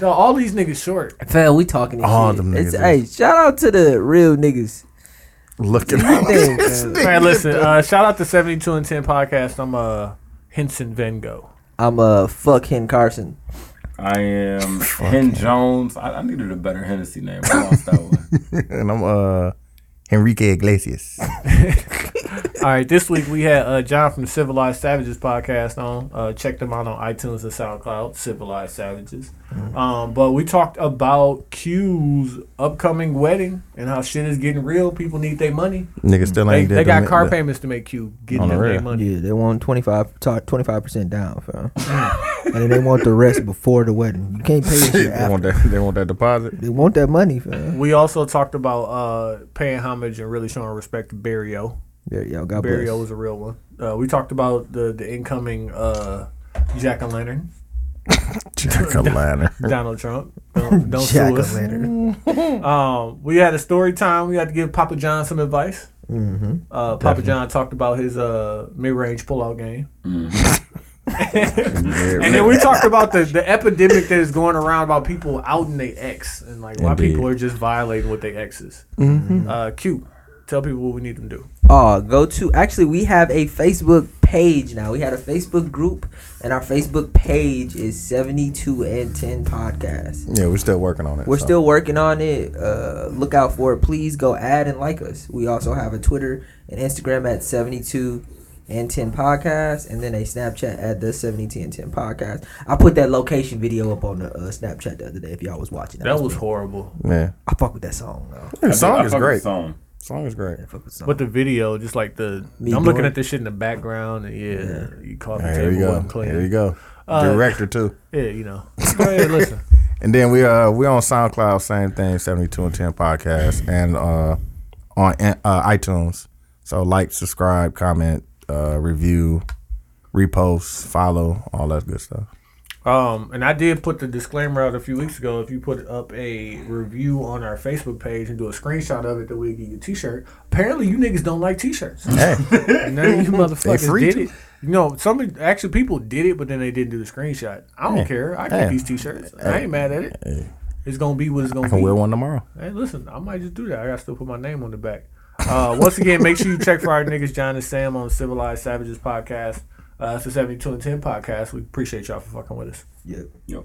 No, all these niggas short. Fam, we talking this All shit. them It's, niggas hey, shout out to the real niggas. Look at Thing, this fam. nigga. Man, listen. Uh, shout out to seventy two and ten podcast. I'm uh Henson Van Gogh. I'm uh fuck Hen Carson. I am Hen Jones. I, I needed a better Hennessy name. I lost that one. and I'm uh Enrique Iglesias. All right, this week we had uh, John from the Civilized Savages podcast on. Uh, check them out on iTunes and SoundCloud, Civilized Savages. Um, but we talked about Q's upcoming wedding and how shit is getting real. People need their money. Nigga still They, ain't they did got car the- payments to make Q getting the their money. Yeah, they want 25 percent down, fam. and then they want the rest before the wedding. You can't pay shit They want after. that. They want that deposit. They want that money, fam. We also talked about uh, paying homage and really showing respect to Barry O. There, yo, God Barry O bless. was a real one. Uh, we talked about the the incoming uh, Jack and lantern, Jack o' lantern. Donald Trump. Don't, don't sue us. Jack-o'-lantern. Um, we had a story time. We had to give Papa John some advice. Mm-hmm. Uh, Papa John talked about his uh, mid range pullout game. And then we talked about the, the epidemic that is going around about people outing their ex and like why Indeed. people are just violating with their exes. Uh, cute. Tell people what we need them to do. Oh, go to actually we have a Facebook page now. We had a Facebook group and our Facebook page is 72 and 10 podcast. Yeah, we're still working on it. We're so. still working on it. Uh, look out for it. Please go add and like us. We also have a Twitter and Instagram at 72 and 10 podcast and then a Snapchat at the 72 and 10 podcast. I put that location video up on the uh, Snapchat the other day if y'all was watching. That that was me. horrible. Yeah, I fuck with that song though. the song fuck is great. the Song. Song is great. I fuck the song. But the video, just like the Me I'm looking doing- at this shit in the background and yeah, you caught the Here table we go. wasn't clean. Here we go. Uh, Director too. Yeah, you know. Go ahead, listen. And then we uh we on SoundCloud, same thing, seventy two and ten podcast, and uh on uh, iTunes. So like, subscribe, comment, uh, review, repost, follow, all that good stuff. Um, and I did put the disclaimer out a few weeks ago. If you put up a review on our Facebook page and do a screenshot of it, that we give you a T-shirt. Apparently, you niggas don't like T-shirts. Hey, None of you motherfuckers did it. You know, some actually people did it, but then they didn't do the screenshot. I don't Hey. care. I Hey. get these T-shirts. I ain't mad at it. Hey. It's gonna be what it's gonna I can be. wear one tomorrow. Hey, listen, I might just do that. I gotta still put my name on the back. Uh, once again, make sure you check for our niggas John and Sam on Civilized Savages podcast. Uh, it's the 72 and 10 podcast. We appreciate y'all for fucking with us. Yep. Yep.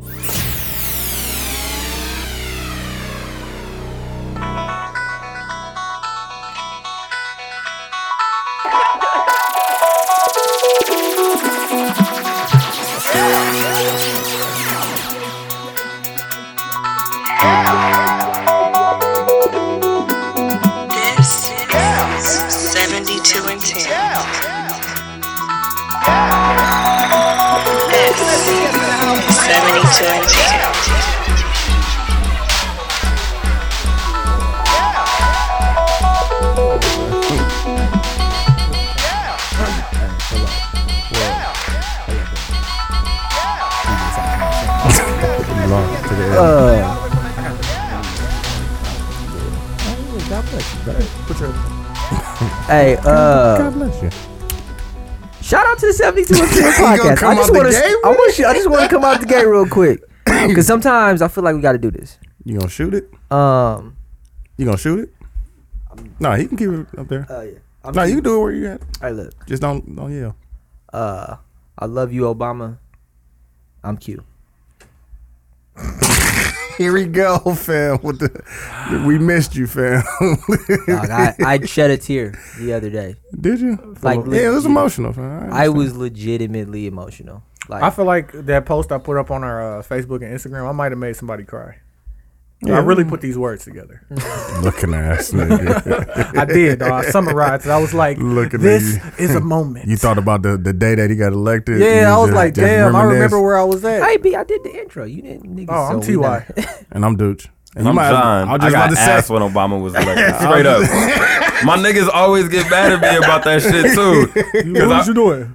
This is 72 and 10. Uh, hey, uh, God bless you. Shout out to the 72 and 10 podcast. I just want to, I want you, I just want to come out the gate real quick because sometimes I feel like we got to do this. You gonna shoot it? Um, You gonna shoot it? No, he can keep it up there. uh, yeah. I'm No, you can do it where you at. All right, look. Just don't don't yell. Uh, I love you, Obama. I'm cute. Here we go, fam. With the, we missed you, fam. Dog, I, I shed a tear the other day. Did you? Like, yeah, it was emotional, fam. I was legitimately emotional. Like, I feel like that post I put up on our uh, Facebook and Instagram, I might have made somebody cry. Yeah. I really put these words together. looking ass nigga. I did, though. I summarized it. I was like, Looking at this you. is a moment. you thought about the, the day that he got elected. yeah, I was just- like, just damn, I remember where I was at. hey, B, I did the intro. You didn't, nigga. Oh, I'm so we TY. not- And I'm Dooch. And I'm might- John. I was I just got about to ass say. when Obama was elected. Straight up. My niggas always get mad at me about that shit too. 'Cause I- you doing?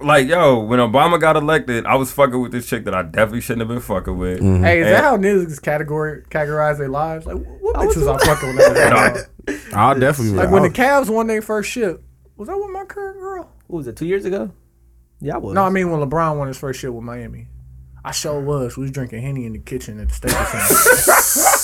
Like, yo, when Obama got elected, I was fucking with this chick that I definitely shouldn't have been fucking with. Mm-hmm. Hey, is And- that how niggas categori- categorize their lives? Like, what bitches was I fucking with? that was wrong? I'll definitely Like when the I'll- Cavs won their first ship, was that with my current girl? what was it? Two years ago? Yeah, I was. No, I mean when LeBron won his first shit with Miami. I sure was. We was drinking henny in the kitchen at the Staples Center.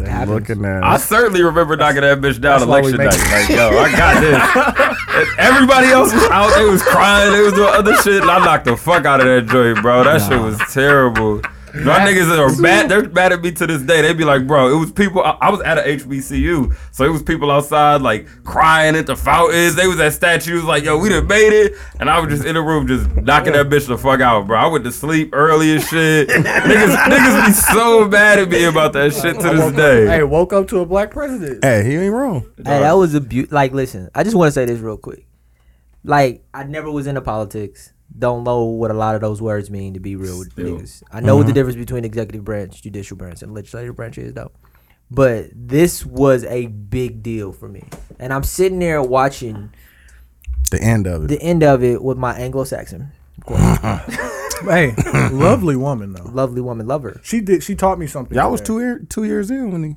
And looking at I certainly remember knocking that bitch down That's election make night. Like, yo, I got this. Everybody else was out. They was crying. They was doing other shit. And I knocked the fuck out of that joint, bro. That shit was terrible. My niggas are mad. They're mad at me to this day. They be like, bro, it was people. I, I was at a HBCU, so it was people outside like crying at the fountains. They was at statues like, yo, we done made it, and I was just in the room just knocking that bitch the fuck out, bro. I went to sleep early as shit. niggas, niggas be so mad at me about that shit to this day. hey, woke up to a black president. Hey, he ain't wrong. Hey, that was a beaut. Like, listen, I just want to say this real quick. Like, I never was into politics. Don't know what a lot of those words mean to be real with Still. niggas. I know what the difference between executive branch, judicial branch, and legislative branch is, though. But this was a big deal for me, and I'm sitting there watching The end of it. the end of it with my Anglo-Saxon Hey, lovely woman though. lovely woman lover. She did. She taught me something. Y'all was two year, two years in when he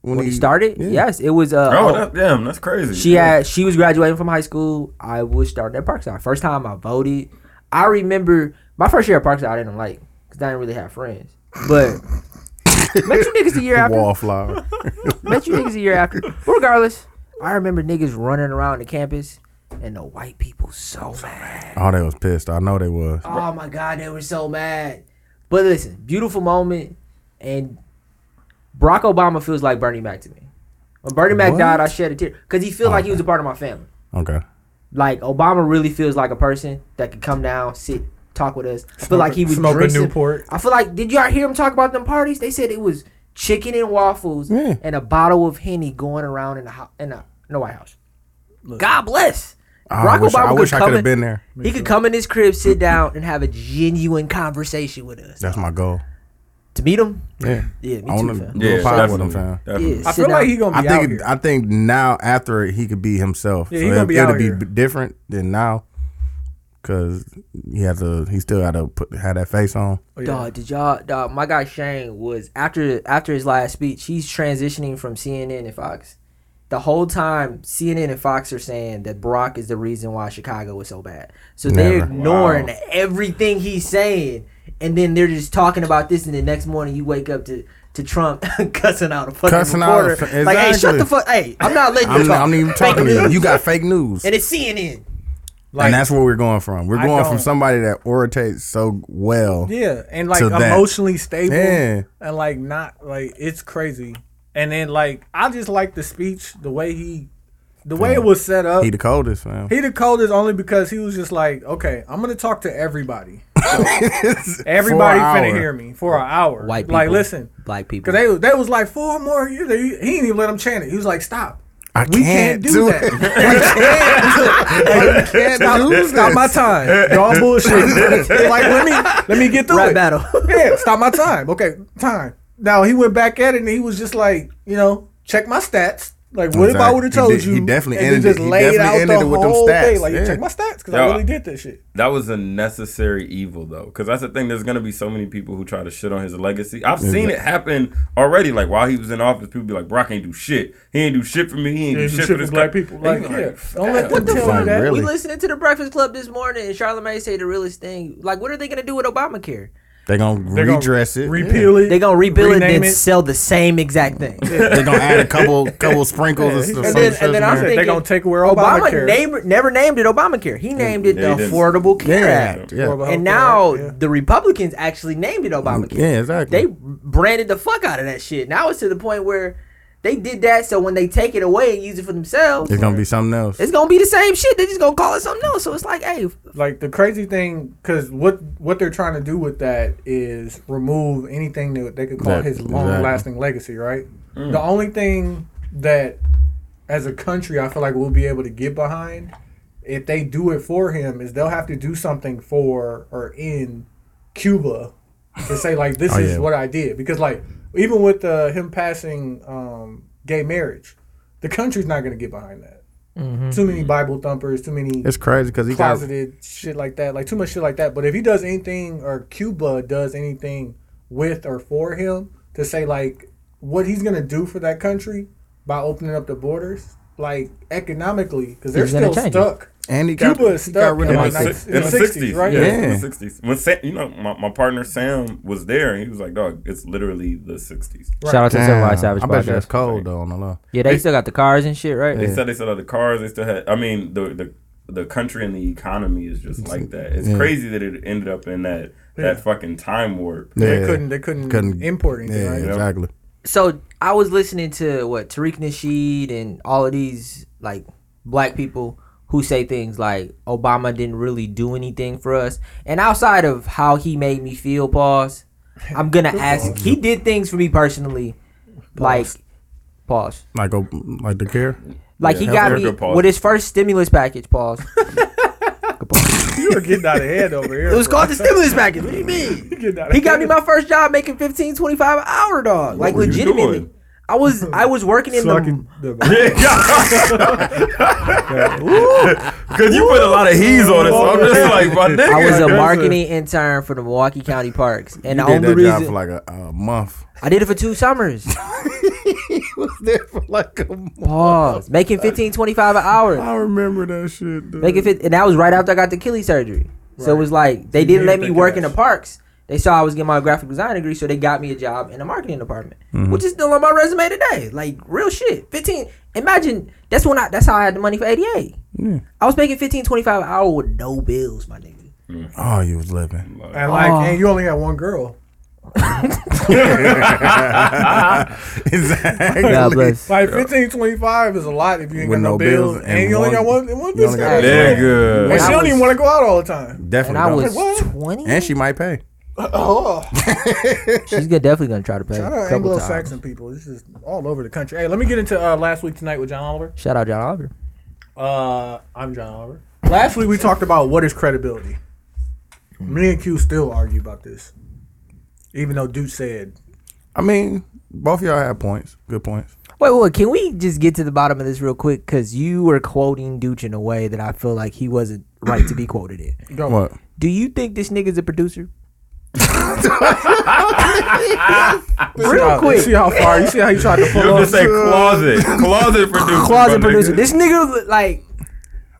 when, When he started, yeah. yes, it was. Uh, Oh, that, damn, that's crazy. She had she was graduating from high school. I was starting at Parkside. First time I voted. I remember my first year at Parkside. I didn't like because I didn't really have friends. But met you niggas a year after. wallflower. Met you niggas a year after. But regardless, I remember niggas running around the campus and the white people so mad. oh, they was pissed. I know they was. Oh my god, they were so mad. But listen, beautiful moment, and Barack Obama feels like Bernie Mac to me. When Bernie Mac What? died, I shed a tear because he feels like he was a part of my family. Okay. Like Obama really feels like a person that could come down, sit, talk with us. I feel like he would smoke a drink some- Newport. I feel like did y'all hear him talk about them parties? They said it was chicken and waffles Yeah. and a bottle of henny going around in the ho- in the, in the White House. God bless. Ah, I Barack wish, Obama I, wish I could have been there. He could come in his crib, sit down, and have a genuine conversation with us. That's my goal. To meet him, Yeah. yeah, me I too, want to fam. yeah, a pod with him, definitely, fam. definitely. Yeah, I sit feel like down. he gonna I be out think here. I think now after he could be himself. Yeah, so he gonna it, be it'll out be here. b- different than now, cause he has to. He still had to put had that face on. Oh, yeah. Dog, did y'all? Dog, my guy Shane was after after his last speech. He's transitioning from CNN and Fox. The whole time, CNN and Fox are saying that Barack is the reason why Chicago was so bad. So they're Never. ignoring Wow. everything he's saying, and then they're just talking about this. And the next morning, you wake up to to Trump cussing out a fucking Cussing out a reporter. Like, hey, shut the fuck. Hey, I'm not letting you I'm, talk. I'm not even talking to you. You got fake news, and it's CNN. Like, and that's where we're going from. We're going from somebody that orates so well. yeah, and like to that. emotionally stable, Yeah. and like not like it's crazy. And then like I just like the speech, the way he, the way it was set up. He the coldest, man. He the coldest only because he was just like, okay, I'm gonna talk to everybody. Everybody For an finna hour. hear me for an hour. White people, like listen, Black people. because they they was like four more years. He, he didn't even let him chant it. He was like, stop. I We can't, can't do, do that. it. we can't. can't stop, do stop my time. Y'all bullshit. like let me let me get through Rap it. battle. Yeah, stop my time. Okay, time. Now he went back at it and he was just like, you know, check my stats. Like, what if I would have He told did- you? he definitely and then ended- just he laid definitely out ended the it with them whole thing. stats, Like, yeah. check my stats because I really did this shit. That was a necessary evil, though, because that's the thing. There's gonna be so many people who try to shit on his legacy. I've seen it happen already. Like while he was in office, people be like, "Brock ain't do shit. He ain't do shit for me. He ain't do shit for this black guy." people. And Like, you yeah, like, don't let them "Fam." tell fuck, you that. really? We listening to the Breakfast Club this morning, and Charlamagne say the realest thing. Like, what are they gonna do with Obamacare? They gonna They're gonna redress it. repeal it. They're gonna rebuild it, rename then it. sell the same exact thing. Yeah. They gonna add a couple couple sprinkles Yeah, of he And then, and then I'm They thinking gonna take away Obama Obamacare. name, never named it Obamacare. He named it Yeah, he the did. Affordable Care Yeah, Act. yeah. Affordable And now Act, yeah. the Republicans actually named it Obamacare. Yeah, exactly. They branded the fuck out of that shit. Now it's to the point where they did that so when they take it away and use it for themselves, it's gonna be something else. it's gonna be the same shit. They just gonna call it something else. So it's like, hey, like the crazy thing because what what they're trying to do with that is remove anything that they could call That- his exactly. long lasting legacy right mm. the only thing that as a country i feel like we'll be able to get behind if they do it for him is they'll have to do something for or in cuba to say like this Oh, is yeah. what i did because like even with uh, him passing um, gay marriage the country's not going to get behind that too many bible thumpers too many It's crazy because he got closeted shit like that, like too much shit like that. But if he does anything or Cuba does anything with or for him to say like what he's gonna do for that country by opening up the borders, like economically, because they're still stuck. it. Stuck. And he got, Cuba is he got stuck rid of like like six- six. in the 60s, right? Yeah, Yeah. in the 60s. When Sam, you know, my, my partner Sam was there, and he was like, "Dog, it's literally the 60s." Shout out to Civilized Savage I bet you that's podcast. cold though on the low. Yeah, they still got the cars and shit, right? They said they still had the cars. They still had. I mean, the the the country and the economy is just like that. It's Yeah. crazy that it ended up in that that fucking time warp. They couldn't. They couldn't, Couldn't- import anything. Yeah, right? exactly. So I was listening to what Tariq Nasheed and all of these like black people who say things like Obama didn't really do anything for us, and outside of how he made me feel, pause. I'm gonna ask. He did things for me personally, like pause. Like a like the care. Like Yeah, he got me pause. with his first stimulus package. Pause. You were getting out of hand over here. It was bro. called the stimulus package. What do you mean? Getting out He got me my first job making 15 25 an hour, dog. Like were you legitimately. Doing? I was I was working in the Sucking the. Because you put a lot of he's on it, so I'm just like, my nigga. I was a marketing intern for the Milwaukee County Parks, and You the did only that reason job for like a, a month. I did it for two summers. was there for like a month. Pause. Making 15 25 an hour. I remember that shit. Dude. Making fit, and that was right after I got the Achilles surgery. So it was like they didn't let me the work in the parks. They saw I was getting my graphic design degree, so they got me a job in the marketing department, Mm-hmm. which is still on my resume today. Like real shit. 15. Imagine that's when I that's how I had the money for ADA. I was making 15 25 an hour with no bills, my nigga. Oh, you was living. And like, Oh. and you only had one girl. exactly. God bless. Like 15, 25 is a lot if you ain't With got no, no bills, bills and, and you only got one, and one you only bitch. got- got- And she I don't even want to go out all the time. Definitely. And I was What? 20. and she might pay. Oh, She's gonna, definitely gonna try to pay. shout a out couple Anglo-Saxon times. people. This is all over the country. Hey, let me get into uh, last week tonight with John Oliver. Shout out John Oliver. Uh, I'm John Oliver. Last week we talked about what is credibility. Me and Q still argue about this, even though Dude said I mean, both of y'all have points. Good points. Wait, wait, can we just get to the bottom of this real quick? Because you were quoting Dooch in a way that I feel like he wasn't right to be quoted in. Go. What? Do you think this nigga's a producer? See Real how- quick. See how far? You see how you tried to You pull have up? to say closet. Closet producer. Closet my producer. nigga. This nigga, like,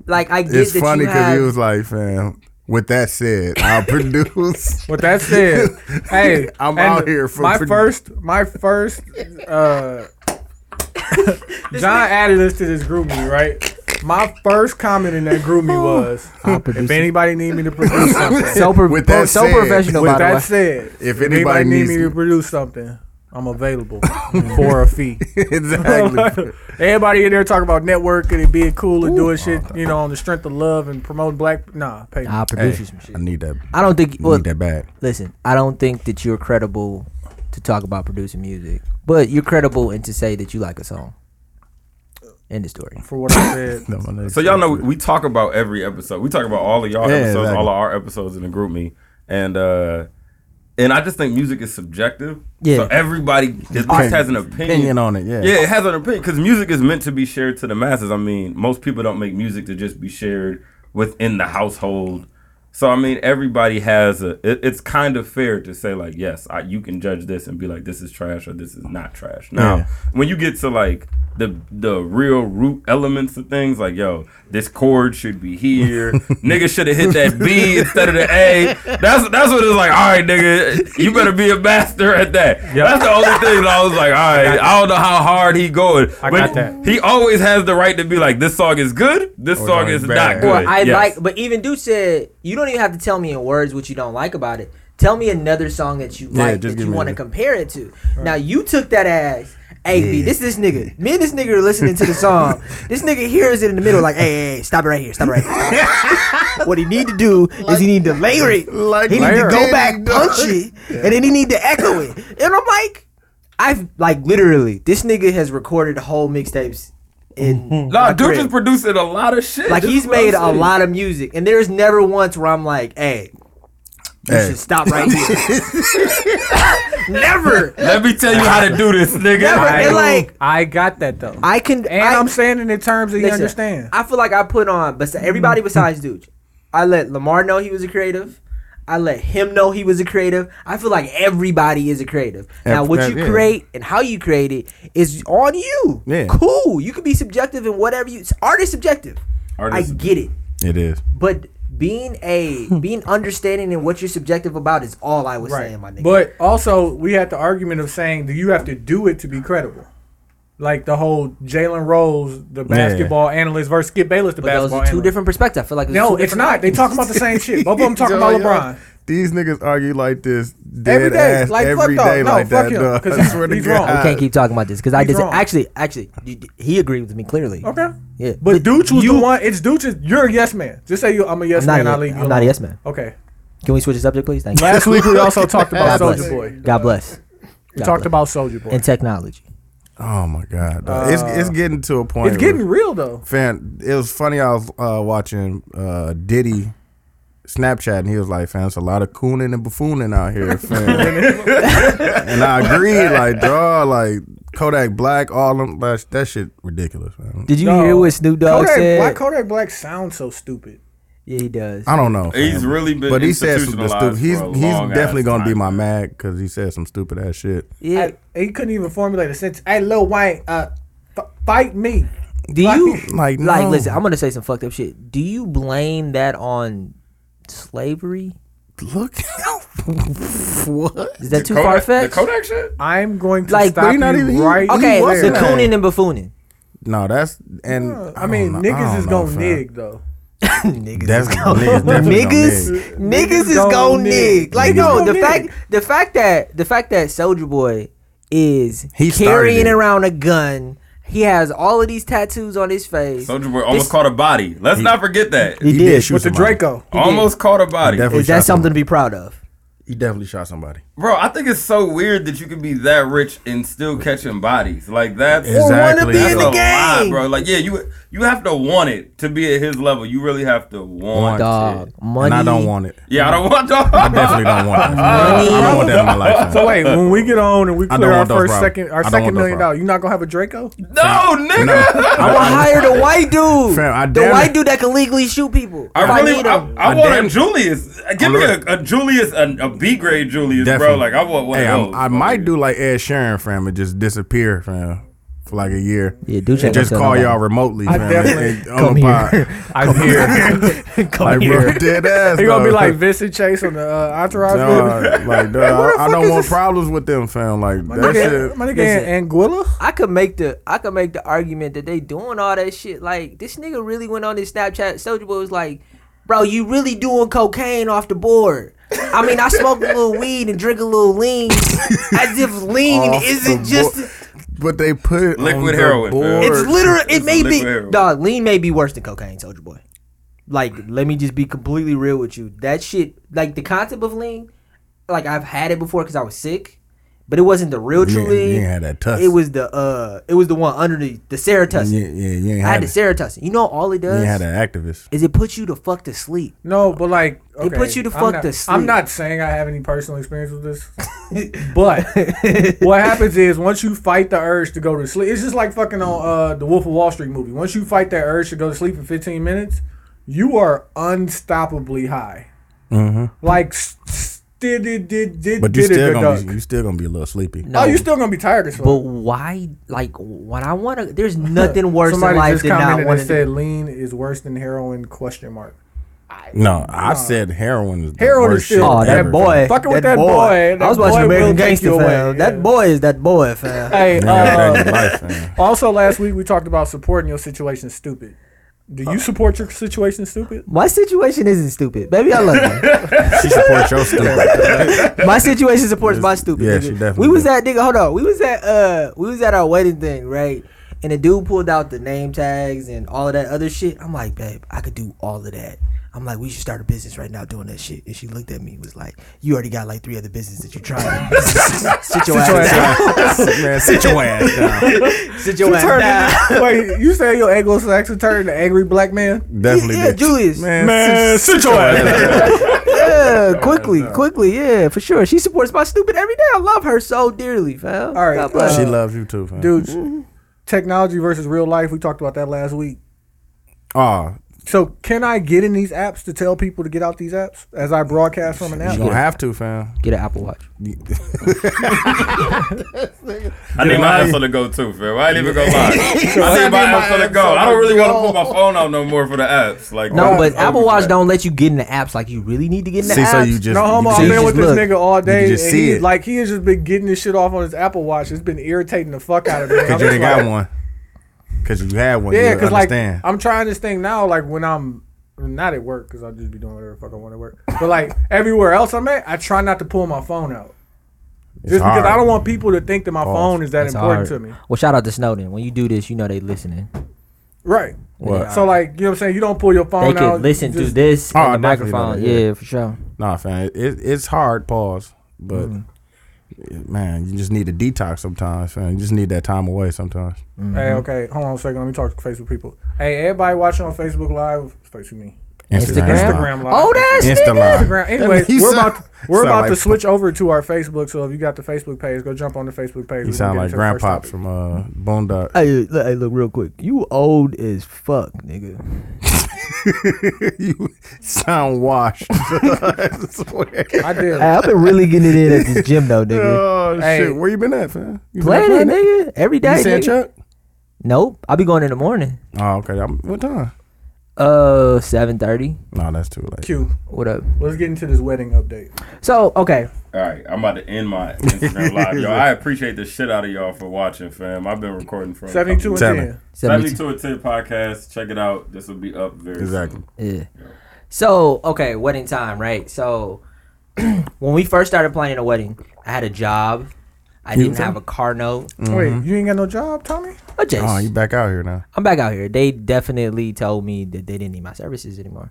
like I get It's that funny because have. he was like, fam. With that said, I'll produce. With that said, hey, I'm out here for my produ- first, my first. uh John added us to this GroupMe, right? My first comment in that GroupMe oh. was, if anybody need me to produce something, so, pro- With that so said- professional, with by the that way. said, If if anybody, anybody need needs me to produce something, I'm available for a fee. exactly. Everybody in there talking about networking and being cool and doing shit, you know, on the strength of love and promoting black. Nah, pay me. I'll produce Hey, you some shit. I need that. I don't think. I Well, need that bad. listen, I don't think that you're credible to talk about producing music, but you're credible and to say that you like a song. End the story. for what I said. No. So y'all know we talk about every episode. We talk about all of y'all Yeah, episodes, exactly. all of our episodes in the GroupMe, and uh and I just think music is subjective. Yeah. So everybody at least has an opinion. opinion on it. Yeah. Yeah, it has an opinion because music is meant to be shared to the masses. I mean, most people don't make music to just be shared within the household. So I mean, everybody has a. It, it's kind of fair to say like, yes, I, you can judge this and be like, this is trash or this is not trash. Now, Yeah. when you get to like the the real root elements of things, like yo, this chord should be here. nigga should have hit that B instead of the A. That's that's what it's like. All right, nigga, you better be a master at that. That's the only thing that I was like, all right, I don't know how hard he going, I but got that. he always has the right to be like, this song is good, this Or song is bad. not good. Well, I Yes. like, but even Dude said you don't even have to tell me in words what you don't like about it. Tell me another song that you Yeah, like that you want to compare it to. Now you took that as, hey, B, this this nigga. Me and this nigga are listening to the song. This nigga hears it in the middle, like, hey, hey, hey stop it right here, stop it right here. what he need to do is he need to layer it. Like he need to go back, punch it, and then he need to echo it. And I'm like, I've like literally, this nigga has recorded whole mixtapes. In Nah, my dude crib. just producing a lot of shit. Like This he's is what I'm made a lot of music, and there's never once where I'm like, "Hey, you Hey. should stop right here." never, Let me tell you how to do this, nigga. never. I, like, I got that though. I can, and I, I, am saying it in terms that you understand. I feel like I put on, but everybody besides Dude, I let Lamar know he was a creative. I let him know he was a creative. I feel like everybody is a creative. Now, what you yeah. create and how you create it is on you. Yeah. Cool. You can be subjective in whatever you. Art is subjective. Art I is get it. It is. But being a being understanding in what you're subjective about is all I was saying, my nigga. But also, we had the argument of saying, do you have to do it to be credible? Like the whole Jalen Rose, the basketball analyst, versus Skip Bayless, the But those are two analyst. different perspectives. I feel like there's No, it's different not. They talking about the same shit. Both of them talking about Yo, yo, LeBron. These niggas argue like this dead Every day. ass Like, fuck every dog. day No, like fuck that. him, dog. 'cause I he's- swear to he's wrong. We can't keep talking about this because I He's did wrong. actually actually he agreed with me clearly. Okay. Yeah, But Dooch was the one. It's Dooch. You're a yes man. Just say you. I'm a yes I'm not, man. a- I'll leave you. I'm not a yes man. Okay. Can we switch the subject, please? Thank you. Last week we also talked about Soulja Boy. God bless. We God talked bless. about Soulja Boy. and technology. Oh my god, dog. it's it's getting to a point. Uh, It's getting real though. Fan, it was funny. I was uh, watching uh, Diddy Snapchat, and he was like, "Fam, it's a lot of cooning and buffooning out here, fam." and I agree, like, dog, like Kodak Black, all them, that, that shit ridiculous, man. Did you No. hear what Snoop Dogg Kodak said? Black, Kodak Black sounds so stupid. yeah, he does. I don't know. He's fam. really been but he said some stupid. He's he's definitely gonna be my man. mag because he said some stupid ass shit. Yeah. Hey, he couldn't even formulate a sentence. Hey, Lil Wayne, uh, f- fight me. Do you Like, like? no. Listen, I'm gonna say some fucked up shit. Do you blame that on slavery? Look, what? Is that too Kodak- far The fetched? Kodak shit? I'm going to Like, stop but he you not even- right Okay, He what's the wasn't. cooning and buffooning? No, that's and I mean, don't know- I niggas don't is know, gonna fam. nig though. niggas That's is niggas going definitely gonna nig. niggas is Niggas going gonna nig. nig. Like Niggas no, gonna the fact nig. the fact that the fact that Soulja Boy is He started carrying it. around a gun. He has all of these tattoos on his face. Soulja Boy almost This- caught a body. Let's not forget that. He He did. did shoot With the somebody. Draco. almost caught a body. Is that shot something to be proud of? He definitely shot somebody. Bro, I think it's so weird that you can be that rich and still catching bodies. Like that's Or wanna be that's in a the lot, game. bro. Like yeah, you you have to want it to be at his level. You really have to want Dog, it. money. And I don't want it. Yeah, I don't want dog. I definitely don't want that. I don't want that in my life. fam. So wait, when we get on and we clear our first problems. second, our second million dollars, you not gonna have a Draco? No, nigga. No. I will hire the white dude. Fam, I the white it- dude that can legally shoot people. I If really, need I. I, I want a Julius. Give me a, a Julius, a, a B grade Julius, bro. Definitely. Like I want one Hey, of I'm, those. I might do like Ed Sheeran, fam, and just disappear, fam, for like a year. Yeah, dude, And just call y'all remotely, I fam. definitely- and- and Come on the pod. here. I'm here. Come Like, here. bro, dead ass. He gonna be like Vincent Chase on the uh, Entourage movie. Dog, like, dog, I, I don't want this? problems with them, fam. Like My that nigga, shit. my nigga Listen. Anguilla. I could make the I could make the argument that they doing all that shit. Like this nigga really went on his Snapchat. Soulja Boy was like, "Bro, you really doing cocaine off the board?" I mean, I smoke a little weed and drink a little lean, as if lean Off isn't the just. board. But they put Liquid on the heroin, fam. board. It's literally. It It's may liquid be heroin. dog. Lean may be worse than cocaine. Soulja Boy. Like, let me just be completely real with you. That shit, like the concept of lean, like I've had it before because I was sick, but it wasn't the real You true ain't- you lean. ain't had that tuss. It was the uh, it was the one under the the Serotussin. Yeah, yeah, you ain't I had had, the it. Serotussin. You know all it You does ain't had an activist. is it puts you to fuck to sleep. No, but like It puts you to I'm fuck not- to sleep. I'm not saying I have any personal experience with this, but what happens is once you fight the urge to go to sleep, it's just like fucking on uh, the Wolf of Wall Street movie. Once you fight that urge to go to sleep in 15 minutes, you are unstoppably high. Mm-hmm. Like s- s- did did did did But you still gonna duck. be, you still gonna be a little sleepy. No. Oh, you still gonna be tired as fuck. But why? Like when I want to, there's nothing worse in life just than not commented wanting. and said lean is worse than heroin? Question mark. No, I said heroin is the Heroin is worst still- shit Oh, that ever, boy! fam. Fucking with that that boy, that I was watching American Gangster, fam. yeah. That boy is that boy, fam. Hey, You ain't had that in uh, life, fam. also last week we talked about supporting your situation stupid. Do you support your situation stupid? My situation isn't stupid, baby. I love you. She supports your stupid. my situation supports my stupid. Yeah, nigga. she definitely We was does. at nigga. Hold on. We was at uh, we was at our wedding thing, right? And the dude pulled out the name tags and all of that other shit. I'm like, babe, I could do all of that. I'm like, we should start a business right now doing that shit. And she looked at me, and was like, you already got like three other businesses that you're trying. sit your ass down. Man, sit your ass down. Sit your ass Turn down. Wait, you say your Anglo-Saxon turned to angry black man? Definitely Yeah, did. Julius. Man, Man, sit, sit your ass down. Yeah, quickly, quickly, yeah, for sure. She supports my stupid every day. I love her so dearly, fam. All right, God. She Uh, loves you too, fam. Dude, technology versus real life. We talked about that last week. Oh, So can I get in these apps to tell people to get out these apps as I broadcast from an app? You app? gonna have to, fam. Get an Apple Watch. I need my apps on the go too, fam. I ain't even gonna lie. I need my apps on the go. I don't really want to put my phone out no more for the apps. Like No, but Apple Watch bad. don't let you get in the apps like you really need to get in the See, apps. so you just No homo, I've just- been with just this nigga all day, just and see he, it. like he has just been getting this shit off on his Apple Watch. It's been irritating the fuck out of me. Cause you ain't got one. Cause you had one. Yeah, Yeah, because like understand. I'm trying this thing now. Like when I'm not at work, because I'll just be doing whatever the fuck I want to work. But like everywhere else I'm at, I try not to pull my phone out. It's Just because. I don't want people to think that my Pause. phone is that That's important hard. to me. Well, shout out to Snowden. When you do this, you know they listening. Right. What? So like you know what I'm saying. You don't pull your phone They out. can listen just- through this Oh, and the definitely microphone. know yeah. yeah. for sure. Nah, fam. It, it's hard. Pause. But Mm-hmm. Man, you just need a detox sometimes, Man. You just need that time away sometimes. Mm-hmm. Hey, okay, hold on a second. Let me talk to Facebook people. Hey, everybody watching on Facebook Live, Facebook me. Instagram. Instagram Live. Oh, that's Insta nigga. Instagram. Anyway, we're about to, we're about like- to switch over to our Facebook. So if you got the Facebook page, go jump on the Facebook page. You sound like get into the first grandpops from uh, Boondock. Hey, look, hey, look real quick. You old as fuck, nigga. you sound washed. I swear. I did. Hey, I've been really getting it in at this gym though, nigga. Oh Hey. shit, where you been at, fam? You been Playing it, nigga. Every day. You saying nigga. Chuck? Nope. I'll be going in the morning. Oh, okay. I'm, what time? Uh, seven thirty. No, that's too late. Q. What up? Let's get into this wedding update. So okay, All right, I'm about to end my Instagram live. Yo, I appreciate the shit out of y'all for watching, fam. I've been recording for a couple- 72 and Tell me. 10. 72. 72 and 10 podcast. Check it out. This will be up very Exactly. soon. Yeah. So okay, wedding time, right? So when we first started planning a wedding, I had a job. I didn't have a car note. Wait, you mm-hmm. ain't got no job, Tommy? But just, Oh, you back out here now? I'm back out here. They definitely told me that they didn't need my services anymore.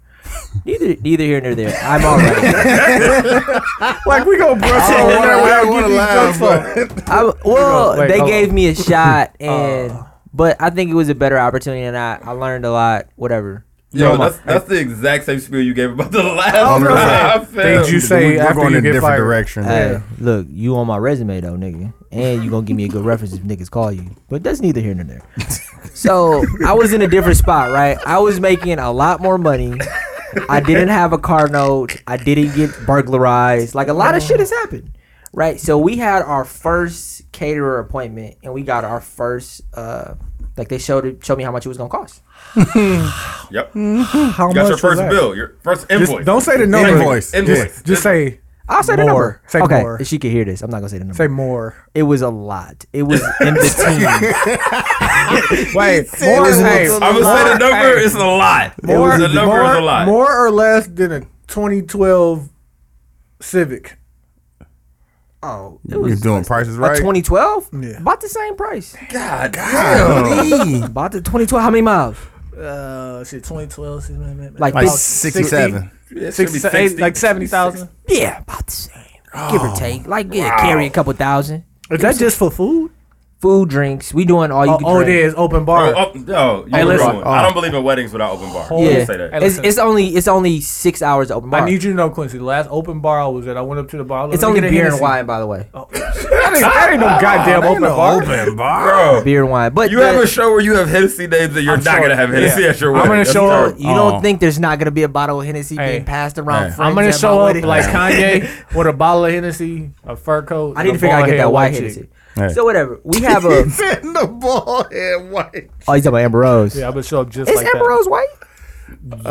neither, neither here nor there. I'm all right. Like we gonna brush I over don't wanna- without don't wanna getting laugh, jokes off. I, well, Wait, they hold gave me a shot, oh. and but I think it was a better opportunity, and I, I learned a lot. Whatever. Yo, Yo, that's, that's the exact same spiel you gave about the last Oh, really? time. fam. Did you say We're after going you in a different fired? direction. Hey, look, you on my resume though, nigga, and you gonna give me a good reference if niggas call you. But that's neither here nor there. So I was in a different spot, right? I was making a lot more money. I didn't have a car note. I didn't get burglarized. Like a lot of shit has happened, right? So we had our first caterer appointment, and we got our first. uh like they showed showed me how much it was gonna cost. Yep. Mm-hmm. How You got much your first bill, your first Just invoice. don't say the number. Invoice. Invoice. Just, just say I'll say the number. Say okay, more. she can hear this. I'm not gonna say the number. say more. it was a lot. It was in the teens. Wait, said more. it was hey, a I'm gonna say the number. hey, It's a lot. more, the number more, is a lot. more or less than a 2012 Civic. Oh, it You're doing prices a right? 2012. Yeah. about the same price. God, Golly. About the 2012. How many miles? Uh, shit, 2012. Like like about 67. It should be 60, 60. like 70,000. Yeah, about the same. Give or take. Like yeah, carry a couple thousand. Is that just for food? Food, drinks. We doing all you Oh, can oh, it drink. is open bar. oh, oh no, you Hey, listen. wrong. I don't believe in weddings without open bar. Hold Yeah. Yeah, Say that. Hey, it's, it's only it's only six hours open bar. I need you to know, Quincy. The last open bar I was at, I went up to the bar. it's let me only get a beer and wine, by the way. Oh. that, ain't, that ain't no goddamn open bar. Open bar. Bro, Beer and wine, but you the- have a show where you have Hennessy names and you're I'm not sure- gonna have Hennessy yeah. at your wedding. I'm gonna That's show up- you Oh. don't think there's not gonna be a bottle of Hennessy Hey. being passed around? Hey. I'm gonna show up like Kanye with a bottle of Hennessy, a fur coat. I need to and a figure out how to get that white chick. Hennessy. Hey. So whatever. We have a. in the ball head white. oh, you talking about Amber Rose? Yeah, I'm gonna show up just Is like Amber that. Rose white?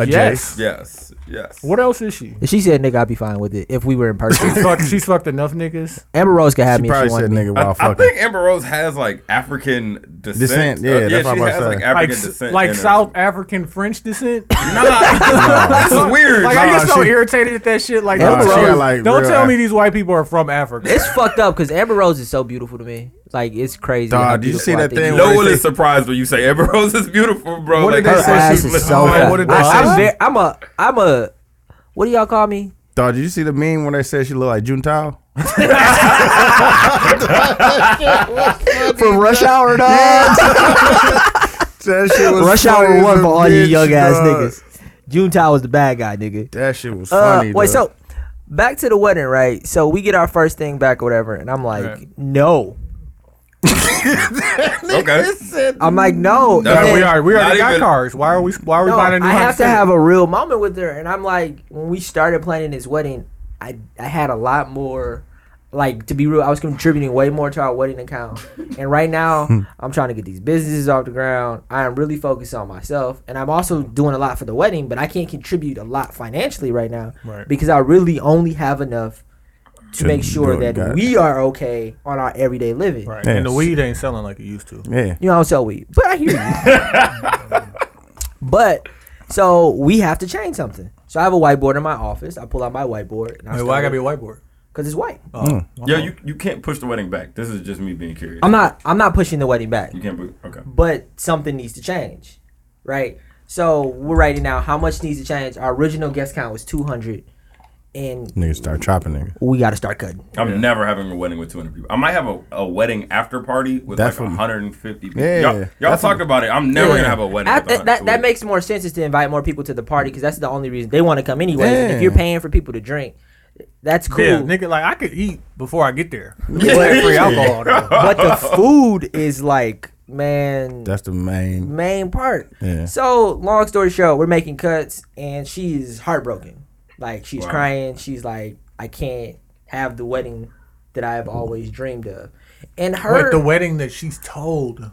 Yes. Yes, yes. What else is she? She said, "Nigga, I'd be fine with it if we were in person." She's fucked, she's fucked enough niggas. Amber Rose could have She me if she said wanted me. nigga I, while I fucking. think Amber Rose has like African descent. Descent, yeah, Uh, that's yeah, what I'm she about has to like. African Like, descent. like in her. South African French descent. It's weird. Like I get so she- irritated at that shit. Like, Amber don't, Rose- tell- like don't tell Af- me these white people are from Africa. It's fucked up because Amber Rose is so beautiful to me. Like it's crazy. Dog, did you see that thing she no is. one is surprised when you say Amber Rose is beautiful, bro. What like, did they say ass she so fat. what did they I, say? I'm, ve- I'm a. I'm a. What do y'all call me? Dog, did you see the meme when they said she looked like Juntao? From Rush Hour, dog. That shit was Rush Hour as one for all you bitch, young ass dog. niggas. Juntao was the bad guy, nigga. That shit was Uh, funny. wait, dog. so back to the wedding, right? So we get our first thing back or whatever, and I'm like, Right. no. Okay. I'm like, no. That's And we are we already got even- cars. Why are we why are we No, buying a new I have to Honda have a real moment with her, and I'm like, when we started planning this wedding, I I had a lot more. Like to be real, I was contributing way more to our wedding account, and right now hmm. I'm trying to get these businesses off the ground. I am really focused on myself, and I'm also doing a lot for the wedding, but I can't contribute a lot financially right now Right. because I really only have enough to To make sure do it, got that it. we are okay on our everyday living. Right. Yes. And the weed ain't selling like it used to. Yeah. You know, I don't sell weed, but I hear you. but so we have to change something. So I have a whiteboard in my office. I pull out my whiteboard. And I Hey, why I gotta be a whiteboard? Because it's white. Oh, Yo, you, you can't push the wedding back. This is just me being curious. I'm not. I'm not pushing the wedding back, You can't. Put, okay. but something needs to change, right? So we're writing now how much needs to change. Our original guest count was 200, and Niggas start chopping nigga. we got to start cutting. I'm never having a wedding with 200 people. I might have a, a wedding after party with That's like what- 150 people. Yeah, y'all, y'all talk what- about it. I'm never Yeah. gonna have a wedding. I- with that, that, that makes more sense is to invite more people to the party because that's the only reason they want to come anyway. And if you're paying for people to drink, that's cool. Yeah, nigga, like I could eat before I get there. Yeah. But free alcohol. but the food is like man That's the main. main part. Yeah. So long story short, we're making cuts and she's heartbroken. Like she's Wow. crying. She's like, I can't have the wedding that I've always dreamed of. And her Wait, the wedding that she's told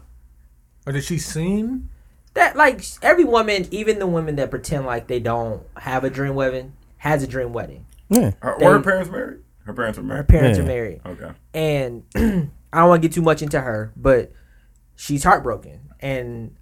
or that she's seen? that like every woman, even the women that pretend like they don't have a dream wedding, has a dream wedding. Yeah. Her, were her they- parents married? Her parents are married. Her parents Yeah. are married. Okay. and I don't want to get too much into her, but she's heartbroken, and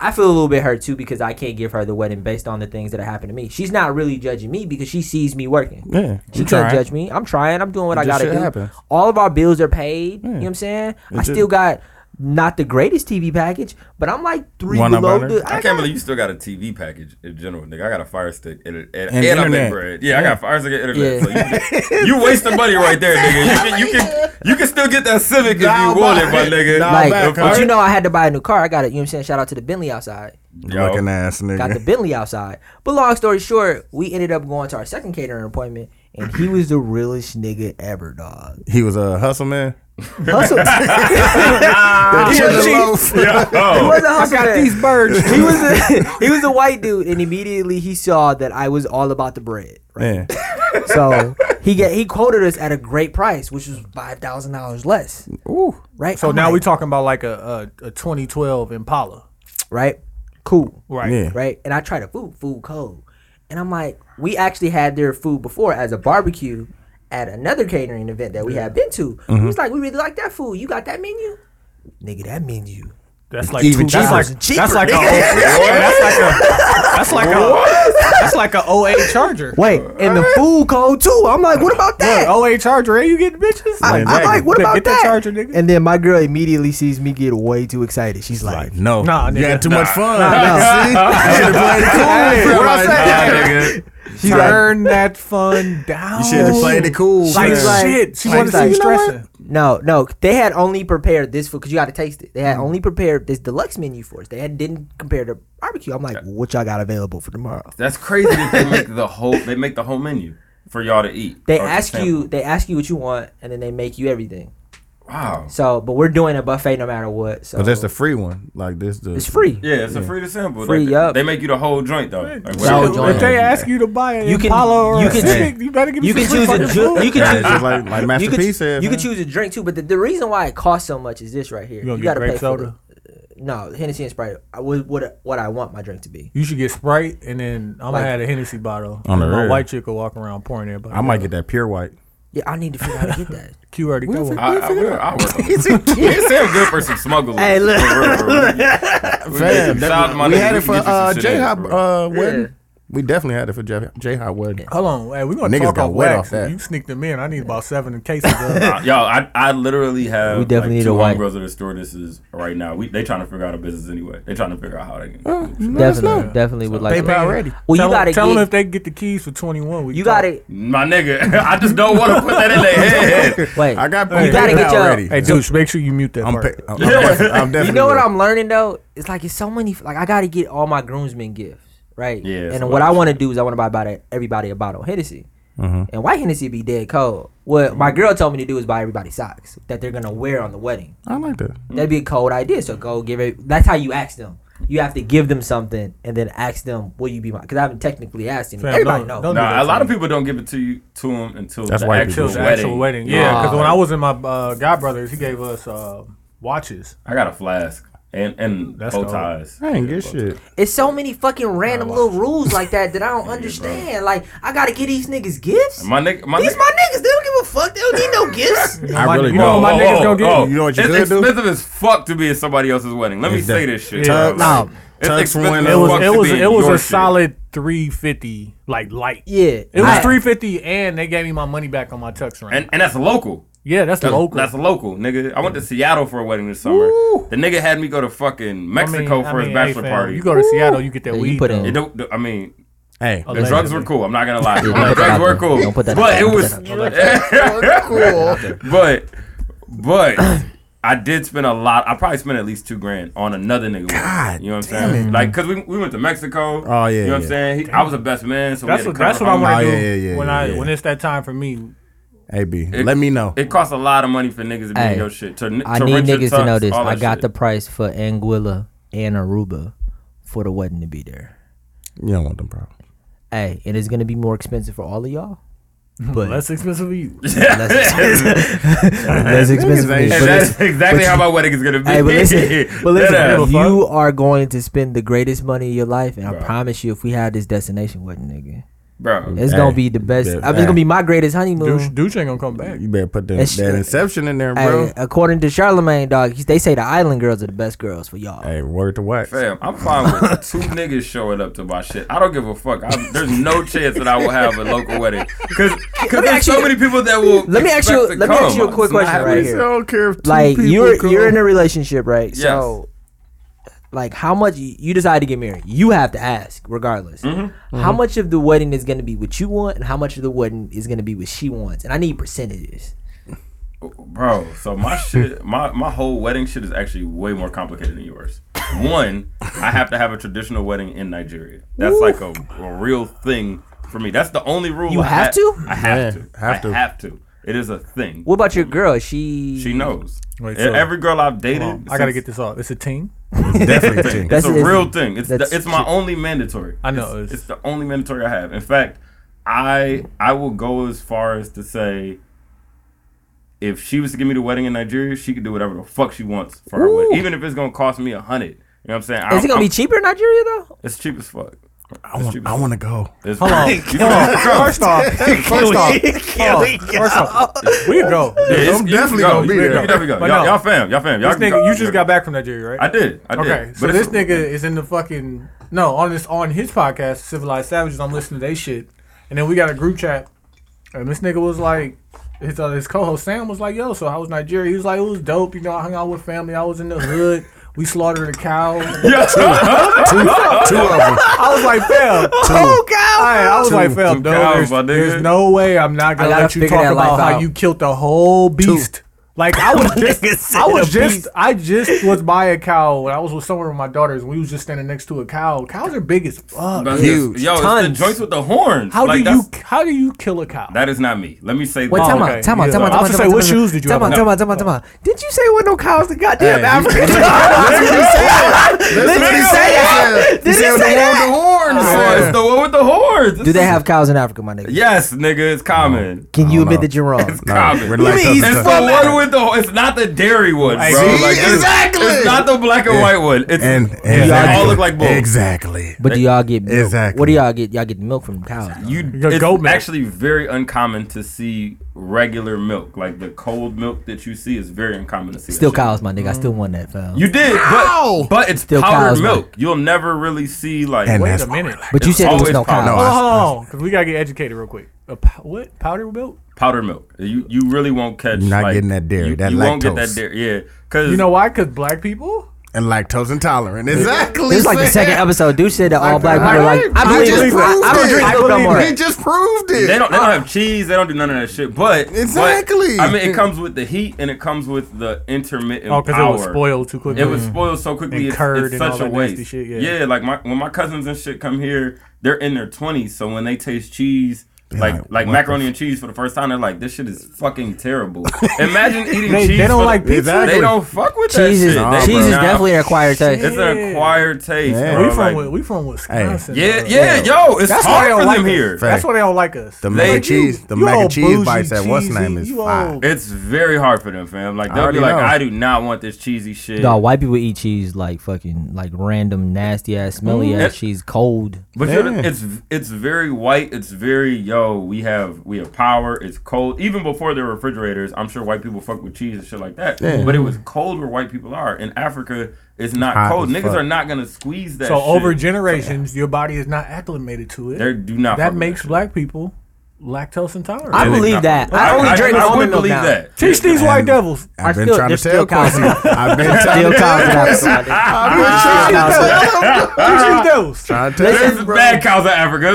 I feel a little bit hurt too because I can't give her the wedding based on the things that have happened to me. She's not really judging me because she sees me working. Yeah. She can't trying. judge me. I'm trying. I'm doing what I gotta do. All of our bills are paid. You know what I'm saying? I just- still got not the greatest TV package, but I'm like three One below the. I, I can't got- believe you still got a TV package in general, nigga. I got a Fire Stick and, and, and, And I make internet. bread. Yeah, I got a Fire Stick and internet. Yeah. So you, you wasting money right there, nigga. You can, you can you can still get that Civic if you want it, my nigga. Nah, like, but huh? you know, I had to buy a new car. I got it. You know what I'm saying? Shout out to the Bentley outside. Yo. Looking ass nigga. got the Bentley outside. But long story short, we ended up going to our second catering appointment, and he was the realest nigga ever, dog. he was a hustle man. Hustle. That he was chicken a- loaf. he was a hustle got man. these birds. He was a he was a white dude, and immediately he saw that I was all about the bread. Yeah. So he get he quoted us at a great price, which was five thousand dollars less. Ooh. Right. So I'm now like, we talking about like a, a, a 2012 Impala. right. Cool. Right. Yeah. right? And I tried the food, food cold. And I'm like, we actually had their food before as a barbecue at another catering event that we had been to. Mm-hmm. He was like, we really like that food. You got that menu? Nigga, that menu. That's like Even two, that's cheaper. like Cheaper, that's like a that's like a that's like a that's like a 08 Charger. Wait, and the food cold too. I'm like, what about that? Look, 08 Charger, ain't you getting bitches? I, I'm like, what Get about that that? charger, nigga. And then my girl immediately sees me get way too excited. She's like, Like, no. Nah, you nigga. had too much fun. Nah. See? You should have played it cool. Hey, what I Like, say? nah, nigga. She's like, Turn that fun down. You should have played it cool. Like man. like- shit. She like- wanted to see like, you you know stressing. no, no. They had only prepared this food because you got to taste it. They Mm. had only prepared this deluxe menu for us. They had, didn't compare the barbecue. I'm like, what y'all got available for tomorrow? That's crazy that they make the whole they make the whole menu for y'all to eat. They ask you, they ask you what you want, and then they make you everything. Wow. So, but we're doing a buffet no matter what. So But that's the free one. Like this, the it's free. Yeah, it's a free to sample. Free, Like, yup. They make you the whole joint though. Like, The whole joint. If they ask you to buy an You can- Impala or you can- Civic, you better give me You some can free choose a fucking ju- you can choose just like like Master you could, said. you man. could choose a drink too, but the, the reason why it costs so much is this right here. You You, got to pay soda? for the, uh, no Hennessy and Sprite. Uh, I would what what I want my drink to be. You should get Sprite, and then I'm Like- gonna have a Hennessy bottle. On the my real. white chick will walk around pouring everybody. I might get that pure white. Yeah, I need to figure out how to get that. Q already go. with it. I, I, will, I'll work on it. Yeah, Sam good for some smugglers. Hey, look. For real, for real. Fam, Shout out to my we nigga. had We it for can get you some uh, shit J in, Hop for uh, wedding. Yeah. We definitely had it for J J Hop wedding. Hold on, hey, we gonna Niggas talk got off wet wax. off that. You sneaked them in. I need about seven cases. Of Uh, yo, I, I literally have We definitely like, need two a white. homegirls that are stewardesses right now. We they trying to figure out a business anyway. They trying to figure out how they can. Definitely, definitely would like. PayPal to- ready. Well, tell you gotta tell get. them if they get the keys for 21. We you talk. gotta My nigga, I just don't want to put that in their head. wait. I got You gotta get your- ready. Hey, dude, make sure you mute that I'm, part. pay, I'm, I'm definitely, I'm definitely you know what ready. I'm learning though? It's like it's so many. Like I gotta get all my groomsmen gifts, right? Yeah, And what I want to do is I want to buy about everybody a bottle of Hennessy. and white Hennessy be dead cold. What my girl told me to do is buy everybody socks that they're gonna wear on the wedding. I like that. That'd be a cold idea. So go give it. That's how you ask them. You have to give them something and then ask them, "Will you be my?" Because I haven't technically asked them. Fam, Everybody don't- knows. don't Nah, a lot of people don't give it to you to them until That's the white actual. The wedding. actual wedding. Yeah, because when I was in my uh, godbrothers, he gave us uh, watches. I got a flask and and That's bow cold. ties. I ain't get shit. It's so many fucking random little rules like that that I don't understand. Like I gotta get these niggas gifts. My nigga, my These nigga, my niggas. They don't give a fuck. They don't need no gifts. I really you know don't. what my niggas gonna get? You know what you it's could do? expensive as fuck to be at somebody else's wedding. Let me say this shit. Yeah. bro. No, it's Tux expensive window. as It was fuck it to was be it was your a shit. solid three fifty, like light. Yeah, It was I- three fifty, and they gave me my money back on my tux ring. and and that's local. Yeah, that's That's local. That's local, nigga. I went to Seattle for a wedding this summer. The nigga had me go to fucking I mean- Mexico I for his mean, bachelor hey, party. You go to Seattle, you get that Yeah, you weed. put in- It don't, I mean, Hey, the Allegedly. drugs were cool. I'm not gonna lie. the drugs out were there. cool. Don't put that but it was, Don't put that but, but I did spend a lot. I probably spent at least two grand on another nigga. God you know what I'm saying? it. Like, cause we, we went to Mexico. Oh, yeah, you know what. I'm saying? He, I was the best man, so That's we what had that's what I all want Oh, to do yeah, yeah, when I when it's that time for me. Hey B, It- let me know. It costs a lot of money for niggas to be Hey, in your shit. To, I need rent your niggas to know this. I got shit. the price for Anguilla and Aruba for the wedding to be there. you don't want them problems. Hey, and it is gonna be more expensive for all of y'all. But Less expensive for you. less, less expensive for me. ain't But And that's listen- exactly but how my wedding is gonna be. Hey, but listen, but listen, Dead ass. you are going to spend the greatest money of your life, and I promise you, if we had this destination wedding, nigga, bro. it's Hey, gonna be the best. that- I mean, it's gonna be my greatest Dooch, honeymoon. Dooch ain't gonna come back. You better put that, That's- that inception in there, bro. Hey, according to Charlamagne, dog, they say the island girls are the best girls for y'all. Hey, word to wax. Fam, I'm fine with two niggas showing up to my shit. I don't give a fuck. I, there's no chance that I will have a local wedding because me there's so you- many people that will. Let me ask you- expect to let me ask you a quick question right here. I don't care if two like people you're come. you're in a relationship, right? Yes. So, like, how much you decide to get married? You have to ask, regardless. Mm-hmm. How much of the wedding is going to be what you want, and how much of the wedding is going to be what she wants? And I need percentages. bro. So my shit, my my whole wedding shit is actually way more complicated than yours. One, I have to have a traditional wedding in Nigeria. That's like a, a real thing for me. That's the only rule. You I have ha- to? I have Yeah, to. have I to. have to. It is a thing. What about your girl? Is She She knows. Wait, so- Every girl I've dated, Hold on, I gotta get this off. It's a team. Definitely a team. It's That's- a it's- real thing. It's the, it's my true. only mandatory. I know, It's, it's- it's the only mandatory I have. In fact, I I will go as far as to say, if she was to give me the wedding in Nigeria, she could do whatever the fuck she wants for her wedding, even if it's gonna cost me a hundred. You know what I'm saying? is it gonna be cheaper in Nigeria though? It's cheap as fuck. I want, I want to go. Hold on. You Hold on. First off, first off, hold on. first off, we can go. Yeah, I'm definitely gonna be there. can definitely go. But Y'all, no. y'all fam. Y'all fam. Y'all This nigga, go. you just got back from Nigeria, right? I did. I did. Okay, so this nigga is in the fucking no on this on his podcast, Civilized Savages. I'm listening to they shit, and then we got a group chat, and this nigga was like, his uh, his co-host Sam was like, "Yo, so how was Nigeria?" He was like, "It was dope. You know, I hung out with family. I was in the hood. We slaughtered a cow." Two of them. I was like, "Fam, Oh God! I, I was Two- like, fam, two no, cows, there's, my nigga. there's no way I'm not gonna gotta let you figure talk that about how out. you killed the whole beast." Like I was just, I was just, I just was by a cow when I was with somewhere with my daughters. We was just standing next to a cow. Cows are big as fuck. But Huge. it's- Yo, it's Tons. the joints with the horns. How Like, do you, how do you kill a cow? That is not me. Let me say Wait, this. Oh, time okay. out, time out, Yeah. time out, I was say, what shoes did you time have out, on? time out, time out, time out. Did you say what no cows the goddamn Hey, African? That's what he said. That's what he said. He Did he say that? with the horns. Oh, it's the one with the horns. Do they have cows in Africa, my nigga? Yes, nigga, it's common. Can you admit that you're wrong? It's common. we're like You mean he's It's the from one with the. It's not the dairy one, bro. See? Like, it's- Exactly. It's not the black and white one. It's and they exactly. all look like bulls. Exactly. But do y'all get milk? Exactly. What do y'all get? Y'all get milk from cows. though. You, got it's goat milk. actually very uncommon to see regular milk. Like the cold milk that you see is very uncommon to see. that Still shit. cows, my nigga. I still won that, fam. You did, Ow! but but it's Still powdered cows, man. milk. You'll never really see like. And Wait that's a minute. but you said it was always no powder. cows. No, I- Hold on, because we gotta get educated real quick. A pow- what powder milk? powdered milk. You you really won't catch. You're not like, getting that dairy, You, that you won't get that dairy. Yeah, because You know why? Because black people. and lactose intolerant. Exactly. This is like the second episode. Dude said that all black people like, I He believe just it. I, I don't proved drink milk no more. He just proved it. They don't. They don't have cheese. They don't do none of that shit. But but, Exactly. I mean, it comes with the heat and it comes with the intermittent Oh, because it power. was spoiled too quickly. It was spoiled so quickly. And It's, curd it's and such all a waste. shit, yeah. like my when my cousins and shit come here, they're in their twenties. So when they taste cheese, like Yeah, like macaroni and cheese for the first time. They're like, this shit is fucking terrible. Imagine eating They- cheese. they don't for the- like pizza? Exactly. They don't fuck with Cheese that is shit. Nah, cheese bro. is definitely an acquired taste. It's an acquired taste. Yeah. bro. we from like- we from Wisconsin. yeah, bro. yeah, yo, it's That's why hard they don't for like them us. here. That's why they don't like us. The They- mac and cheese, the you mac and cheese bites at what's name is you fire. It's very hard for them, fam. Like I they'll be like. I do not want this cheesy shit. Dog, white people eat cheese like fucking like random nasty ass, smelly Mm. ass cheese, cold. But it's it's very white. It's very yo. We have we have power. It's cold. Even before the refrigerators, I'm sure white people fuck with cheese and shit like that. Yeah. But it was cold where white people are. In Africa, it's not Hot cold. Niggas fuck. are not gonna squeeze that. so shit. over generations, your body is not acclimated to it. they do not. that fuck with makes shit. black people lactose intolerant. I believe not that. fuck with I it. only drink I, almond would milk believe now. that. Teach these white devils. I've been still- trying to there's tell still cows in Quincy. I've been trying cows in to Africa. Teach these devils. trying There's bad cows in Africa.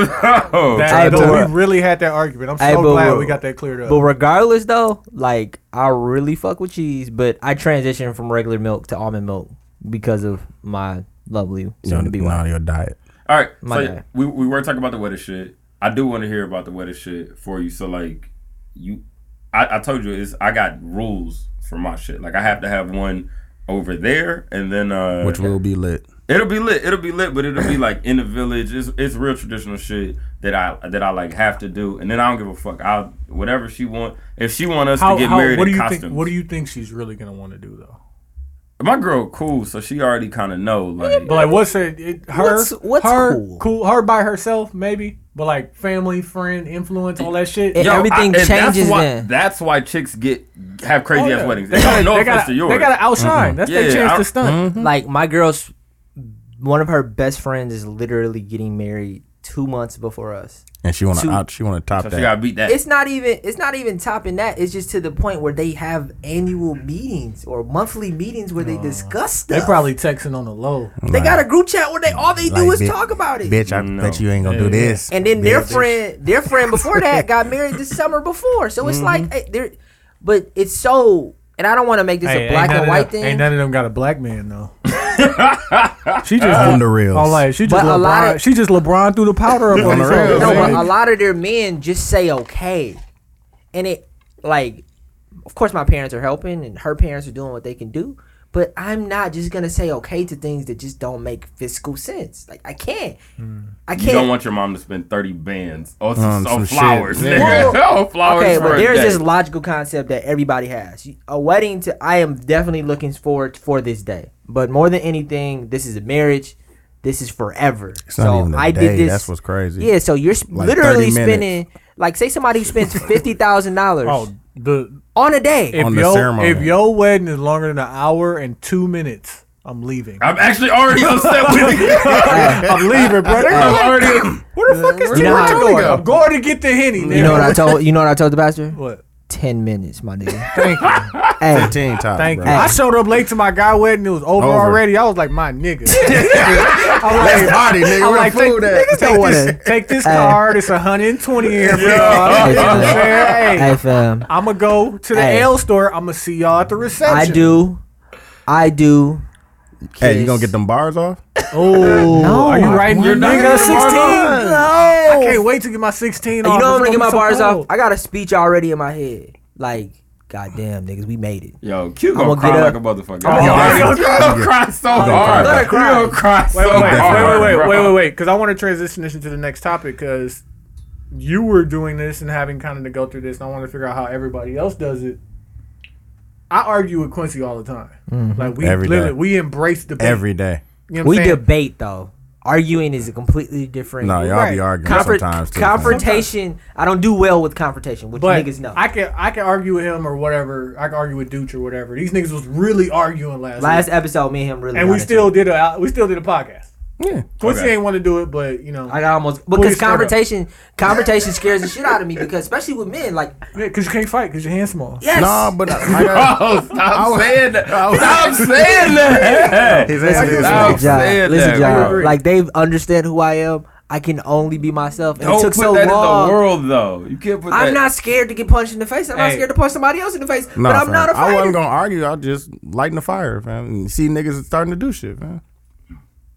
Oh. That, Hey, but- we really had that argument. I'm so Hey, but- glad we got that cleared up. But regardless, though, like I really fuck with cheese, but I transitioned from regular milk to almond milk because of my lovely soon to be you know, wife. your diet. All right, My so guy. we we were talking about the weather shit. I do want to hear about the weather shit for you. So like, you, I, I told you is I got rules for my shit. Like I have to have one over there, and then uh, Which will be lit. it'll be lit. It'll be lit, but it'll be like in the village. It's it's real traditional shit that I that I like have to do, and then I don't give a fuck. I'll whatever she want. If she want us how, to get how, married what do in you costumes, think? What do you think she's really gonna want to do though? My girl cool, so she already kind of know. Like, But like, what's it? it her, What's- what's her, cool? Her by herself, maybe. But like family, friend, influence, all that shit. It- Yo, everything and changes That's why, then. that's why chicks get have crazy Oh, ass weddings. They They gotta, don't know they gotta, to yours. they gotta outshine. Mm-hmm. That's Yeah, their chance I- to stunt. Mm-hmm. Like my girl's, one of her best friends is literally getting married two months before us. And she want to out. She want to top so that. she gotta beat that. It's not even it's not even topping that. It's just to the point where they have annual meetings or monthly meetings where they discuss They probably texting on the low. they got a group chat where they all they do is bi- talk about it. Bitch, I No. bet you ain't gonna do this. And then their friend, their friend before that got married this summer before. So it's like, Mm-hmm. hey, they're, but it's so. And I don't want to make this Hey, a black and white them, thing. Ain't none of them got a black man though. She just On the reels. Oh, like she just But a lot LeBron. of- she just LeBron threw the powder up on On the head. reels, no, but a lot of their men just say okay, and it like, of course, my parents are helping, and her parents are doing what they can do. But I'm not just gonna say okay to things that just don't make fiscal sense. Like I can't, hmm. I can't. You don't want your mom to spend thirty bands on, On on some flowers. Yeah. nigga. on flowers. okay, for but a there's day. this logical concept that everybody has. A wedding to I am definitely looking forward for this day. But more than anything, this is a marriage. This is forever. It's so not even a I day. did this. That's what's crazy. yeah, so you're sp- Like literally spending like say somebody who spends fifty thousand dollars Oh, the on a day. if On the your ceremony. if your wedding is longer than an hour and two minutes, I'm leaving. I'm actually already upset with you. I'm leaving, brother. I'm already. Where the fuck is You know how- Tony going? I'm going to get the henny. You know what I told you know what I told the pastor? What? Ten minutes, my nigga. Thank you. hey, Fifteen tops. Thank bro. you. I showed up late to my guy wedding. It was over, Over. already. I was like, my nigga. I'm like, Let's party, nigga. I'm Where like, the take, food at? take this, take this card. It's 120 here for y'all. You know what I'm saying? hey Hey, fam. I'm going to go to the Hey. L store. I'm going to see y'all at the reception. I do. I do. Hey, you gonna get them bars off? Oh, No. are you writing your not nigga gonna 16? get bars I can't wait to get my 16 And off. you know I'm gonna get my so bars cold. off. I got a speech already in my head. Like, goddamn niggas, we made it. Yo, Q I'ma gonna get cry like up. a motherfucker. I'ma Yo, get Q up. gonna cry so hard. Let her Q cry. gonna cry so Wait, wait, wait, hard. wait, wait, wait, wait, wait, because I want to transition this into the next topic because you were doing this and having kind of to go through this, and I want to figure out how everybody else does it. I argue with Quincy all the time. Mm-hmm. Like we Every literally day. we embrace debate. Every day. you know what We I'm saying? debate though. Arguing is a completely different. No, y'all be arguing Confront- sometimes too. confrontation. I don't do well with confrontation, which But niggas know. I can I can argue with him or whatever. I can argue with Dooch or whatever. These niggas was really arguing last Last week, episode, me and him really. and we still it. did a we still did a podcast. Yeah. Quincy Okay. ain't want to do it, but you know, I got almost because scared of? confrontation, confrontation scares the shit out of me because especially with men, like because you can't fight because your hand's small. yes, No, but I, I got, Oh, stop saying that. was- Stop saying that. His ass is Stop like- Job. saying Listen, that, job. bro. Like they understand who I am. I can only be myself. And Don't it took put so that long. in the world, though. You can't put. I'm not scared to get punched in the face. I'm not scared to punch somebody else in the face. No, but I'm fam. not a I fighter. wasn't gonna argue. I'll just lighten the fire, fam. And see niggas starting to do shit, man.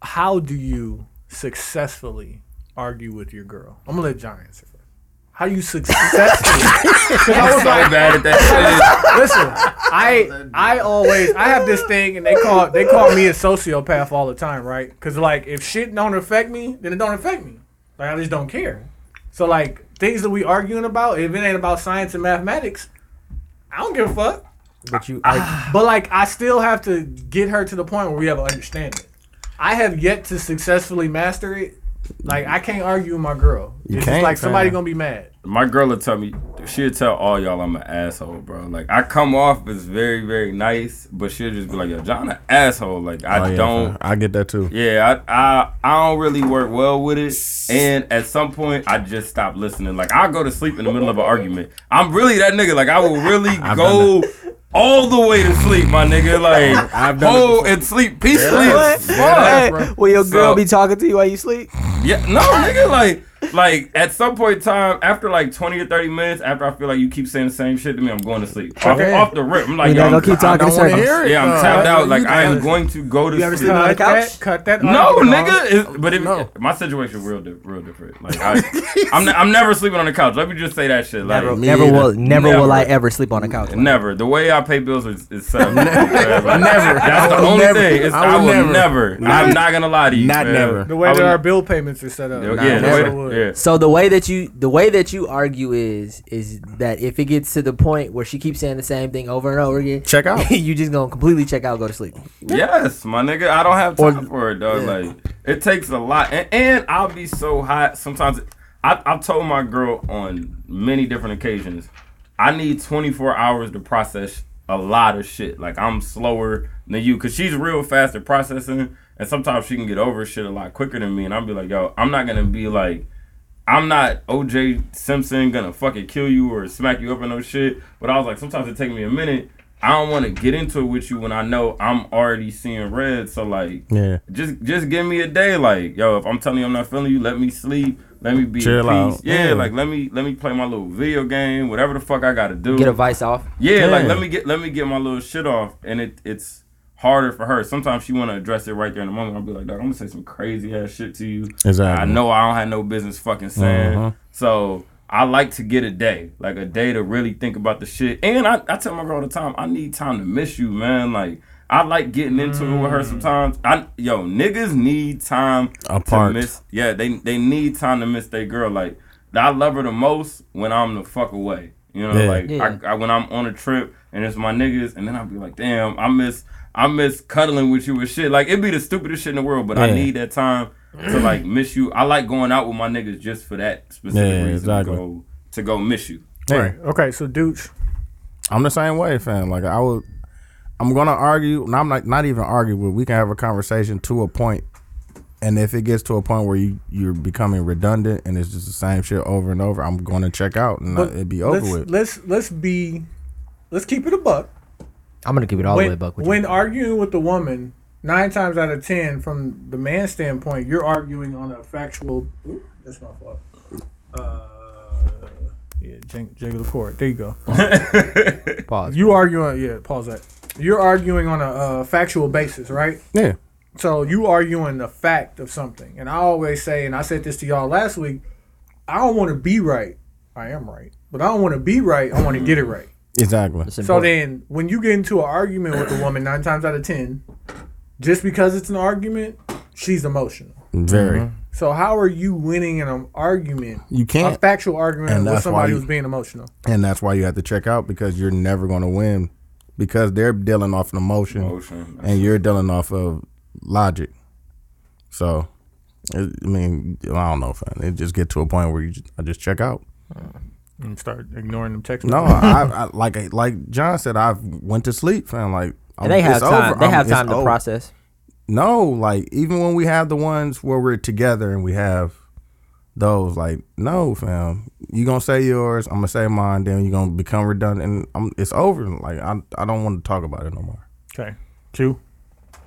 How do you successfully argue with your girl? I'm gonna let John answer first. how you successfully. Because I was so like, bad at that shit. listen, I I always I have this thing, and they call they call me a sociopath all the time, right? Because like if shit don't affect me, then it don't affect me. Like I just don't care. So like things that we arguing about, if it ain't about science and mathematics, I don't give a fuck. But you, I, But like I still have to get her to the point where we have an understanding. I have yet to successfully master it. Like I can't argue with my girl. You it's can't, like somebody fam. gonna be mad. my girl will tell me she'll tell all y'all I'm an asshole, bro. Like I come off as very, very nice, but she'll just be like, "Yo, John, an asshole." Like I Oh, yeah, don't. fam. I get that too. Yeah, I, I I don't really work well with it, and at some point I just stop listening. Like I'll go to sleep in the middle of an argument. I'm really that nigga. Like I will really go all the way to sleep, my nigga. Like I've done hold and sleep peacefully. what? fuck. Hey, will your girl So- be talking to you while you sleep? Yeah, no, nigga, like, like at some point in time, after like twenty or thirty minutes, after I feel like you keep saying the same shit to me, I'm going to sleep. Off, Okay. off the rip, I'm like, You yo, I'm, gonna keep I talking don't in want to hear it. yeah, I'm though. tapped out. Like I am going to go to You sleep. sleep on the the couch? couch? Cut that. Off? No, off. nigga. It's, but if, No. my situation real, di- real different. Like I, I'm, ne- I'm never sleeping on the couch. Let me just say that shit. Like Never, never will, never, will I ever sleep on a couch. Never. The way I pay bills is, is set up. never. Never. That's the only never. thing. It's, I I, will will never. never. Not- I'm not gonna lie to you. Not man. never. The way that our bill payments are set up. Yeah, Nah, yeah, the way never that- would. yeah. So the way that you the way that you argue is is that if it gets to the point where she keeps saying the same thing over and over again, Check out. you just gonna completely check out, go to sleep. Yes, my nigga. I don't have time for it, dog. Like it takes a lot, and, and I'll be so hot sometimes. I, I've told my girl on many different occasions, I need 24 hours to process a lot of shit. Like I'm slower than you, cause she's real fast at processing, and sometimes she can get over shit a lot quicker than me. And I'll be like, yo, I'm not gonna be like. I'm not OJ Simpson gonna fucking kill you or smack you up or no shit. But I was like, sometimes it take me a minute. I don't want to get into it with you when I know I'm already seeing red. So like, Yeah. just just give me a day. Like, yo, if I'm telling you I'm not feeling you, let me sleep. Let me be Chill at peace. out. Yeah, Yeah. like let me let me play my little video game, whatever the fuck I gotta do. Get a vice off. Yeah, like let me get let me get my little shit off, and it it's harder for her. Sometimes she want to address it right there in the moment. I'll be like, dog, I'm gonna say some crazy ass shit to you. Exactly. I know I don't have no business fucking saying. Uh-huh. So I like to get a day, like a day to really think about the shit. And I, I tell my girl all the time, I need time to miss you, man. Like I like getting into it with her sometimes. I yo niggas need time Apart. to miss. Yeah, they they need time to miss their girl. Like I love her the most when I'm the fuck away. You know, Yeah. like Yeah. I, I when I'm on a trip and it's my niggas, and then I'll be like, damn, I miss I miss cuddling with you and shit. Like it'd be the stupidest shit in the world, but I need that time to mm. like miss you. I like going out with my niggas just for that specific Yeah, reason exactly. to go to go miss you. Hey, Okay, so Dooch. I'm the same way, fam. Like I would, I'm gonna argue. And I'm not not even argue, but we can have a conversation to a point. And if it gets to a point where you you're becoming redundant and it's just the same shit over and over, I'm going to check out and But it'd be over let's, with. Let's let's be, let's keep it a buck. I'm gonna give it all the way when, buck with you. when arguing with the woman, nine times out of ten, from the man's standpoint, you're arguing on a factual. Ooh, that's my fault. Uh, yeah, jig- jiggle the cord. There you go. Pause. You arguing? Yeah, pause that. You're arguing on a uh, factual basis, right? Yeah, So you arguing the fact of something, and I always say, and I said this to y'all last week. I don't want to be right. I am right, but I don't want to be right. I want to get it right. Exactly. It's So then, when you get into an argument with a woman, nine times out of ten, just because it's an argument, she's emotional. Very. Mm-hmm. So how are you winning in an argument, You can't, factual argument And with that's why somebody you- who's being emotional? and that's why you have to check out because you're never going to win because they're dealing off an emotion Motion. and you're dealing off of logic. So, it, I mean, I don't know, fam. It just get to a point where you just, I just check out. Mm. And start ignoring them text. No, I, I like like John said. I went to sleep, fam. Like and they I'm- have time. over. They I'm- have time to over. process. No, like even when we have the ones where we're together and we have those, like no, fam. You gonna say yours, I'm gonna say mine. Then you are gonna become redundant. And I'm, it's over. Like I, I don't want to talk about it no more. Okay, Q.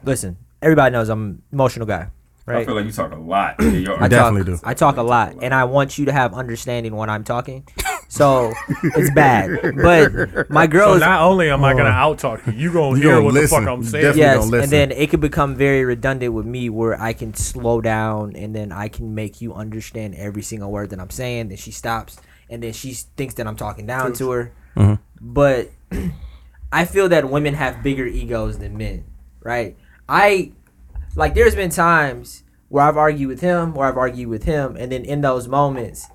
Listen, everybody knows I'm an emotional guy, Right. I feel like you talk a lot. I definitely talk, do. I talk a lot, and I want you to have understanding when I'm talking. So it's bad, but my girl So is not only am I gonna out talk you, you gonna You hear gonna what listen. the fuck I'm saying. Definitely yes, and then it could become very redundant with me, where I can slow down, and then I can make you understand every single word that I'm saying. Then she stops, and then she thinks that I'm talking down to her. Mhm. But I feel that women have bigger egos than men, right? I like there's been times where I've argued with him, where I've argued with him, and then in those moments,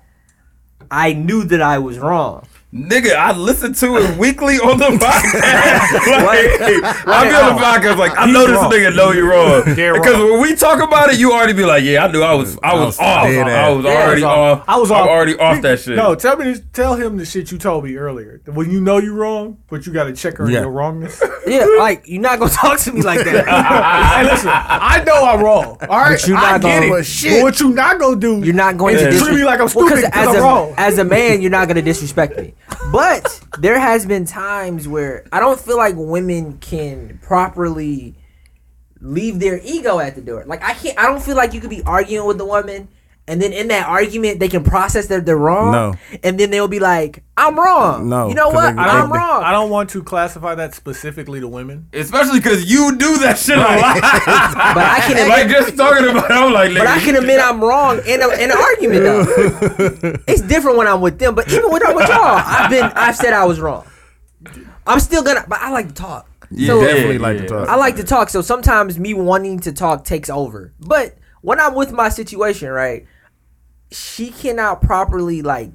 I knew that I was wrong. Nigga, I listen to it weekly on the podcast. like, I be on the podcast like I know this wrong. nigga know you're wrong. Because when we talk about it, you already be like, yeah, I knew I was I was, was off. dead I was ass. Yeah, already I was off. off. I was off. already off that shit. No, tell me, tell him the shit you told me earlier. When you know you're wrong, but you got to check her Yeah. in your wrongness. Yeah, like you're not gonna talk to me like that. hey, listen, I know I'm wrong. All right, But you I not get gonna- it. But shit. But what you not gonna do? You're not going is to treat me like I'm stupid because as I'm a wrong. as a man, you're not gonna disrespect me. But there has been times where I don't feel like women can properly leave their ego at the door. Like I can't. I don't feel like you could be arguing with the woman. And then in that argument, they can process that they're wrong. No. And then they'll be like, I'm wrong. No, You know what? they- I I'm don't, wrong. I don't want to classify that specifically to women. Especially because you do that shit a lot. but I can admit, like just talking about it, I'm like, But I can admit I'm wrong in, a, in an argument though. it's different when I'm with them, but even when I'm with y'all, I've been I've said I was wrong. I'm still gonna, but I like to talk. Yeah, so definitely like to talk. I like to talk. So sometimes me wanting to talk takes over. But when I'm with my situation, right, she cannot properly like.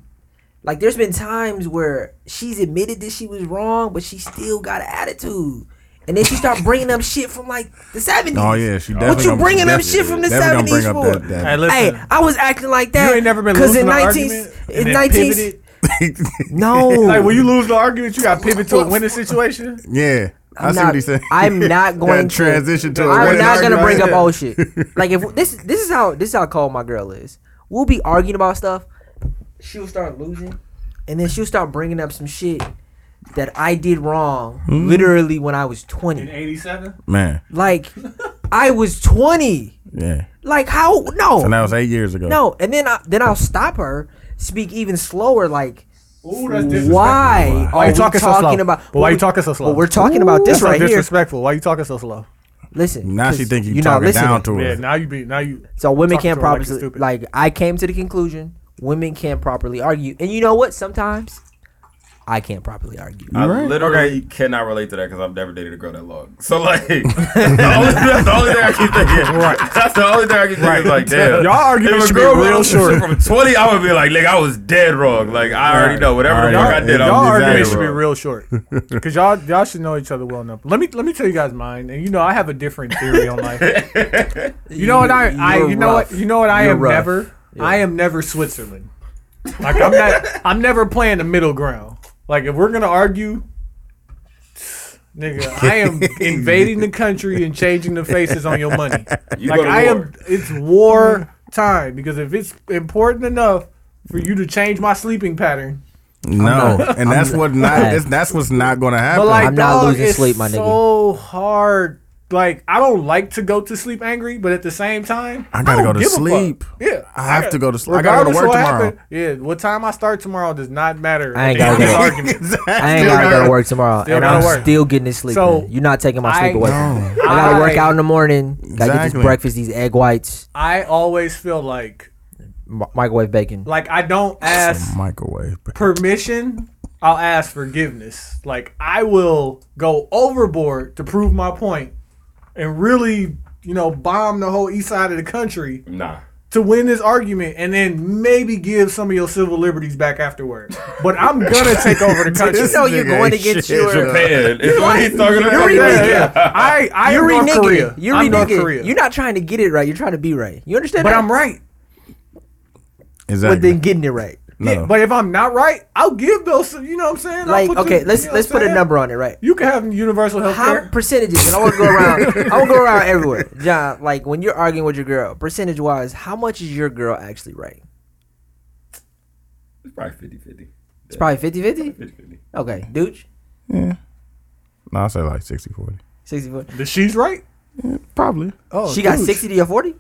Like there's been times where she's admitted that she was wrong, but she still got an attitude. And then she start bringing up shit from like the 70s. Oh yeah, she oh. definitely. What you bringing up shit from the definitely 70s bring for? up that- Hey, listen, Hey, I was acting like that. you ain't never been 'cause losing in an 19 argument in 19. No, Like when you lose the argument, you got to pivot to a winning situation. yeah, I I'm see not, what he said. I'm not going to transition to. I'm not gonna bring up Yeah. old shit. Like if this this is how this is how cold my girl is. We'll be arguing about stuff. She'll start losing, and then she'll start bringing up some shit that I did wrong. Hmm. Literally when I was twenty. In 20. '87, Man, Like I was 20. yeah. Like how? No, And that was eight years ago. no. And then I then I'll stop her. Speak even slower. Like Ooh, that's disrespectful. why Why are you we talking so slow? about? But why you we- talking so slow? Well, we're talking about this That's so right here. disrespectful. Why are you talking so slow? Listen, Now she 'cause think you you're not talking listening. down to her. Yeah, now you be now you. So women can't to her like properly like, I came to the conclusion women can't properly argue, and you know what? Sometimes I can't properly argue. I right. literally cannot relate to that because I've never dated a girl that long. So like, the only, that's the only thing I keep thinking. Right. That's the only thing I keep thinking. Is like, damn. Y'all argument if a should be girl real brought short. From twenty, I would be like, nigga, I was dead wrong. Like I already know whatever the Alright. fuck I did. Y'all Y'all I'm argument dead should be real short because y'all y'all should know each other well enough. Let me let me tell you guys mine, and you know I have a different theory on life. You know what I, I You're you know what you know what I You're am rough. never I am never Switzerland. Like I'm not I'm never playing the middle ground. Like if we're gonna argue, nigga, I am invading the country and changing the faces on your money. You like I war. am it's war time because if it's important enough for you to change my sleeping pattern. No, not- and that's I'm what not- not. That's what's not going to happen. But like, I'm not dog, losing sleep, my nigga. So hard. Like I don't like to go to sleep angry, but at the same time, I gotta don't go to give a sleep. Yeah, I have to go to sleep. I gotta go to work tomorrow. happened, Yeah, what time I start tomorrow does not matter. I ain't at the gotta end go. I ain't gotta go to work tomorrow, Still and I'm work. still getting this sleep. So, in. You're not taking my sleep I- away. No. I gotta work out in the morning. Gotta get Exactly. this breakfast, these egg whites, I always feel like mi- microwave bacon. like I don't ask microwave. permission. I'll ask forgiveness. Like I will go overboard to prove my point, and really, you know, bomb the whole east side of the country Nah. to win this argument and then maybe give some of your civil liberties back afterward. But I'm gonna take over the country. You know you're going to get your. Uh, Japan is what he's talking about. Yuri yeah, yeah. I, I You're North nigga. Korea. You're I'm North. Korea. You're not trying to get it right. You're trying to be right. You understand? but that? I'm right. Exactly. But then getting it right. No. Yeah, but if I'm not right, I'll give those. You know what I'm saying? Like put the- okay, let's you know let's what I'm put a number on it, right? You can have universal health care. percentages? And I want to go around. I want to go around everywhere. John, like when you're arguing with your girl, percentage wise, how much is your girl actually right? It's probably 50 50. It's probably 50 50. 50 50. Okay, Dooch, yeah. No, I say like 60 40. 64. The she's right. Probably. Oh, she got 60 to your 40?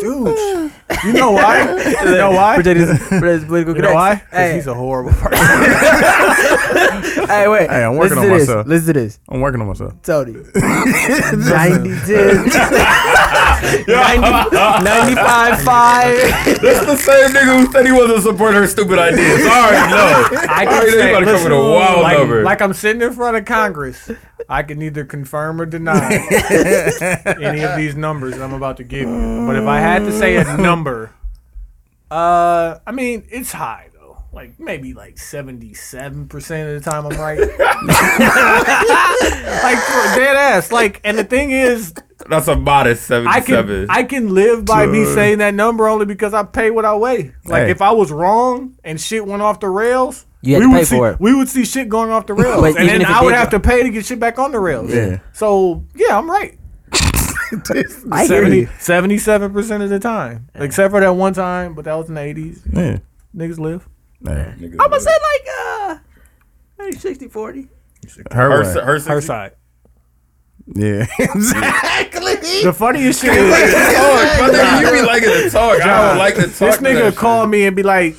Dude, you know why? You know why? For his, for his political You know why? 'Cause Hey, he's a horrible person. hey, wait. Hey, I'm working listen on to this. myself. Listen to this. I'm working on myself. Tony. 90 10. 95 5. That's the same nigga who said he wasn't supporting her stupid ideas. Sorry, no. I I can already say, you about to come with a wild like, number. like I'm sitting in front of Congress. I can either confirm or deny any of these numbers I'm about to give you. But if I had to say a number, uh, I mean it's high though. Like maybe like 77 percent of the time I'm right. like for dead ass. Like, and the thing is, That's a modest I 77. can I can live by me saying that number only because I pay what I weigh. Like Hey. if I was wrong and shit went off the rails, You had we to would pay see, it. We would see shit going off the rails, and then I would have go- to pay to get shit back on the rails. Yeah. So yeah, I'm right. I hear you. 77 percent of the time, except for that one time, but that was in the 80s. Yeah. Niggas live. Yeah. I'm gonna say like uh maybe 60 40. Her, her, way. her, Her her side. Yeah. exactly. The funniest shit is Brother, you be liking to talk. I don't like to talk. this nigga that call shit. me and be like,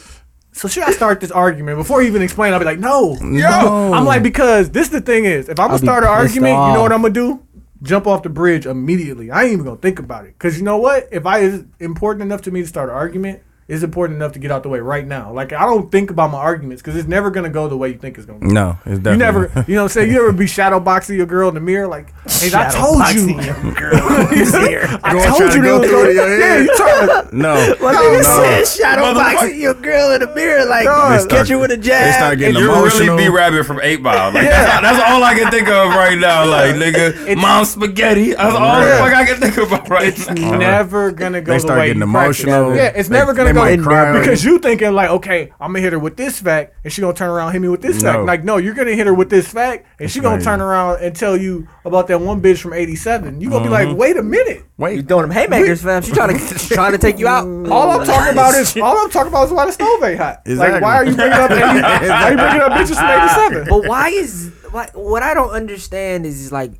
"So should I start this argument?" Before he even explain, I'll be like, "No, No. I'm like, because this the thing is, if I'm gonna start an pissed argument, you know what I'm gonna do? Jump off the bridge immediately. I ain't even gonna think about it. Cause you know what? If I is important enough to me to start an argument, it's important enough to get out the way right now. Like I don't think about my arguments because it's never gonna go the way you think it's gonna go. No, it's definitely. You never, you know what I'm saying? You ever be shadow boxing your girl in the mirror? Like, hey, I told you. I Gonna try told to you go they was through it gonna- in your Yeah, you trying to. No. Well, no. nigga said shadow boxing your girl in the mirror like Dog. catch you with a They jab. start getting You're emotional. really B Rabbit from 8 Mile. Like, that's, that's all I can think of right now. Like, nigga, mom spaghetti. That's all the fuck I can think about right It's now. never gonna go They the start way getting emotional. Yeah, it's never gonna they go might because you thinking like, okay, I'm gonna hit her with this fact, and she gonna turn around and hit me with this No. fact. Like, no, you're gonna hit her with this fact, and she gonna crazy. turn around and tell you about that one bitch from '87. You gonna be Mm-hmm. like, wait a minute. wait, You Wait. throwing them haymakers, fam. She trying to trying to take you out. All I'm talking about is all I'm talking about is why the stove ain't hot. Like, why are you bringing up 80, why you bringing up bitches from '87? But why is like what I don't understand is like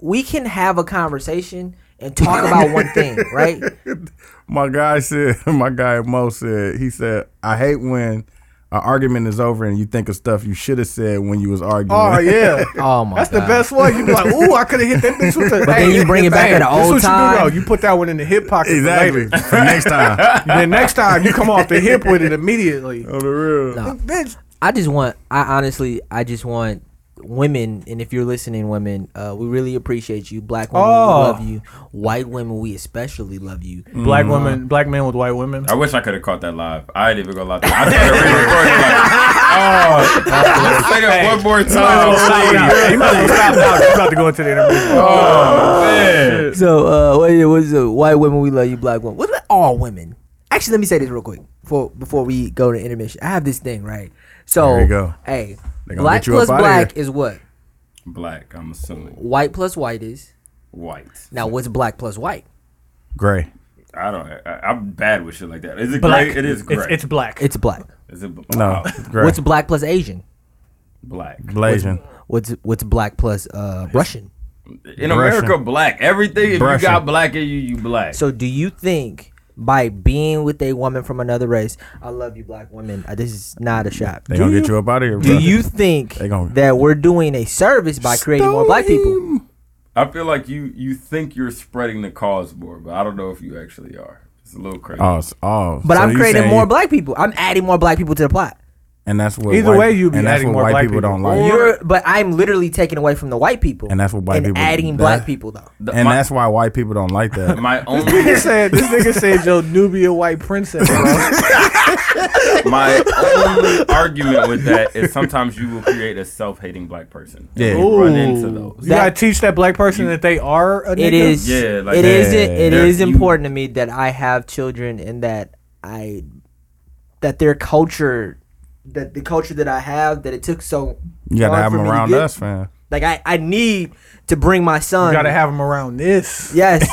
we can have a conversation and talk about one thing, right? My guy said, my guy Mo said, he said, I hate when an argument is over and you think of stuff you should have said when you was arguing. Oh yeah. Oh, oh my That's god. the best one. You be like, "Ooh, I could have hit that bitch with the." But then you bring it back hey, at the old what time. You, do, though. you put that one in the hip pocket. Exactly. later. For next time. then next time you come off the hip with it immediately. On the real. No. Bitch, I just want I honestly I just want women and if you're listening women uh we really appreciate you black women Oh. we love you white women we especially love you black women, black men with white women. I wish I could have caught that live. I ain't even gonna lie to you. I started re-recording like, oh, say that one more time. You might as well stop now. You about to go into the interview. Oh, man. so uh what is, what is it? white women we love you black women what about all women actually let me say this real quick before before we go to intermission I have this thing right so There you go. hey black you plus black is what Black, I'm assuming. white plus white is White. now what's black plus white Gray. I don't. I, I'm bad with shit like that. Is it Black. gray? It is gray. It's, it's black. it's black is it No. wow. Gray. what's black plus Asian black? Blasian. what's what's black plus uh Russian In America, black. Everything. If Russian. you got black in you, you black. So do you think by being with a woman from another race, I love you, black women. uh, This is not a shot. They Do gonna you, get you up out of here, do you think gonna- that we're doing a service by creating more black people? I feel like you you think you're spreading the cause more, but I don't know if you actually are. It's a little crazy. Oh, s- oh. But so I'm creating more black people. I'm adding more black people to the plot. And that's what. Either white, way, you be and that's adding what more white black people, people. don't like. You're, but I'm literally taking away from the white people, And that's what white and people- adding that- black people though. The- and my, that's why white people don't like that. my only Nigga said this nigga said your Nubia white princess, bro. my only argument with that is sometimes you will create a self-hating black person. Yeah. you run into Ooh. those. You gotta teach that black person that they are a nigga. It is. Yeah, like it is. Yeah, It there- is you- important to me that I have children and that I that their culture, that the culture that I have, that it took so. You gotta have them around get- us, man. Like I, I need to bring my son. You gotta have them around this. Yes.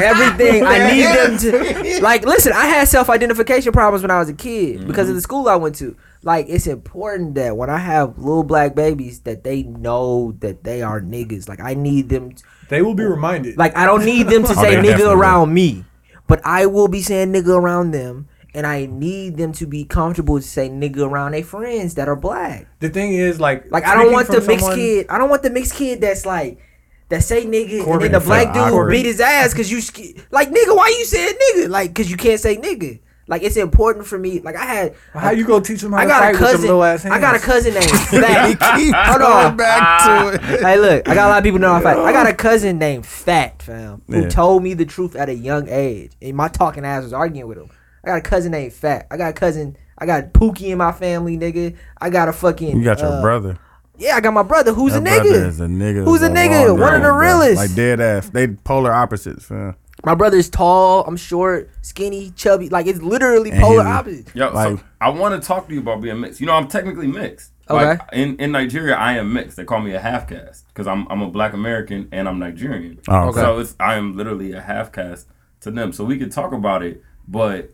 Everything. I need them to like listen, I had self identification problems when I was a kid mm-hmm. because of the school I went to. Like it's important that when I have little black babies that they know that they are niggas. Like I need them t- They will be reminded. like I don't need them to Oh, say they nigga definitely around me. But I will be saying nigga around them. And I need them to be comfortable to say nigga around their friends that are black. the thing is, like, Like I don't want the mixed someone- kid. I don't want the mixed kid that's like that say nigga, Corbin and then the black dude awkward. beat his ass because you like nigga. Why you saying nigga? Like because you can't say nigga. Like it's important for me. Like I had, How you gonna teach them how I to got fight a with them cousin. little ass hands? I got a cousin named Fat. Hold on. back to it. hey, look, I got a lot of people know I'm fat. I got a cousin named Fat, fam, who Yeah. told me the truth at a young age. And my talking ass was arguing with him. I got a cousin named Fat. I got a cousin. I got Pookie in my family, nigga. I got a fucking. You got your uh, brother. Yeah, I got my brother who's Your a brother nigga. is a nigga. Who's a of nigga? long One of the range, bro. realest. Like dead ass. They polar opposites, fam. My brother's tall. I'm short, skinny, chubby. Like it's literally And polar he's a- opposite. Yo, Like- so I want to talk to you about being mixed. You know, I'm technically mixed. Okay. Like, in in Nigeria, I am mixed. They call me a half caste because I'm I'm a Black American and I'm Nigerian. Oh, okay. So it's I am literally a half caste to them. So we could talk about it, but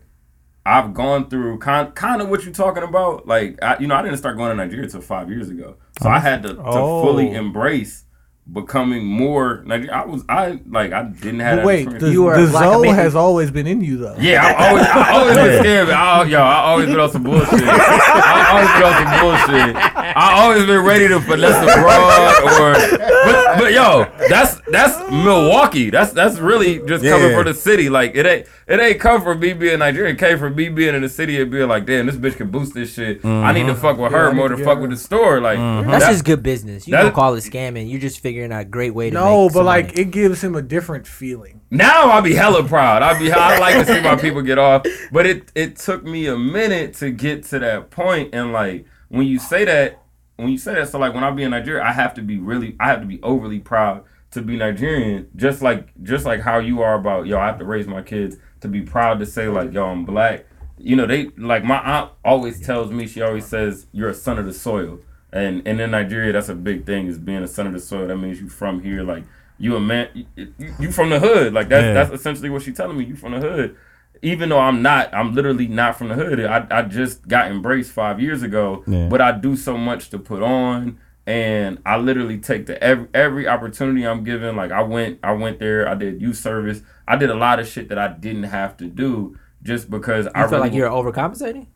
I've gone through kind kind of what you're talking about. Like I, you know, I didn't start going to Nigeria until five years ago. So I oh, had to, to Oh. fully embrace becoming more Nigerian. I was I like I didn't have But that wait, experience. the, You are the a black Zoe has always been in you though. Yeah, I always, I always been scared. I, yo, I always been on some bullshit. I always been on some bullshit. I always been ready to finesse abroad or, but, but yo, that's that's Milwaukee. That's that's really just coming Yeah. from the city. Like it ain't it ain't come from me being Nigerian. It came from me being in the city and being like, damn, this bitch can boost this shit. I need to mm-hmm. fuck with Yeah, her need more to to fuck her. with the store. Like mm-hmm. That's that- just good business. You don't call it scamming. You're just figuring out a great way to No, make but like money. it gives him a different feeling. Now I'll be hella proud. I'll be I like to see my people get off. But it it took me a minute to get to that point and like when you say that when you say that, so like when I be in Nigeria, I have to be really I have to be overly proud to be Nigerian, just like just like how you are about yo, I have to raise my kids to be proud to say like yo, I'm black. You know, they like my aunt always tells me, she always says, You're a son of the soil. And and in Nigeria that's a big thing is being a son of the soil. That means you from here, like you a man you, you- from the hood. Like that's Yeah. that's essentially what she's telling me. You from the hood. Even though I'm not, I'm literally not from the hood. I, I just got embraced five years ago, Yeah. but I do so much to put on, and I literally take the every every opportunity I'm given. Like I went, I went there. I did youth service. I did a lot of shit that I didn't have to do just because I feel really like you're overcompensating.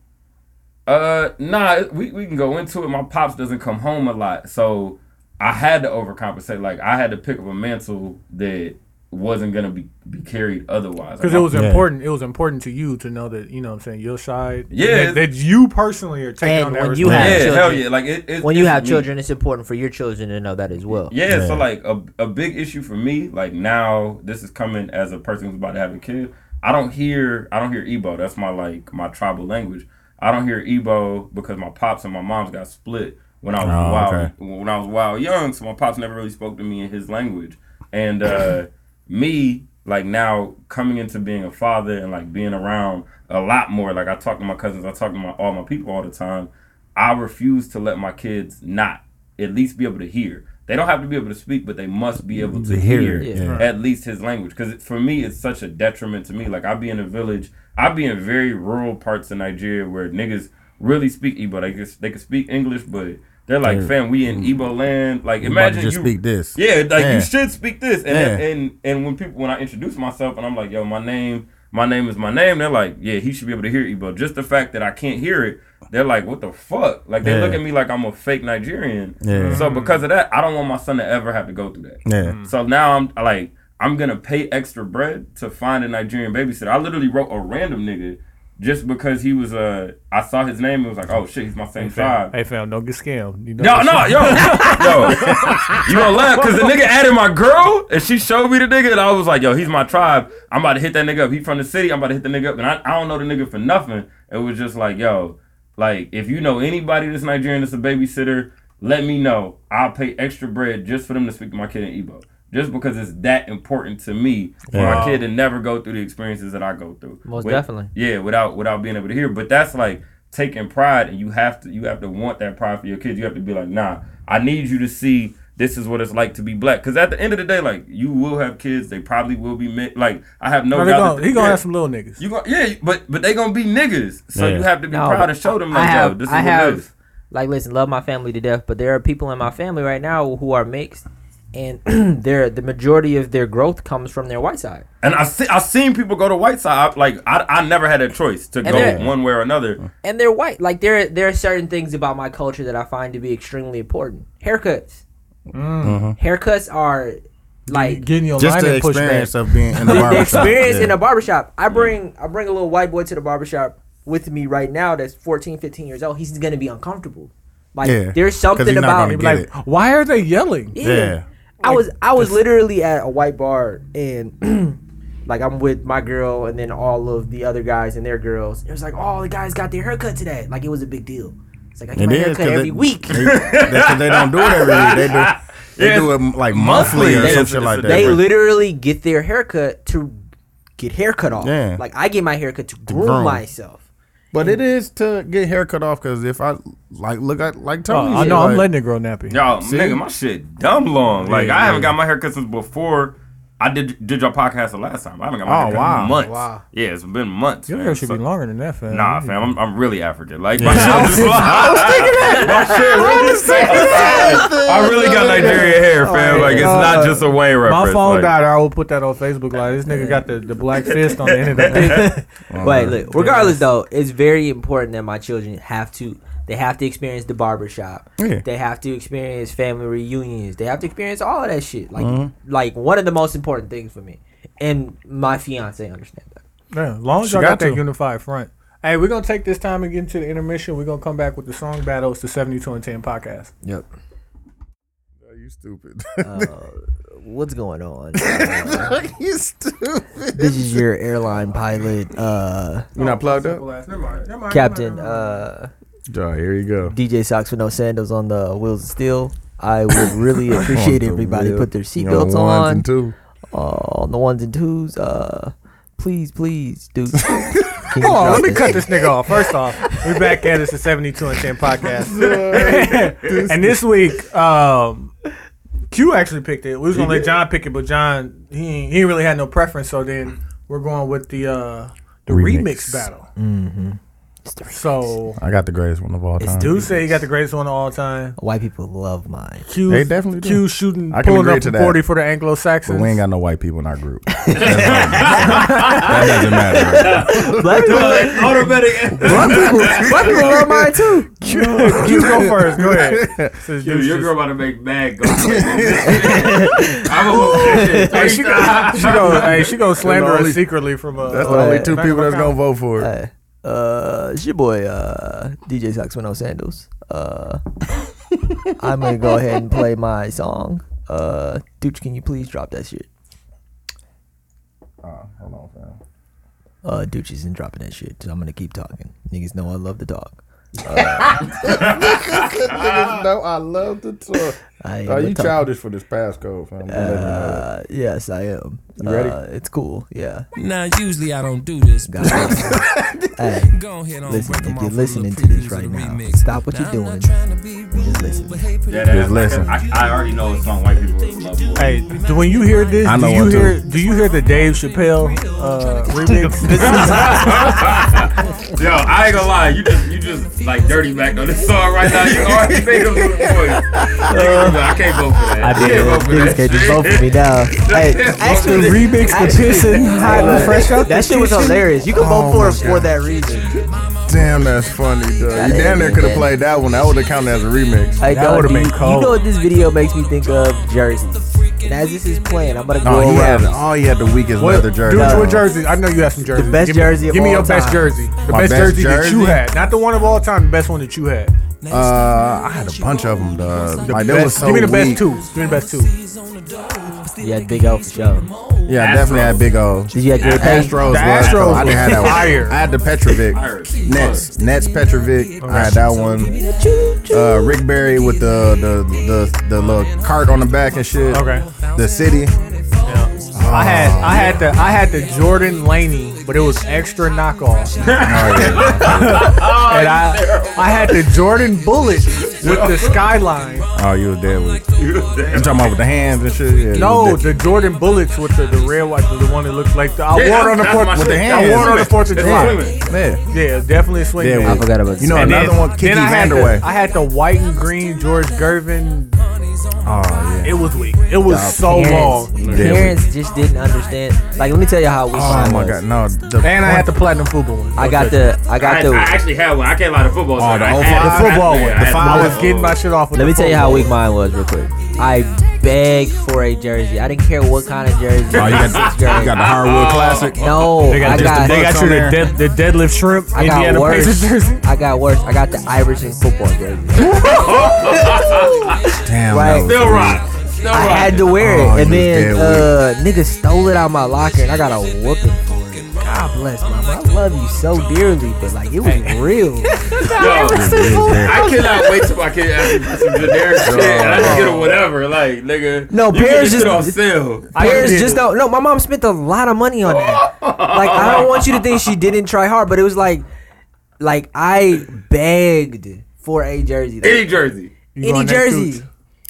uh, nah, we, we can go into it. My pops doesn't come home a lot, so I had to overcompensate. Like I had to pick up a mantle that wasn't gonna be be carried otherwise. Because Like, it was Yeah. important. It was important to you to know that you know what I'm saying your side. Yeah. that, that you personally are taking And on that when you yeah, have hell children. yeah. Like it, it When you it's have me. children, it's important for your children to know that as well. Yeah, Yeah. so like a, a big issue for me, like now this is coming as a person who's about to have a kid. I don't hear I don't hear Igbo. That's my like my tribal language. I don't hear Igbo because my pops and my moms got split when I was Oh, wild okay. when I was wild young. So my pops never really spoke to me in his language. And uh, me like now coming into being a father and like being around a lot more. Like I talk to my cousins, I talk to my all my people all the time. I refuse to let my kids not at least be able to hear. They don't have to be able to speak, but they must be able mm-hmm. to To hear hear, yeah. at least his language. Because for me, it's such a detriment to me. Like I be in a village, I be in very rural parts of Nigeria where niggas really speak Igbo. They can, they can speak English, but they're like, Yeah. fam, we in mm. Igbo land. Like You imagine just you speak this. yeah, like Yeah. you should speak this. And, Yeah. and and when people when I introduce myself and I'm like, yo, my name, my name is my name, they're like, yeah, he should be able to hear Igbo. Just the fact that I can't hear it, they're like, what the fuck? Like they Yeah. look at me like I'm a fake Nigerian. Yeah. So mm. because of that, I don't want my son to ever have to go through that. Yeah. So now I'm like, I'm gonna pay extra bread to find a Nigerian babysitter. I literally wrote a random nigga just because he was uh I saw his name and was like, oh shit, he's my same Hey fam, tribe. hey fam, don't get scammed. You know No, no, yo, yo, you gonna laugh because the nigga added my girl and she showed me the nigga and I was like, yo, he's my tribe. I'm about to hit that nigga up. He from the city. I'm about to hit the nigga up and I, I don't know the nigga for nothing. It was just like, yo, like if you know anybody that's Nigerian that's a babysitter, let me know. I'll pay extra bread just for them to speak to my kid in Igbo. Just because it's that important to me for my kid to never go through the experiences that I go through. Most With- definitely. yeah, without without being able to hear. But that's like taking pride, and you have to you have to want that pride for your kids. You have to be like, nah, I need you to see this is what it's like to be black. Because at the end of the day, like you will have kids. They probably will be mi- like I have no No, doubt. gonna, that- he gonna yeah, have some little niggas. You gonna yeah, but but they gonna be niggas. So Yeah. you have to be No, proud to show them I like, have, yo, this is I what have, it is. like, listen, love my family to death, but there are people in my family right now who are mixed, and their the majority of their growth comes from their white side. And I see I seen people go to white side. Like I I never had a choice to go one way or another. and they're white. Like there, there are certain things about my culture that I find to be extremely important. Haircuts. Mm. Haircuts are Like getting your Just the lineman pushed back. experience of being in the the, the barbershop. experience in yeah. the barbershop. I bring I bring a little white boy to the barbershop with me right now that's 14, 15 years old. He's gonna be uncomfortable. Like Yeah, there's 'cause something about gonna Like, it. why are they yelling? yeah. Yeah. I was I was literally at a white bar and like I'm with my girl and then all of the other guys and their girls. It was like all the guys got their haircut today. Like it was a big deal. It's like I get It my is, haircut 'cause every they- week. They, they, 'cause they don't do it every week. They do. They Yeah, do it like monthly or monthly. some Yeah, shit like that. they But- literally get their haircut to get haircut off. Yeah. Like I get my haircut to groom, groom. myself. But it mm. is to get hair cut off because if I like look at like Oh, Tony, I know. I'm letting it grow nappy. Y'all, See? nigga, my shit dumb long. Like Yeah, I haven't yeah. got my haircut since before I did did your podcast the last time. I haven't got my Oh, haircut wow. in months. Wow. Yeah, it's been months. Your hair should So- be longer than that, fam. Nah, fam, I'm, I'm really African. Like my shit just I was thinking that. My shit really I really got Nigerian hair, fam. Like it's not uh, just a Wayne reference. My phone like, died. I will put that on Facebook. Like this nigga got the, the black fist on the end of the dick. Wait, look. Regardless, though, it's very important that my children have to. They have to experience the barbershop. Yeah. They have to experience family reunions. They have to experience all of that shit. Like, like one of the most important things for me, and my fiance understands that. Yeah, as long as She y'all got, got that to. unified front. Hey, we're gonna take this time and get into the intermission. We're gonna come back with the song battle. It's the 72 and 10 podcast. Yep. you stupid. Uh, what's going on? you stupid. this is your airline pilot, uh, You not plugged up? Never mind. Never mind. Captain uh, Joy, here you go. DJ Socks with no sandals on the wheels of steel. I would really appreciate everybody wheel. put their You know, seatbelts ones on. and two. uh, on the ones and twos. Uh, please, please, dude. Can you Hold on, let me cut this nigga off. First off, we're back at us the 72 and 10 podcast. and this week, um, Q actually picked it. We was gonna let John pick it, but John he ain't- he ain't really had no preference. So then we're going with the uh, the remix, Remix. battle. It's the- So I got the greatest one of all time. dude say he got the greatest one of all time. White people love mine. Q They definitely do. Q shooting I can pulling agree up to from that. forty for the Anglo Saxons. But we ain't got no white people in our group. that doesn't matter. Black people, automatic. black people, black people love mine too. Q, Q go first. Go ahead. Since Yo, dude's your just- girl about to make mad go. I'm a Hey, she go, she go, hey, she go slander only- us secretly from uh, That's the uh, only two people that's gonna vote for it. Hey, uh, it's your boy, uh, DJ Socks with no sandals. Uh, I'm gonna go ahead and play my song. Uh, Dooch, can you please drop that shit? Oh, hold on, fam. Uh, Dooch isn't dropping that shit, so I'm gonna keep talking. Niggas know I love to talk. Niggas know I love to talk. I am Oh, you talker. childish for this passcode, fam. I'm letting you know. Uh, yes, I am. You ready? Uh, it's cool. Yeah. Now, usually I don't do this. Got it. hey, Go ahead on listen. If you're listening to this right now, stop what Now, you're doing. not trying to be rude, Just listen. but hey, pretty Yeah, that, Just listen. I, I already know a song white people love more. Hey, do, when you hear this, I do know you one too. hear do you hear the Dave Chappelle uh, remix? Yo, I ain't gonna lie, you just you just like dirty back on this song right now. You already made a little voice. I can't vote for that. I did. can't vote for Niggas that. can't just vote for me now. Hey, the remix, the pissing hot and fresh out. that shit was hilarious. You can vote Oh for it for that reason. Damn, that's funny, dog. You damn near could have played that one. That would have counted as a remix. Hey, That would've you, been you know what this video makes me think of? Jersey. And as this is playing, I'm gonna go Oh, he had, around. oh, he had the weakest What, leather jersey. Dude, No. what jersey? I know you have some jerseys. The best give me, jersey of Give me all your best jersey. The best, best jersey, that you had, not the one of all time. The best one that you had. Uh, I had a bunch of them, dog. The Like, best, that was so give me the best weak. two. Give me the best two. You had Big O for sure. Yeah, I definitely had big O. Did you have Gary Payton? Astros, The was Astros cold. I didn't have that one. fire. I had the Petrovic. Nets, Nets Petrovic. I had that one. Uh, Rick Barry with the the the the little cart on the back and shit. Okay. The city. I had I had the I had the Jordan Laney, but it was extra knockoff. Oh, and I I had the Jordan Bullet with the skyline. Oh, you were dead with. You I'm talking about with the hands and shit. Yeah, no, the Jordan bullets with the, the red one, the one that looks like the. I yeah, wore it on the fourth with the hands. I wore it on the fourth of July. Yeah, yeah, definitely a swing. Yeah, I forgot about. You know another then, one, Kiki Vandeweghe. I had the white and green George Gervin Oh, yeah. It was weak. It was the so parents, long. Parents just didn't understand. Like, let me tell you how we. Oh my was. god, no! The, and I had the platinum football one. I got the. I got I, the. I actually had one. I came out of football. Oh, so the, I had, the football oh, I, one. The, the was getting my shit off. Let me tell you how weak mine was, real quick. I begged for a jersey. I didn't care what kind of jersey. Oh, you got, you got the hardwood classic. No, they got, I got, the, they got you the, the deadlift shrimp. I got Indiana worse. Jersey. I got worse. I got the Iverson football jersey. Damn, right. still rock. I had to wear it, oh, and then uh, niggas stole it out of my locker, and I got a whooping for it. God bless, my. I love you so dearly, but like it was real. Yo, I cannot wait till my kid some generic shit. And I just get a whatever, like nigga. No, parents just on sale. Parents just don't. No, my mom spent a lot of money on that. like I don't want you to think she didn't try hard, but it was like, like I begged for a jersey. Like, Any jersey. Any jersey.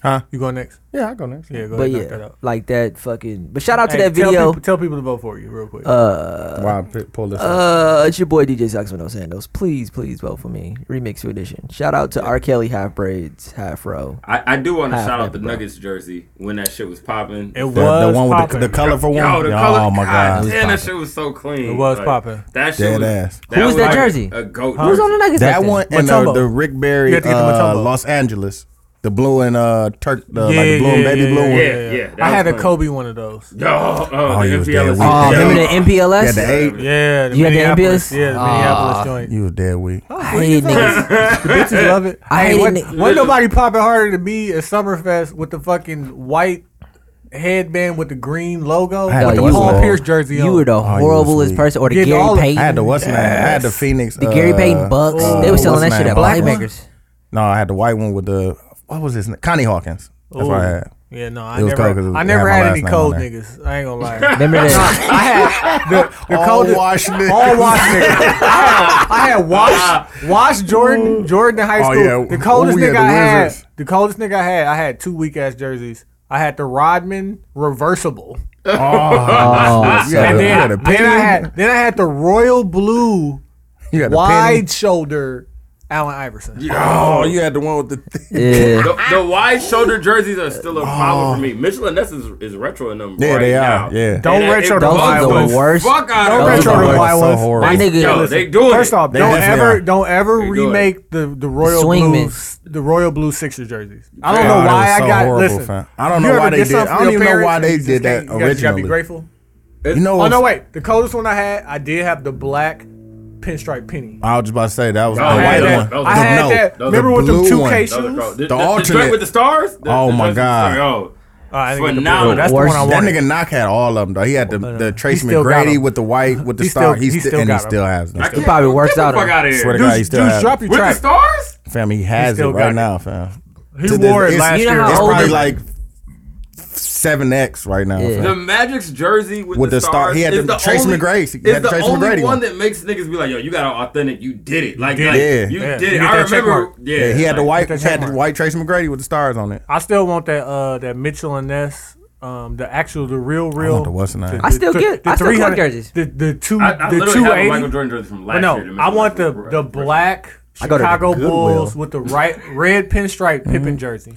Huh? You go next? Yeah, I go next. Yeah, go but ahead, yeah, that like that fucking. But shout out to that tell video. People, tell people to vote for you real quick. Uh, wow, pull this. Uh, up. it's your boy DJ Socks with No Sandals. Please, please vote for me. Remix edition. Shout out to yeah. R. Kelly half braids, half row. I, I do want to shout out the bro. Nuggets jersey when that shit was popping. It the, was the one with the, the colorful Yo, one. Yo, color, oh my god, god damn, that shit was so clean. It was popping. That shit Dead was, ass. That Who was, that jersey? A goat. Huh? Who was on the Nuggets? That one uh, and the Rick Barry, uh, Los Angeles. The blue and uh Turk, the, yeah, like the blue yeah, and baby yeah, blue one. Yeah, yeah. I had funny. a Kobe one of those. Oh, oh, oh the MPLS. Oh, remember the MPLS? Yeah, the eight. Yeah, the you had the MPLS. Yeah, the uh, Minneapolis ah, joint. You was dead weak. Oh, I hate niggas. the bitches love it. I hate niggas. Was nobody popping harder to me at Summerfest with the fucking white headband with the green logo with the Paul Pierce jersey on. You were the oh, horriblest person, or the Getting Gary Payton. I had the what's yes. I had the Phoenix. The uh, Gary Payton Bucks. Uh, they were selling that shit at Playmakers. No, I had the white one with the what was his name? Connie Hawkins. That's what I had. Yeah, no, I never, cold, I never had, had any cold niggas. I ain't gonna lie. Remember that? I had the, the all coldest, wash niggas. all wash niggas. I had, had wash, wash Jordan, Jordan in high oh, school. Oh, yeah. The coldest Ooh, yeah, nigga the I had, the coldest nigga I had, I had two weak ass jerseys. I had the Rodman reversible. Oh, so and then, then I had then I had the royal blue wide shoulder Allen Iverson. Oh, you had the one with the Yeah. The, the wide shoulder jerseys are still a oh. problem for me. Mitchell and Ness is, is retroing them Yeah, right they now. are. Yeah. Don't And retro the wide ones. worst. Fuck out Don't retro the wide ones. horrible. My nigga, Yo, they doing First it. off, They don't ever are. don't ever They remake the the Royal blue Blues the Royal Blue Sixers jerseys. I don't know why I got listen. fam. I don't know why they did. I don't even know why they did that originally. you gotta- be grateful. You know, Oh no, wait. The coldest one I had, I did have the black pinstripe penny. I was just about to say that was. the white. One. I had that. Remember with the two one. K shoes? The, the, the alternate with the stars. The, oh the my god. Oh. Uh, That's the one I wanted. That nigga Knock had all of them though. He had the, uh, the Tracy McGrady with the white with the he star. Still, he, still, and he still has them. He probably works out. out Swear to God, he still has. Drop your with the stars, fam. He has it right now, fam. He wore it last year. It's probably like seven X right now. Yeah. The Magic's jersey with, with the, the star. He had the, the Tracy McGrady. He had the, the Tracy only McGrady one, one that makes niggas be like, "Yo, you got an authentic. You did it. Like, it. Yeah. you yeah. did it." I remember. Yeah, he had like, the white had the white Tracy McGrady with the stars on it. I still want that uh that Mitchell and Ness. Um, the actual, the real, real. I, the, what's the, the, I still get. The I still collect jerseys. The, the two, I, I the two eighty. Michael Jordan jersey from last no, year. No, I want the the black Chicago Bulls with the right red pinstripe mm-hmm. Pippen jersey.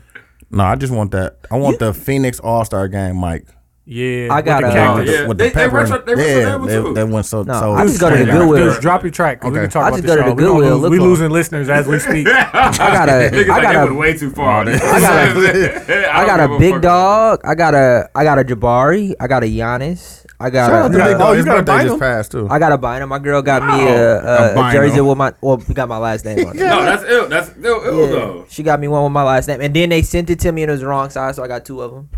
No, I just want that. I want the Phoenix All Star Game, Mike. Yeah, I got with the, with yeah. the, they, pepper. They, retro, they, retro yeah, they, they went so. No, so I just got to Goodwill. Just drop your track. Okay. We can talk I just about go to Goodwill. We, we losing listeners as we speak. I got a. I got like a way too far. I got a. I got a big dog. I got a. I got a Jabari. I got a Giannis. I got Shout a, out to Big oh, just passed too. I got a binder. My girl got me a, a, a, A jersey with my well, got my last name on it. No, that's ill. That's ill, ill Yeah. though. She got me one with my last name, and then they sent it to me and it was the wrong size, so I got two of them.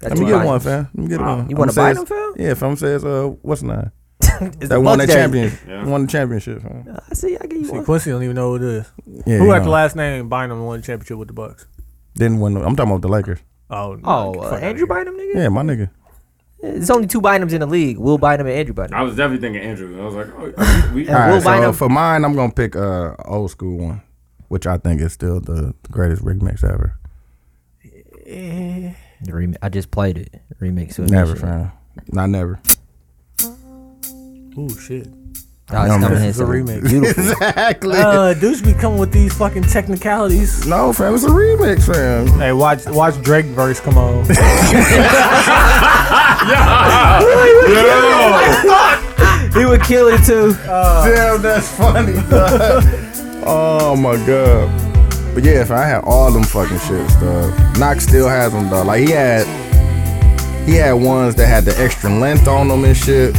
Got Let me get binders. one, fam. Let me get one. You wanna I'ma buy say them, fam? Yeah, fam says, uh, what's nine? It's That the won the championship. Yeah. won the championship. Fam. I see. I get you See, one. Quincy don't even know who it is. Yeah, Who had the last name Bynum won the championship with the Bucks? Didn't win. I'm talking about the Lakers. Oh, Oh, uh, Andrew. Bynum, nigga. Yeah, my nigga. It's only two Bynums in the league. Will Bynum and Andrew Bynum. I was definitely thinking Andrew. I was like, oh, we, we, All right, Will so Bynum. for mine, I'm gonna pick uh old school one, which I think is still the greatest remix ever. The rem- I just played it. Remix. Never found. Not never. Oh shit. Oh, it's Yeah, coming man. in It's a so remix. Beautiful. exactly. Uh, dudes be coming with these fucking technicalities. no, fam, it's a remix, fam. Hey, watch watch Drake verse come on. He would kill it too. Damn, that's funny. oh my god. But yeah, if I had all them fucking shits, dog. Knox still has them, dog. Like he had, he had ones that had the extra length on them and shit.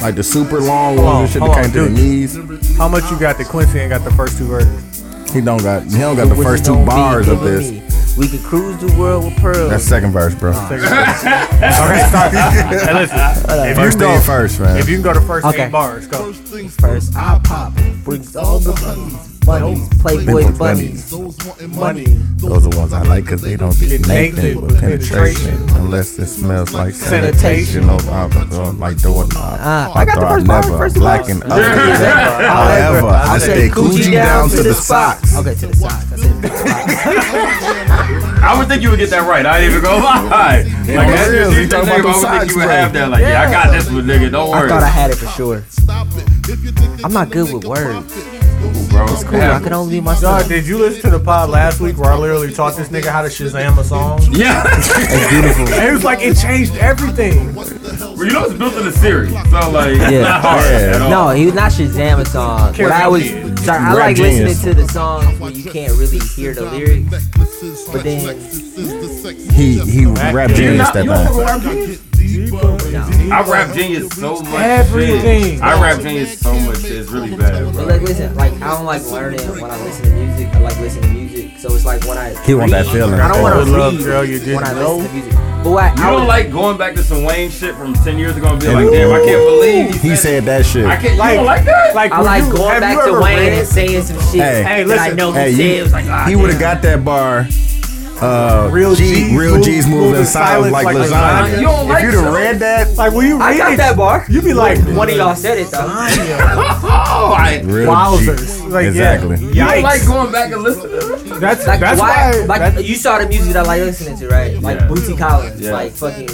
Like the super long ones on, and shit that on, came to the knees. How much you got that Quincy ain't got the first two verses? He don't got, he don't got the What first two gonna be, bars of give this. me. We could cruise the world with pearls. That's second verse, bro. Okay, start. hey, listen. If you First thing go, first, man. if you can go to first Okay. eight bars, go. First, I pop. Brings all the bunnies. Bunnies. Playboy Them bunnies. Those are the ones I like because they don't get Get naked naked with with penetration penetration. unless it smells like Sanitation. sanitation. No, I'm like doorknob. Ah, I got the first bar, never first black bar. and ugly. However, I stay coochie down to the socks. Okay, to the socks. I said to the socks. I would think you would get that right. I didn't even go lie. Like, Yeah, as real, you talking that name, about I would them think you would socks, have that. Like, yeah, I got this one, nigga. Don't I thought I had it for sure. I'm not good with words. Bro. It's cool. I can only be myself. Dog, did you listen to the pod last week where I literally taught this nigga how to Shazam a song? Yeah. It's beautiful. And it was like it changed everything. well, you know it's built in a series, so like it's Yeah. not hard Yeah. at all. No, he was not Shazam a song. What I was, sorry, I Rap like listening to the songs where you can't really hear the lyrics, but then He he rap genius that you don't man. rap genius? no. I rap genius so much. Everything. Shit. I rap genius so much. Shit. It's really bad, bro. Like listen, like I don't like learning when I listen to music. I like listening to music. So it's like when I He want that feeling. I don't want to Good love, girl, you didn't when I know. listen to music. But what You I don't would- like going back to some Wayne shit from ten years ago and be like, damn, I can't believe he, He said that shit. I can't. You Like- don't like that? Like I like you- going have back to Wayne read- and saying some shit Hey. that Hey, I listen. know he Hey, said. you- It was like, ah, he would have got that bar. Uh, Real G, G's real G's move moving in silence silence like, like lasagna. lasagna. You don't if you'd have read that, Like when you I got it, that bar. You be like, One of y'all said it though. Oh, I. real wowzers. G. Like, exactly. Yeah. You don't like going back and listening? That's Like that's why? why. like that's- you saw the music that I like listening to, right? Like Yeah. Bootsy Collins, Yeah. like fucking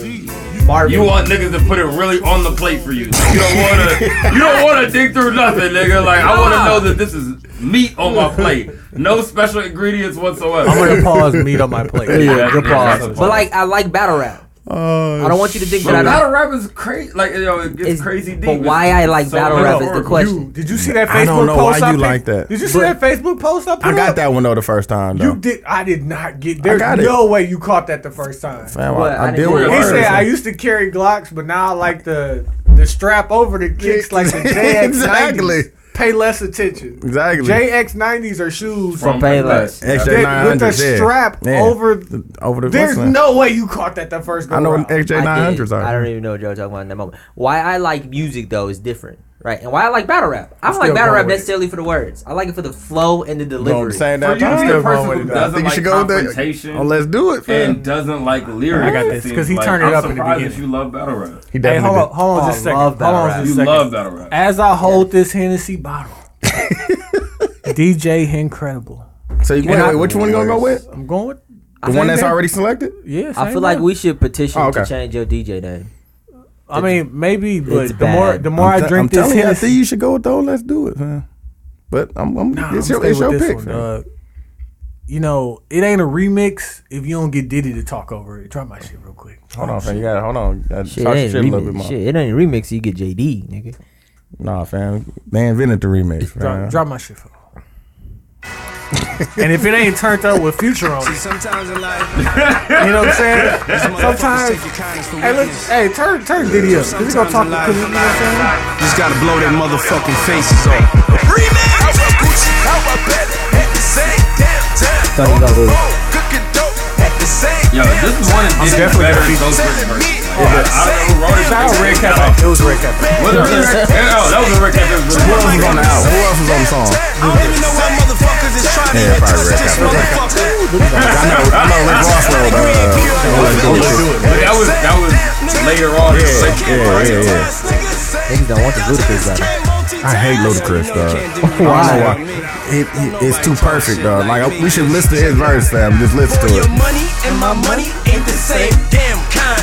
Marvin. You want niggas to put it really on the plate for you. You don't wanna you don't wanna dig through nothing, nigga. Like I wanna know that this is meat on my plate. No special ingredients whatsoever. I'm gonna pause meat on my plate. Yeah, good yeah, pause. but like I like battle rap. Oh, I don't want you to think that I battle don't. rap is crazy. Like you know, it gets It's- crazy deep. but why It's I like so battle much rap is the horrible. question. You, did you see that Facebook I don't know why post? I you picked- like that. Did you see that Facebook post I put I got up? that one though the first time though. You did. I did not get. There's got it. no way you caught that the first time. Fam, What? I, I I didn't deal with it. He words. said I used to carry Glocks, but now I like the the strap over the kicks like the JX90s. Exactly. Pay less attention. exactly. JX90s are shoes From Payless. that, XJ900 with the strap Yeah. over. over the There's wrestling. no way you caught that the first go I know what XJ900s are. I don't even know what y'all talking about in that moment. Why I like music though is different, right? And why I like battle rap. I don't like battle rap with it. necessarily for the words. I like it for the flow and the You know what delivery. I'm saying? For That you to time. be a still going with it. I doesn't think you like should go with that. Oh, let's do it, fam. and doesn't like lyrics, I got this, seems 'cause he like, turned it I'm up in the beginning. that you love battle rap. He definitely. Hey, hold on, hold on Oh, just a second. love Hold on just a You second. love battle rap. As I hold this Hennessy bottle, DJ Incredible. So you, wait, I- wait, which one you gonna go with? I'm going with The one that's already selected? yeah. I feel like we should petition Oh, to change your DJ name. I mean, maybe, but It's the more the more I'm I te- drink I'm this telling you, I think you should go with those. Let's do it, man. But I'm, I'm Nah, it's I'm your, it's with your this pick, one, dog. You know, it ain't a remix if you don't get Diddy to talk over it. Drop my shit real quick. Hold on, fam. You got hold on. Uh, Shit, talk it your ain't shit a little bit remix. more. Shit, it ain't remix. You get JD, nigga. Nah, fam. They invented the remix, Drop, drop my shit. For and if it ain't turned up with Future on it, Sometimes in life, you know what I'm saying? Sometimes, take your kindness for hey, look, hey, turn turn Diddy up. Cause he gonna talk. Cause, you know what I'm saying? Just gotta blow their motherfucking faces off. Remix. How I Gucci, how I bet at the same damn time. Thought he gonna lose. Cooking dope at the same Yo, this is one of I'm definitely better gonna be- Ghost Rich Sending verses. me I don't know who wrote it. Shout out Red Cafe. It was Red Cafe. Was it Red Cafe? Oh, that was a Red Cafe. Who else was on the album? Who else was on the song? I don't even know what motherfuckers is trying to Yeah, probably this, Red Cafe. motherfucker. I know, I know Rick Ross wrote uh, But that was that was later on. Yeah, yeah, yeah, yeah. Niggas don't want the Ludacris battle. I hate Ludacris, dog. I don't why. It, it- it's too perfect, dog. Like we should listen to his verse, fam. Just listen to Your it. money and my money ain't the same damn kind.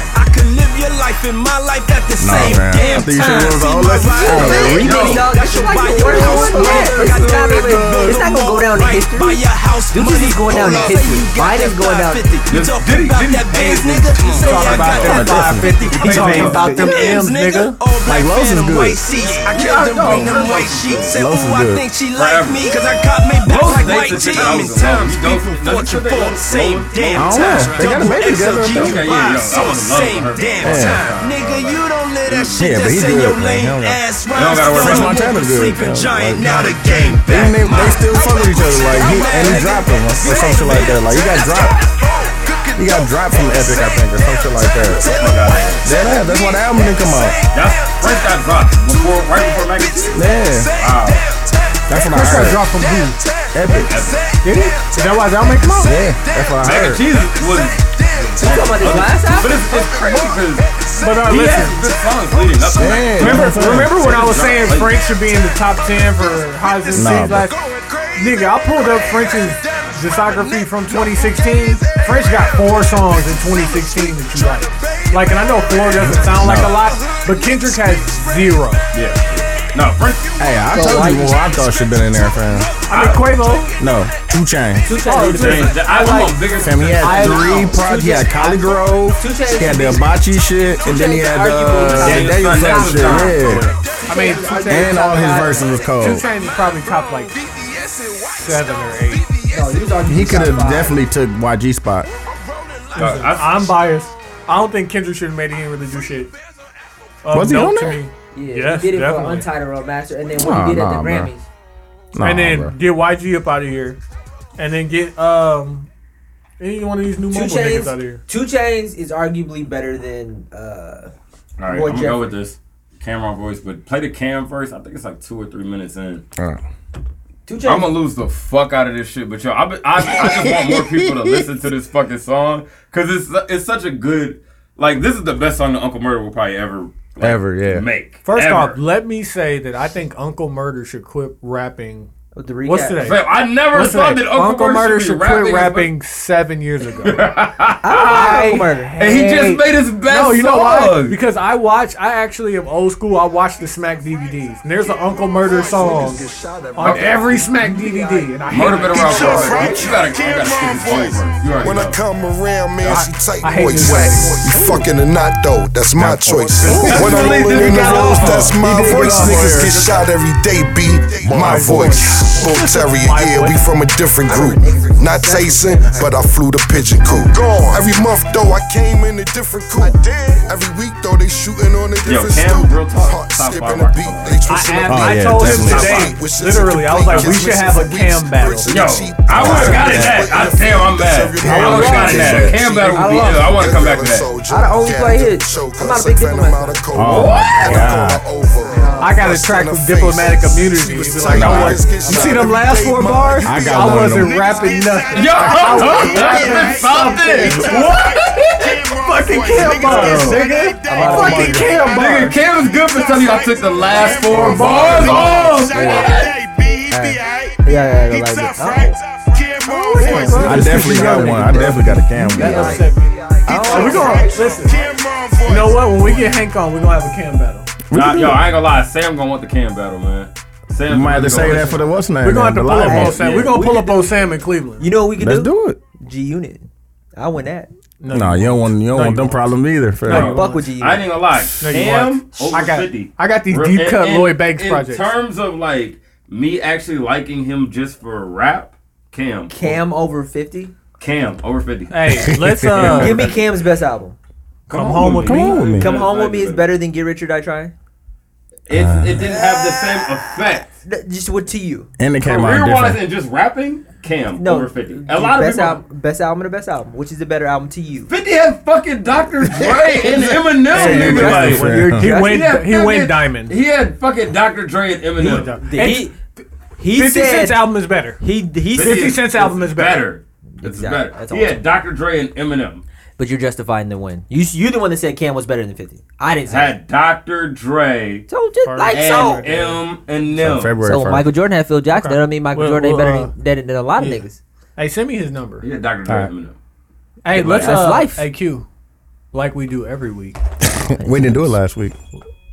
I could live your life life and my life at the Nah, same man. I damn think you time. should go with See all my that. ride Hey, lane, remix, yo, dog. that should Like buy the your worst house one. money. It's Got not time even- to it's not gonna go down in right history. by your house Dude, this money. is going down in Hold up, history. say you got Mine is that going down in 550. You Diddy- talking about Diddy- that Benz, Diddy- nigga? Say Talking I about got that that 550. He talking about them M's, nigga. All black Like, Los is phantom good. white seats. I killed them, bring them white sheets. Said, Los is ooh, I good. think she Forever. like me, cause I got me back Los like dates white the team. shit out In of times, them. beef and Doesn't- fortune doesn't- for the same damn I don't time. know. They got a Double baby together, I XLG, think. you Okay, yeah, ride, yeah, so I would've loved same her. damn Yeah. time. Nigga, you don't live that shit Yeah, but that's he in your good, man. He lane. don't got- Ass don't gotta worry. son, Montana good, sleeping giant. Like- Now the game They, back. they, they still fuck with each other. Like he and he dropped him or some shit like that. Like he got dropped. He got dropped from Epic, I think, or some shit like that. Oh Dead ass. That's why the album didn't come out. That's Frank got dropped before, right before Magazine. Yeah, Wow. that's what I First got dropped from who? Epic. Did he? Is that why that make him out? Yeah, that's what I Mac and heard. Cheese was, You talking about this last but album? it's, it's crazy But uh, he listen. has good songs leading up to Yeah, that. Remember, that's what I'm remember when I was saying Like- Frank should be in the top ten for hottest Nah, MCs bro. last? Nigga, I pulled up French's discography from 2016. French got four songs in 2016 that you like. Like, and I know four doesn't sound like a lot, but Kendrick has zero. Yeah. No, Frank. Hey, I So told you you- what I thought should been in there, fam. I mean, Quavo. No, Two Chainz. Two Oh, Chainz. listen, I like- like bigger. Fam, he had I- three projects. He had ColleGrove. Two Chainz. He had the Hibachi shit, and then he had the uh, Daniel Daniel Son shit. Yeah, I mean, Two and all his top- verses was Two cold. Chainz is probably top like seven or eight. No, he was arguing He could have definitely took YG spot. Uh, I, I'm biased. I don't think Kendrick should have made it. He didn't really do shit. Of Was he note on to there? Me. Yeah, Yes, he did it definitely. for Untitled Unmastered, and then what Nah, he did at the bro. Grammys. Nah, and then bro. get YG up out of here, and then get um any one of these new Two mobile niggas out of Chains. here. Two Chainz is arguably better than. uh all right, Boy I'm gonna go with this Cam'ron voice, but play the Cam first. I think it's like two or three minutes in. Uh, I'm gonna lose the fuck out of this shit, but yo, I, I, I just want more people to listen to this fucking song because it's it's such a good like this is the best song that Uncle Murder will probably ever like, Ever, yeah. make. First ever. off, let me say that I think Uncle Murder should quit rapping. With the recap. What's today? Fam, I never What's thought today? that Uncle, Uncle Murder should be quit rapping. rapping seven years ago. I, Uncle Murder. And he just made his best No, you know why? song. Because I watch. I actually am old school. I watch the Smack DVDs, and there's an Uncle Murder song on every Smack DVD, and I hate Murder it. been around for a while. French, You gotta, you Cam gotta skip his voice. voice. You already When I know. come around, man, she tight I hate voice. this You fucking or not though, that's my choice. When I'm really rolling in the got rolls, off. that's my He did voice. off Niggas get shot every day, B. My voice. Bull Terrier, yeah, we from a different group. Not Tyson, but I flew the pigeon coop. Every month though, I came in a different coop. Every week though, they shooting on a Yo, different Cam, stoop. real talk, Heart top skipping five a rock beat, they I, twisting am, a Oh, I yeah, told him definitely. today, literally, I was like, we should have a Cam battle. Yo, I would have gotten that. I damn, I'm mad. I would have gotten that. A Cam battle would be I ill. I want to come back to that. I don't only play hits. I'm not a big diplomat. Oh, God. I got a track from Diplomatic Immunity. He be like, I was, you see them last four bars? I got one of wasn't them. rapping nothing. Yo, that's something. What? Fucking Cam bars, nigga. Fucking Cam Nigga. Cam is good for telling you I took the last four bars off. Yeah, yeah, yeah. Like, oh. I definitely got one. I definitely got a cam. That one. upset me. Oh, we gonna listen. You know what? When we get Hank on, we gonna have a Cam battle. Nah, yo, I ain't gonna lie. Sam gonna want the Cam battle, man. Sam You might have to say that for the what's name. We're gonna have to the pull up on Sam. We're gonna pull up on Sam in Cleveland. You know what we can do? Let's do? do it. G Unit. I win that. No, you don't want you don't No, want you them won't. problems either. fam. No, you Fuck with G I Unit. ain't gonna lie. No, you Cam won't. over I got- 50. I got these Re- deep in- cut in- Lloyd Banks in projects. In terms of like me actually liking him just for rap, Cam. Cam over 50. Cam over 50. Hey, let's uh Give me Cam's best album. Come home with Come me. with me. Come Home With Me is better than Get Rich or Die Trying. It's, uh, it didn't have the same effect. Th- Just what to you? And it came out Career wise different. and just rapping, Cam No, over 50. A lot of best people. album, best album, or the best album. Which is the better album to you? 50 had fucking Dr. Dre and Eminem. you're nigga, like, just- He Just- went. had He went diamond. He had fucking Dr. Dre and Eminem. He, he 50 said Cent's album is better. he he 50 said, Cent's album is better. It's Exactly. better. That's he all. had Dr. Dre and Eminem. But you're justifying the win. You you're the one that said Cam was better than 50. I didn't say. that. Had Dr. Dre So just like and so. M and So them. February So first. Michael Jordan had Phil Jackson. That don't mean Michael Well, Jordan ain't better uh, than, than, than a lot of yeah. niggas. Hey, send me his number. He had Dr. Dre Alright. and Eminem. Hey, let's That's uh, life. Hey Q, like we do every week. we didn't do it last week.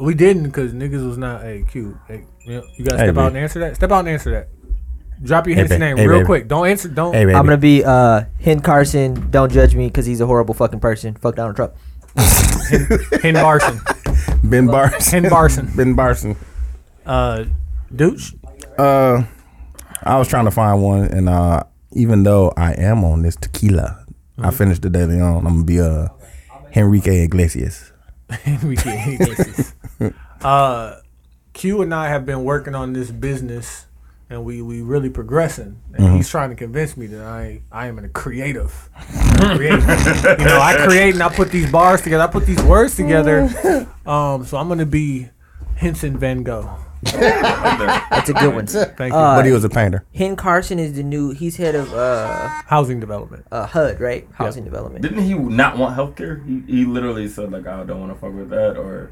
We didn't because niggas was not a cute. Hey, you, know, you gotta Hey, step out baby. and answer that. Step out and answer that. Drop your Hey, hints name hey, real baby. quick. Don't answer. Don't. Hey. I'm gonna be uh Hen Carson. Don't judge me because he's a horrible fucking person. Fuck Donald Trump. Hen Barson. ben Barson. Hen Barson. ben Barson. Uh, douche. Uh, I was trying to find one, and uh, even though I am on this tequila, I finished the daily on. I'm gonna be uh, Henrique Iglesias. Enrique Iglesias. uh, Q and I have been working on this business, and we we really progressing. And he's trying to convince me that I I am a creative. creative. you know, I create and I put these bars together. I put these words together. Um, so I'm gonna be Henson Van Gogh. That's a good one. Thank you. Uh, but he was a painter. Hen Carson is the new. He's head of uh, Housing development. uh HUD, right? Housing Development. Didn't he not want healthcare? He, he literally said like, I don't want to fuck with that, or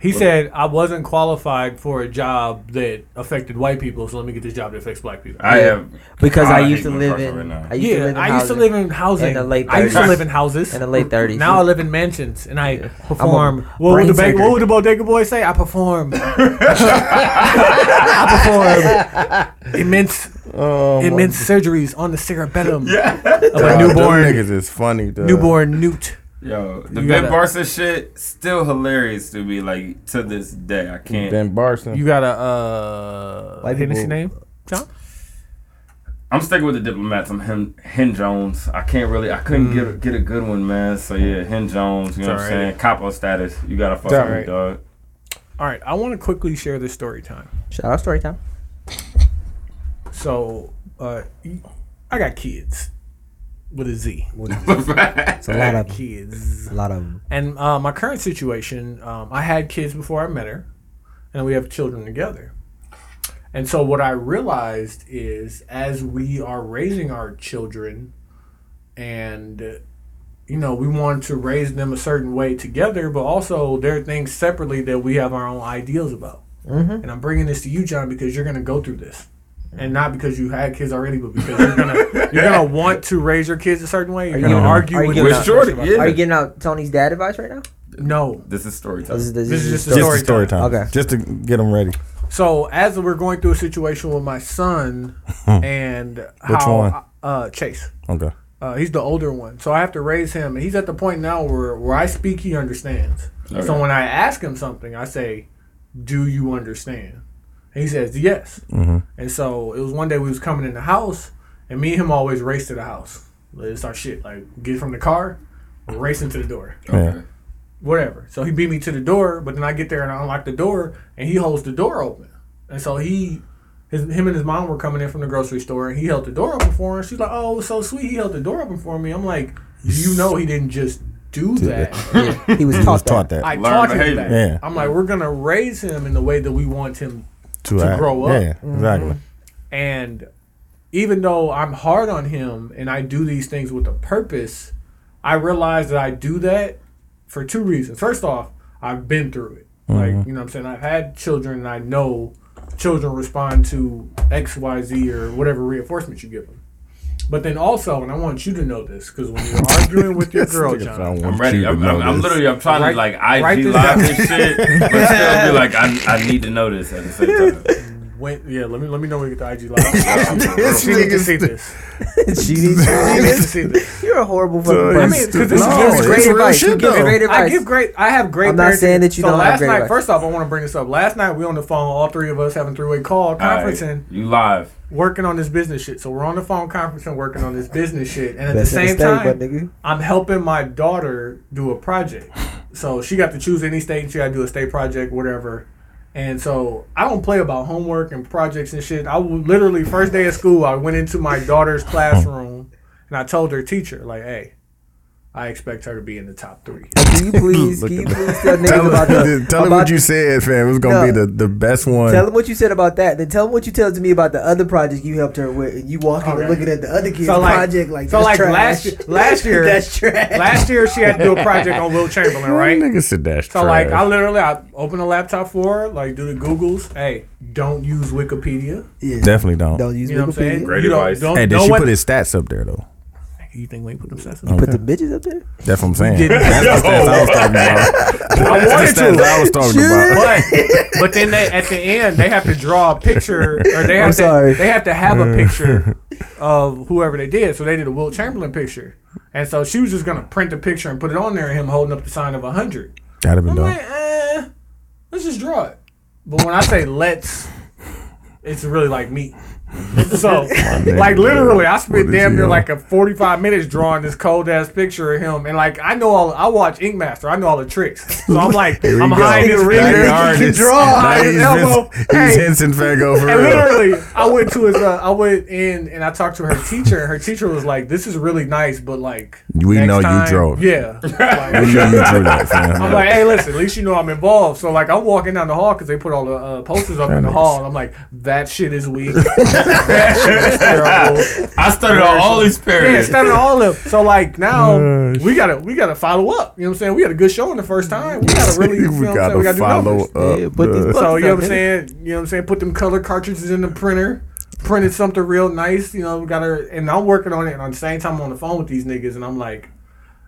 He said I wasn't qualified for a job that affected white people, so let me get this job that affects black people. I have Because I I used to Gwen live Carson in. right now. I used to yeah, live in I used to housing live in housing. in the late I used to 30s. live in houses. in the late 30s. Now I live in mansions and I perform. what, brain would the ba- surgery. what would the bodega boy say? I perform. I perform immense Oh, immense surgeries on the cerebellum of a Them newborn niggas is funny. Dog. newborn newt. yo the You Ben gotta- Barson shit still hilarious to me. Like to this day, I can't. Ben Barson. You got a uh, White Hennessy people- name, John? I'm sticking with the diplomats. I'm Hen, Hen Jones. I can't really. I couldn't Mm. get a, get a good one, man. So yeah, Hen Jones. You know It's what I'm alright. saying? Capo status. You gotta fuck with me, alright. dog. All right, I want to quickly share this story time. Shout out story time. So, uh, I got kids with a Z. With a Z. It's a lot of Kids. a lot of 'em. And uh, my current situation, um, I had kids before I met her, and we have children together. And so, what I realized is as we are raising our children, and uh, you know, we want to raise them a certain way together, but also there are things separately that we have our own ideals about. And I'm bringing this to you, John, because you're going to go through this. And not because you had kids already, but because you're gonna you're gonna want to raise your kids a certain way. You're you gonna gonna- argue are you with gonna- With Shorty, about yeah. Are you getting out Tony's dad advice right now? No, This is story time. this, is, this, This is is just a Just story a story time. time. Okay. Just to get them ready. So as we're going through a situation with my son and Which how one? uh Chase. Okay. Uh, he's the older one, so I have to raise him, and he's at the point now where where I speak, he understands. So when I ask him something, I say, "Do you understand?" And he says, "Yes." Mm-hmm. And so it was one day we was coming in the house, and me and him always race to the house. It's our shit. Like get from the car, we're racing to the door Yeah. whatever. So he beat me to the door, but then I get there and I unlock the door, and he holds the door open. And so he, his, him and his mom were coming in from the grocery store, and he held the door open for her. She's like, "Oh, it so sweet. He held the door open for me." I'm like, "You know, he didn't just do that. He was He taught was that. taught that. I Learn taught him that. Yeah. I'm like, we're gonna raise him in the way that we want him to act. grow up. Yeah, exactly. Mm-hmm. And even though I'm hard on him and I do these things with a purpose, I realize that I do that for two reasons. First off, I've been through it. Like, mm-hmm. you know what I'm saying? I've had children and I know children respond to X, Y, Z or whatever reinforcement you give them. But then also, and I want you to know this, because when you're arguing with your girl, Nigga, I John, want I'm ready. to I'm, know I'm, I'm literally. I'm trying Write- to like write IG this live down. this shit, but still be like, I, I need to know this at the same time. when, yeah, let me let me know when you get the IG live. she needs to see this. she needs to see this. You're a horrible fucking person. I mean, because this No, is Gives it's great advice. shit, You give great advice. I give great. I have great. I'm not parenting. saying that you so don't have last great night, advice. first off, I want to bring this up. Last night we on the phone, all three of us having three way call conferencing, Alright, you live. working on this business shit. So we're on the phone conferencing, working on this business shit, and at Best the in same state, time, but. I'm helping my daughter do a project. So she got to choose any state, she got to do a state project, whatever. And so I don't play about homework and projects and shit. I literally first day of school, I went into my daughter's classroom and I told her teacher, like, "Hey, I expect her to be in the top three. Can you please, can you please tell niggas Tell, about the, tell him about what you said, fam. It was gonna No. be the, the best one. Tell him what you said about that. Then tell him what you tell to me about the other project you helped her with. And you walking Okay. and looking at the other kid's So, like- project like so, like, trash. last year- last year- that's trash. Last year she had to do a project on Wilt Chamberlain, right? Nigga said that's So like I literally I open a laptop for her, like do the Googles. Hey, don't use Wikipedia. yeah. Definitely don't. Don't use You know what I'm saying? Wikipedia. Great you don't- advice. Don't, Hey, did she what, put his stats up there though? You think we ain't put them stats? Put the bitches up there. That's what I'm saying. That's the stats I was talking about. I wanted That's the stats to. I was talking about. But but then they at the end they have to draw a picture or they have I'm to sorry. they have to have a picture of whoever they did. So they did a Wilt Chamberlain picture. And so she was just gonna print the picture and put it on there and him holding up the sign of a hundred. That'd have been I'm dope. like, eh, let's just draw it. But when I say let's, it's really like me. So, like literally, I spent damn near like a forty-five minutes drawing this cold ass picture of him, and like I know all. I watch Ink Master. I know all the tricks. So I'm like, I'm hiding his finger to draw, his he's elbow. Vince- Hey, He's Henson Fago for and real. literally, I went to his. Uh, I went in and I talked to her teacher, and her teacher was like, "This is really nice, but like, We know you drove. Yeah, We knew you drew that, fam. I'm like, hey, listen, at least you know I'm involved. So like, I'm walking down the hall because they put all the uh, posters up in the hall, and I'm like, that shit is weak. that shit is terrible. I studied on all these Yeah, periods. standing all of them. So like now Oh, we gotta we gotta follow up. You know what I'm saying? We had a good show in the first time. We gotta really you know we what I'm saying? gotta We gotta follow numbers. up. Yeah, put these So you know what I'm saying? You know what I'm saying? Put them color cartridges in the printer. Printed something real nice. You know, we got to and I'm working on it. And at the same time, I'm on the phone with these niggas, and I'm like,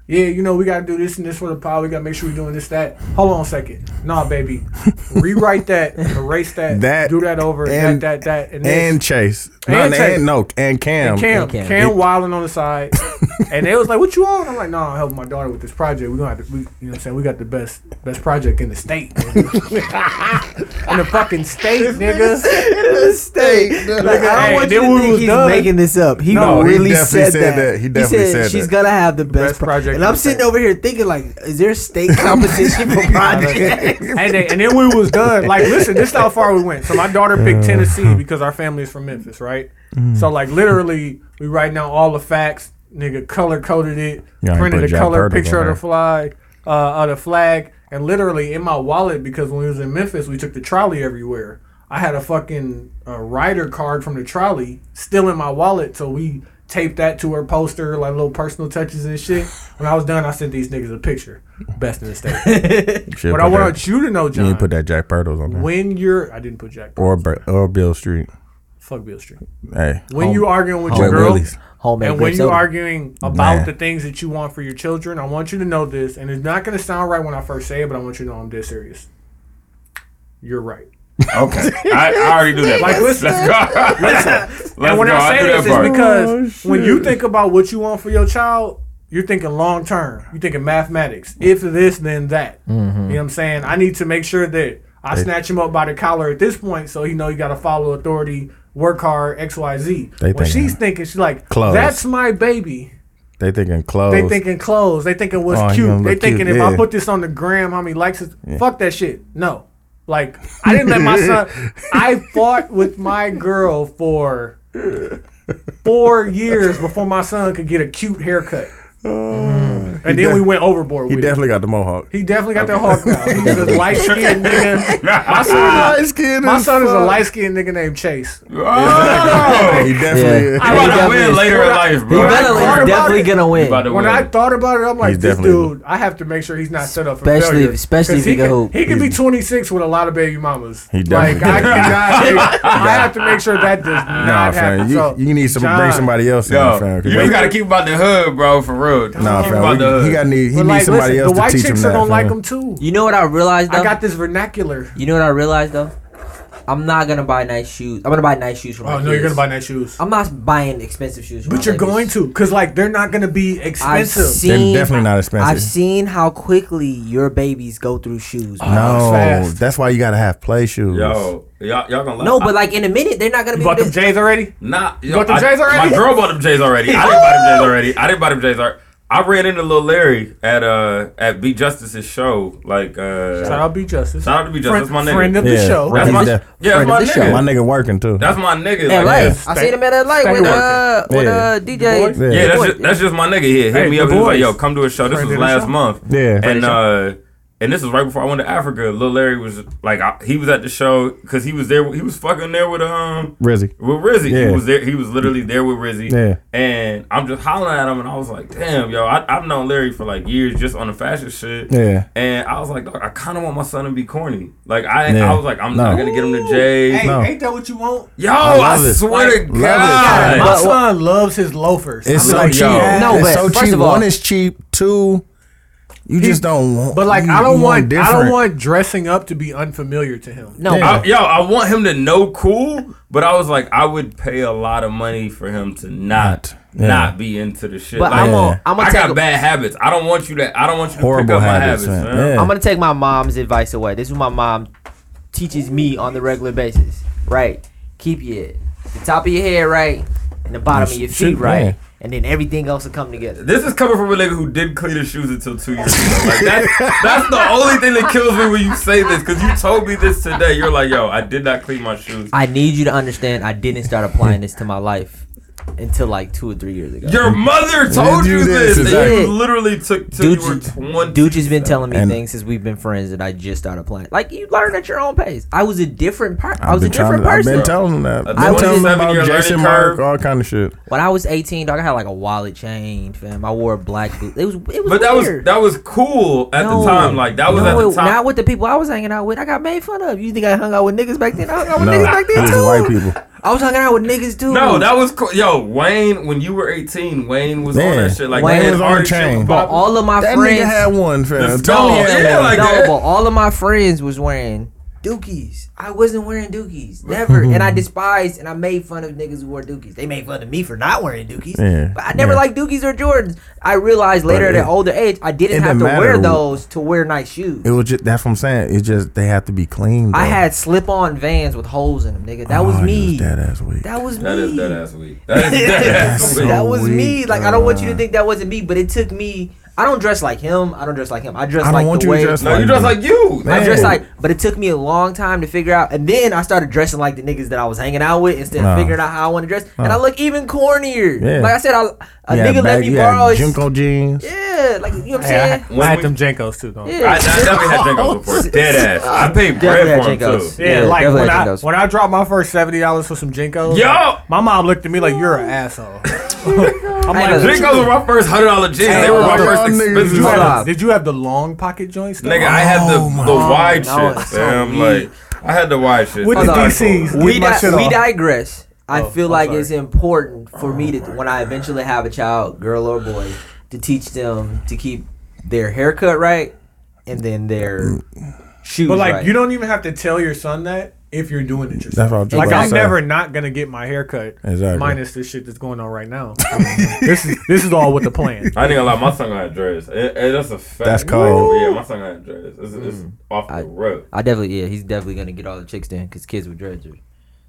yeah, you know, we got to do this and this for the pod. We got to make sure we're doing this, that. Hold on a second. Nah, baby. Rewrite that. Erase that. That Do that over. and- that, that, that. And, and Chase. No, And and, Chase. no, and Cam. And Cam, And Cam. Cam, wilding on the side, and they was like, "What you on?" I'm like, "No, I'm helping my daughter with this project. We gonna have to, we, you know, what I'm saying we got the best best project in the state, nigga. in the fucking state, nigga." In the state. Like, I don't want you to think was he's done. making this up. He No, really definitely said, said that. that. He definitely said she's that. gonna have the best, Best project And I'm sitting state. over here thinking like, is there a state competition for projects? and, they, and then we was done. Like, listen, this is how far we went. So my daughter picked Tennessee because our family is from Memphis, right? Mm-hmm. So like literally, we write down all the facts. Nigga color coded it, Yeah, printed a color picture of the flag, uh, of the flag, and literally in my wallet because when we was in Memphis, we took the trolley everywhere. I had a fucking uh, rider card from the trolley still in my wallet, so we taped that to her poster, like little personal touches and shit. When I was done, I sent these niggas a picture, best in the state. But I want that- you to know, You John, didn't put that Jack Pirtle's on there. when you're, I didn't put Jack. Or Br- or Beale Street. Fuck Beale Street. Hey. When Home- you arguing with your girl, Willie's. Homemade and when grape you soda. arguing about Man. the things that you want for your children, I want you to know this, and it's not going to sound right when I first say it, but I want you to know I'm dead serious. You're right. Okay, I, I already do that. Like, part. listen. let's go. Let's and when go. I say do this, it's because oh, when you think about what you want for your child, you're thinking long term. You're thinking mathematics. If this, then that. Mm-hmm. You know what I'm saying? I need to make sure that I snatch him up by the collar at this point, so he know you got to follow authority, work hard, X, Y, Z. They thinking she's thinking, she's like, clothes. "That's my baby." They thinking clothes. They thinking clothes. They thinking what's Oh, cute. They thinking cute, if I put this on the gram, how many likes it? Fuck that shit. No. Like I didn't let my son. I fought with my girl for four years before my son could get a cute haircut. Mm-hmm. and then we went overboard he with it. definitely got the mohawk. He definitely got that hawk now. He's a light skinned nigga. My son, is, skin my son is a light skinned nigga named Chase. Oh, He definitely. Yeah. I'm about to win later in life, bro. When I he's definitely gonna You win. about to When win. I thought about it, I'm like, He's this definitely- dude, I have to make sure he's not set up for Especially- failure. especially 'Cause if he can can, hoop. He could be 26 with a lot of baby mamas. He like, definitely I can. cannot. I have to make sure that does Nah, not fam. happen. You, so, you need some John, bring somebody else in, Yo, fam. 'cause you just gotta keep about the hood, bro, for real. Nah, fam. the we- He got need. He needs like, somebody listen, else to white teach him chicks that. are gonna like fam. him too. You know what I realized though? I got this vernacular. you know what I realized though? I'm not gonna buy nice shoes. I'm gonna buy nice shoes for oh, my Oh kids. no, you're gonna buy nice shoes. I'm not buying expensive shoes. For But my you're babies. going to, cause like they're not gonna be I've expensive. seen. They're definitely not expensive. I've seen how quickly your babies go through shoes. Oh, No, fast. that's why you gotta have play shoes. Yo, y'all, y'all gonna laugh. No, but like in a minute, they're not gonna You be. bought able them to- J's already? Nah, yo, bought them I- J's already? My girl bought them J's already. I didn't buy them J's already. I didn't buy them J's already. I ran into Lil Larry at uh at B Justice's show. Like uh, Shout out B Justice. Shout out to B Justice. Friend, That's my nigga. friend of the Yeah, show. That's my, def- yeah, that's my of the show. nigga. My nigga working too. That's my nigga. LA. Like, I seen him at that light with working. uh with uh DJ. boys? yeah, that's just, that's just my nigga here. Hit Hey, me the up. He was like, "Yo, come to a show." This Friend was last show. month. Yeah. and uh, and this was right before I went to Africa. Lil Larry was like, I, he was at the show because he was there. He was fucking there with um Rizzy. with Rizzy. Yeah. He was there. He was literally there with Rizzy. Yeah. And I'm just hollering at him, and I was like, "Damn, yo, I, I've known Larry for like years, just on the fashion shit." Yeah. And I was like, Dog, I kind of want my son to be corny. Like I, Yeah. I was like, I'm No. not gonna get him to Jay. Hey, No. ain't that what you want? Yo, I, love it. swear Like, to love it. God. My But- son loves his loafers. It's I'm so like, cheap. yo. No, it's but so first cheap. of all- One is cheap. Two, you just don't want. But like, you- I don't you want, I don't want dressing up to be unfamiliar to him. No, Yeah. I, yo, I want him to know cool, but I was like, I would pay a lot of money for him to not Yeah. not be into the shit. But like, I'm gonna I'm gonna I take got a- bad habits. I don't want you to. I don't want you to pick up habits, my habits, man. man. Yeah. I'm gonna take my mom's advice away. This is what my mom teaches me on the regular basis. Right. Keep your the top of your head right and the bottom of your Shit, feet right. man. And then everything else will come together. This is coming from a nigga who didn't clean his shoes until two years ago. Like that, that's the only thing that kills me when you say this. Because you told me this today. You're like, yo, I did not clean my shoes. I need you to understand I didn't start applying this to my life until like two or three years ago. Your mother told you you this, this. Exactly. you literally took till you were Dude, 20. Dude has been telling me And- things since we've been friends that I just started applying. Like you learn at your own pace. I was a different person. I was a different to, I've person. been telling them that. A I've been telling them about Jason learning Mark, all kind of shit. When I was 18, dog, I had like a wallet chain, fam. I wore a black boots. It was it was But that was that was cool at No. the time. Like that was no, at the time. Not with the people I was hanging out with. I got made fun of. You think I hung out with niggas back then? I hung out with No, niggas back then too. white people. I was hanging out with niggas too. no, that was cool. Yo, Wayne, when you were 18, Wayne was on that shit. Like Wayne Wayne was on already chain. But all of my That friends. nigga had one, fam. The Tony had yeah, one. like no, that. but all of my friends was wearing dookies. I wasn't wearing dookies. Never. and I despised and I made fun of niggas who wore dookies. They made fun of me for not wearing dookies. Yeah, But I never yeah. liked dookies or Jordans. I realized later But at an older age, I didn't have to didn't wear those to wear nice shoes. It was just that's what I'm saying. It's just they have to be clean. I had slip on vans with holes in them, nigga. That Oh, was me. Dead ass weak. That was me. is dead ass weak. That is dead ass so weak. that was me. Like I don't want you to think that wasn't me, but it took me. I don't dress like him. I don't dress like him. I dress I don't like want the you to way. dress No, like you dress like you. I dress like, but it took me a long time to figure out, and then I started dressing like the niggas that I was hanging out with instead Nah. of figuring out how I want to dress, and I look even cornier. Yeah. Like I said, I, a You nigga had let me you had borrow his. JNCO jeans. Yeah, like you know what I'm Hey, I, saying. I had them JNCOs too, though. Yeah. I, I definitely had JNCOs oh, before. Dead ass. I paid bread for him JNCOs. too. Yeah, Yeah, like when I when I dropped my first seventy dollars for some JNCOs, Yo! like, my mom looked at me like you're an asshole. I'm like, know. JNCOs were my first hundred dollar jeans. They were my Hey, first y'all expensive. did you, have, did you have the long pocket joints? though? Nigga, I had the Oh, the wide no, shit, it's so fam. weak. Like I had the wide shit. With the. DCs. we di- we digress. I Oh, feel I'm like sorry. it's important for me to when I eventually have a child, girl or boy, to teach them to keep their haircut right and then their shoes But like, right. you don't even have to tell your son that if you're doing it yourself. That's what I was just like, about I'm say. never not gonna get my hair cut. Exactly. Minus the shit that's going on right now. this is this is all with the plan. I think a lot. lie, my son got dreads. It, it, that's a fact. That's cold. Yeah, my son got dreads. It's, it's mm. off the I- road. I definitely, yeah, he's definitely gonna get all the chicks then because kids with dreads are.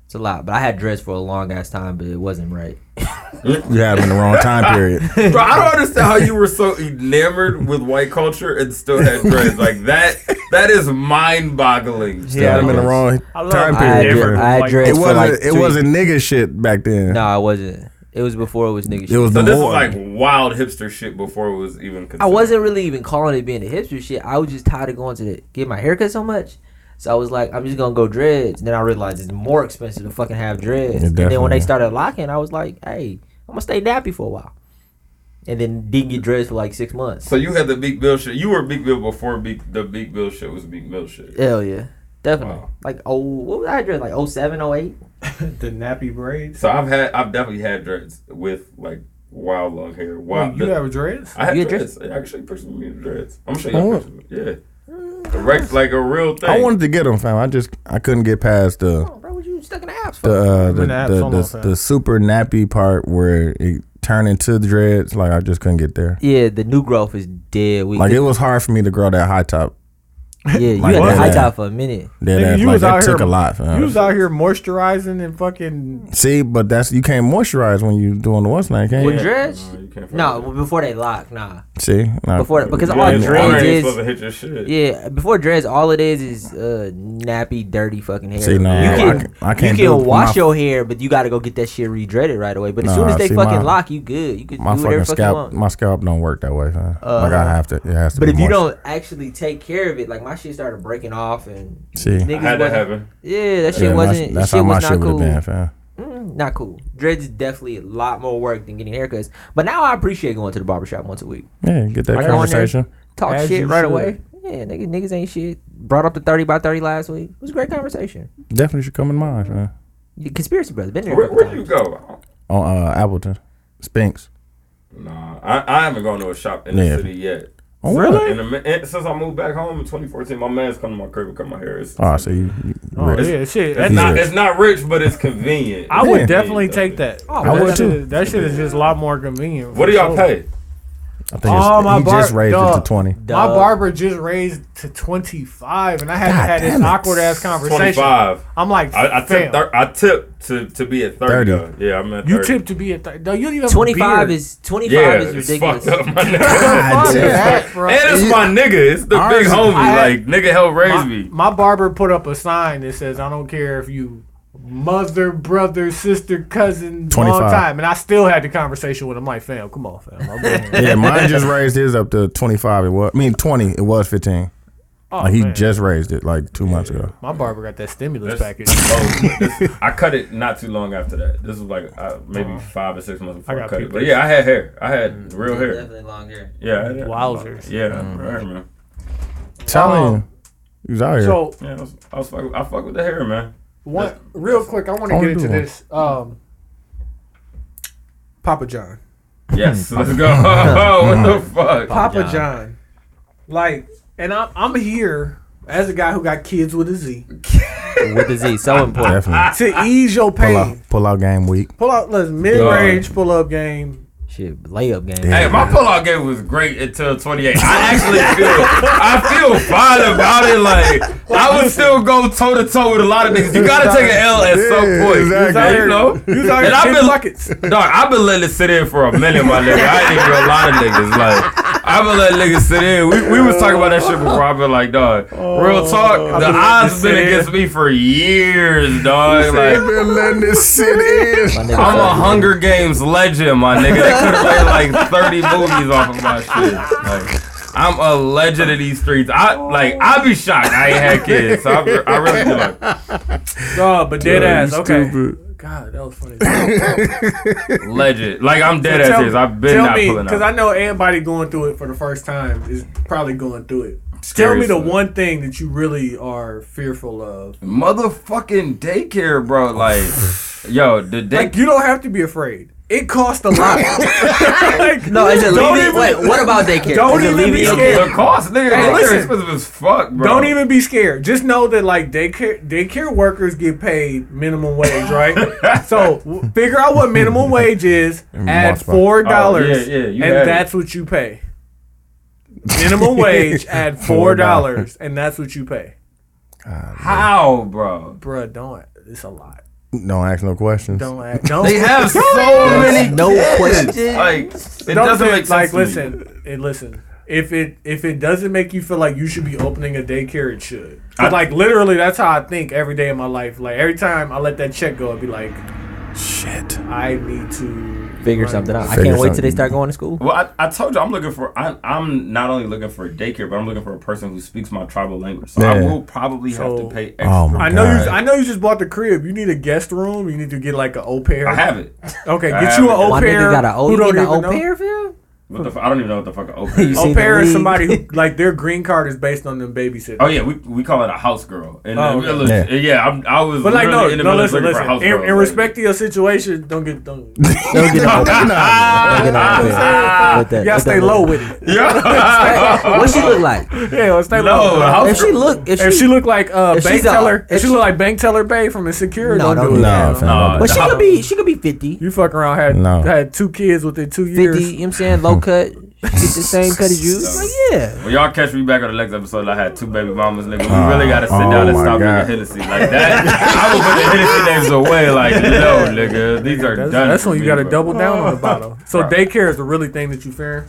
It's a lot, but I had dreads for a long ass time, but it wasn't right. You had them in the wrong time period. Bro, I don't understand how you were so enamored with white culture and still had dreads. Like that, that is mind boggling. You had them in the wrong time I period. different- I had like- dreads It for wasn't. like it two- wasn't nigga shit back then. No, I wasn't. It was before it was nigga shit. It was So the this is more. like wild hipster shit before it was even. Considered. I wasn't really even calling it being a hipster shit. I was just tired of going to the, get my haircut so much. So I was like, I'm just gonna go dreads. And Then I realized it's more expensive to fucking have dreads. It and then when they started locking, I was like, hey, I'm gonna stay nappy for a while. And then didn't get dreads for like six months. So you had the Big Bill shit. You were Big Bill before Big, the Big Bill shit was Big Bill shit. Hell yeah, definitely. Wow. Like oh, what was I dread? Like 07, 08? the nappy braids. So I've had, I've definitely had dreads with like wild long hair. Wild. Wait, you have dreads? I had You had dreads. Actually, person me dreads. I'm gonna show you. a picture. Oh. Yeah. Direct, like a real thing. I wanted to get them, fam. I just I couldn't get past the Oh, bro, you stuck in the apps the uh, in the, the the, the, the super nappy part where it turned into the dreads. Like I just couldn't get there. yeah, the new growth is dead. We Like it was hard for me to grow that high top Yeah, you Like had the that. high top for a minute. That Nigga, ass, you like was that out took here- a lot. fam. You was out here moisturizing and fucking. See, but that's you can't moisturize when you doing the what's name, can With you? dreads? No, you No, before they lock, nah. See, Nah. Before because it. all Yeah, dreads is to hit your shit. yeah. Before dreads, all it is is uh nappy, dirty fucking hair. See, no, you I can can- I can't you can it. wash My- your hair, but you got to go get that shit re-dreaded right away. But as Nah, soon as they see, fucking my- lock, you good. You can my do whatever fucking scalp, want. my scalp don't work that way, fam. Uh, like I have to, it has to. But be if you don't actually take care of it, like my shit started breaking off and see, niggas I had that happen. Yeah, that shit yeah, wasn't. that's shit how my was shit not would have cool. been, fam. Mm, not cool. Dreads is definitely a lot more work than getting haircuts. But now I appreciate going to the barbershop once a week. Yeah, get that I go in there, conversation. Talk As shit right should. away. Yeah, niggas, niggas ain't shit. Brought up the 30 by 30 last week. It was a great conversation. Definitely should come in mine, fam. The Conspiracy brother. Been there. Where, couple where you go? On uh, Appleton, Spinks. Nah, I, I haven't gone to a shop in Yeah. the city yet. Oh, Really? In the, mi- and since I moved back home in 2014, my man's come to my crib and cut my hair. It's, Oh, so you, you Oh rich. yeah, shit. it's That's not Yeah. it's not rich, but it's convenient. I would Yeah. definitely take that. Oh, that I would shit too. is- That shit is just a lot more convenient. What do y'all sure. pay? I think Oh, it's, my he just bar- raised it to twenty. My barber just raised to 25, and I had God had this it. awkward ass conversation. 25. I'm like, I, I fam, tip thir- I tip to, to be at 30. 30. Yeah, I'm at 30. you tip to be at 30. No, you don't even have 25 a beard. is 25 yeah, is it's ridiculous. fucked up, my nigga. God that, bro. And it's my nigga. It's the Ours big homie. Had- like, nigga helped raise my, me. my barber put up a sign that says, "I don't care if you mother, brother, sister, cousin, 25. long time." And I still had the conversation with him. Like, fam, come on, fam. Yeah, mine just raised his up to twenty five. It was, I mean, twenty. It was fifteen. Oh, like he man. just raised it like two months ago. My barber got that stimulus This- package. oh, this- I cut it not too long after that. This was like uh, maybe Uh-huh. five or six months before I I, got cut it. people. But yeah, I had hair. I had real hair. Definitely long hair. Yeah, I had hair. Wowzers. Yeah, real hair, man. Telling Um, you, he was out here. So, Yeah, I was, I was fuck, I fuck with the hair, man. One real quick, I want to get into one. this. Um, Papa John. Yes, let's go. what the fuck? Papa John. John. Like, and I'm I'm here as a guy who got kids with a Z With the Z, so important. Definitely to ease your pull pain. out, pull out game week. Pull out, listen, mid range pull up game. Shit, layup game. Hey, my pull-out game was great until 28. I actually feel, I feel fine about it. Like, I would still go toe to toe with a lot of niggas. You gotta take an L at some point. exactly. You know, You was out And I've ten been- buckets. Dog, I've been letting it sit in for a minute, my nigga. I ain't even a lot of niggas. Like, I've been letting niggas sit in. We, we was talking about that shit before. I've been like, dog, real talk. Oh. The odds it been against me for years, dog. Like, been letting this sit in. I'm a Hunger Games legend, my nigga. They could have made like 30 movies off of my shit. Like, I'm a legend of these streets. I like. I'd be shocked. I ain't had kids, so I, I really feel like No, but dead ass. Okay. stupid. God, that was funny. legend. Like I'm dead So ass tell- serious. I've been tell not me, pulling because. I know everybody going through it for the first time is probably going through it. Tell me the one thing that you really are fearful of. Motherfucking daycare, bro. Like, yo, the day. Like you don't have to be afraid. It costs a lot. like, No, is it don't leaving? even- Wait, what about daycare? Don't Is even be scared. the cost, nigga. Hey, Daycare listen. expensive as fuck, bro. Don't even be scared. Just know that like daycare daycare workers get paid minimum wage, right? so w- figure out what minimum wage is. Add four dollars, Oh, yeah, yeah, and had it. that's what you pay. Minimum wage. Add four dollars, and that's what you pay. How, bro? Bruh, don't. It's a lot. Don't ask no questions. Don't act. Don't. They have so many No kids. question. Like, it don't doesn't make sense. like to me. listen and listen if it if it doesn't make you feel like you should be opening a daycare it should. I- like literally that's how i think every day of my life like every time i let that check go i'd be like Shit. i need to Figure run- something out. I can't wait till they start going to school. Well, I, I told you I'm looking for. I, I'm not only looking for a daycare, but I'm looking for a person who speaks my tribal language. So I will probably have to pay oh extra. Oh my I know God. you. I know you just bought the crib. You need a guest room. You need to get like an au pair. I have it. Okay, I get you an it. pair. My pair. nigga got an who O. You don't getting an even au know. pair, Phil? What the? F- I don't even know what the fuck an au pair. is. Au pair is somebody who like their green card is based on them babysitting. Oh yeah, we we call it a house girl. And Oh, okay. village, yeah, I'm, I was. But like no, literally in the no, village listen, looking for a listen. house In, girl, in like- respect to your situation, don't get don't. Don't get an au pair. Don't get an au pair. With that- You gotta stay that low little- with it. Yeah. What she look like? Yeah, well, stay No, low. a house If she look, if If she, she look like uh, If bank she's a- teller, if if she she- look like bank teller Bay from Insecure, No, don't, don't do do it. that. man. fam. No, but she could be, she could be 50. 50, You fuck around had No. had two kids within two you years. know what I'm saying? Low cut. Get the same cut as you. Like, yeah. When y'all catch me back on the next episode, I had two baby mamas, nigga. We Oh, really ah, gotta sit oh down and oh stop God. drinking Hennessy like that. I will put the Hennessy names away, like no, nigga. These are That's, done. that's when you me, got to bro. double down on the bottle. So Right. daycare is the really thing that you fearing.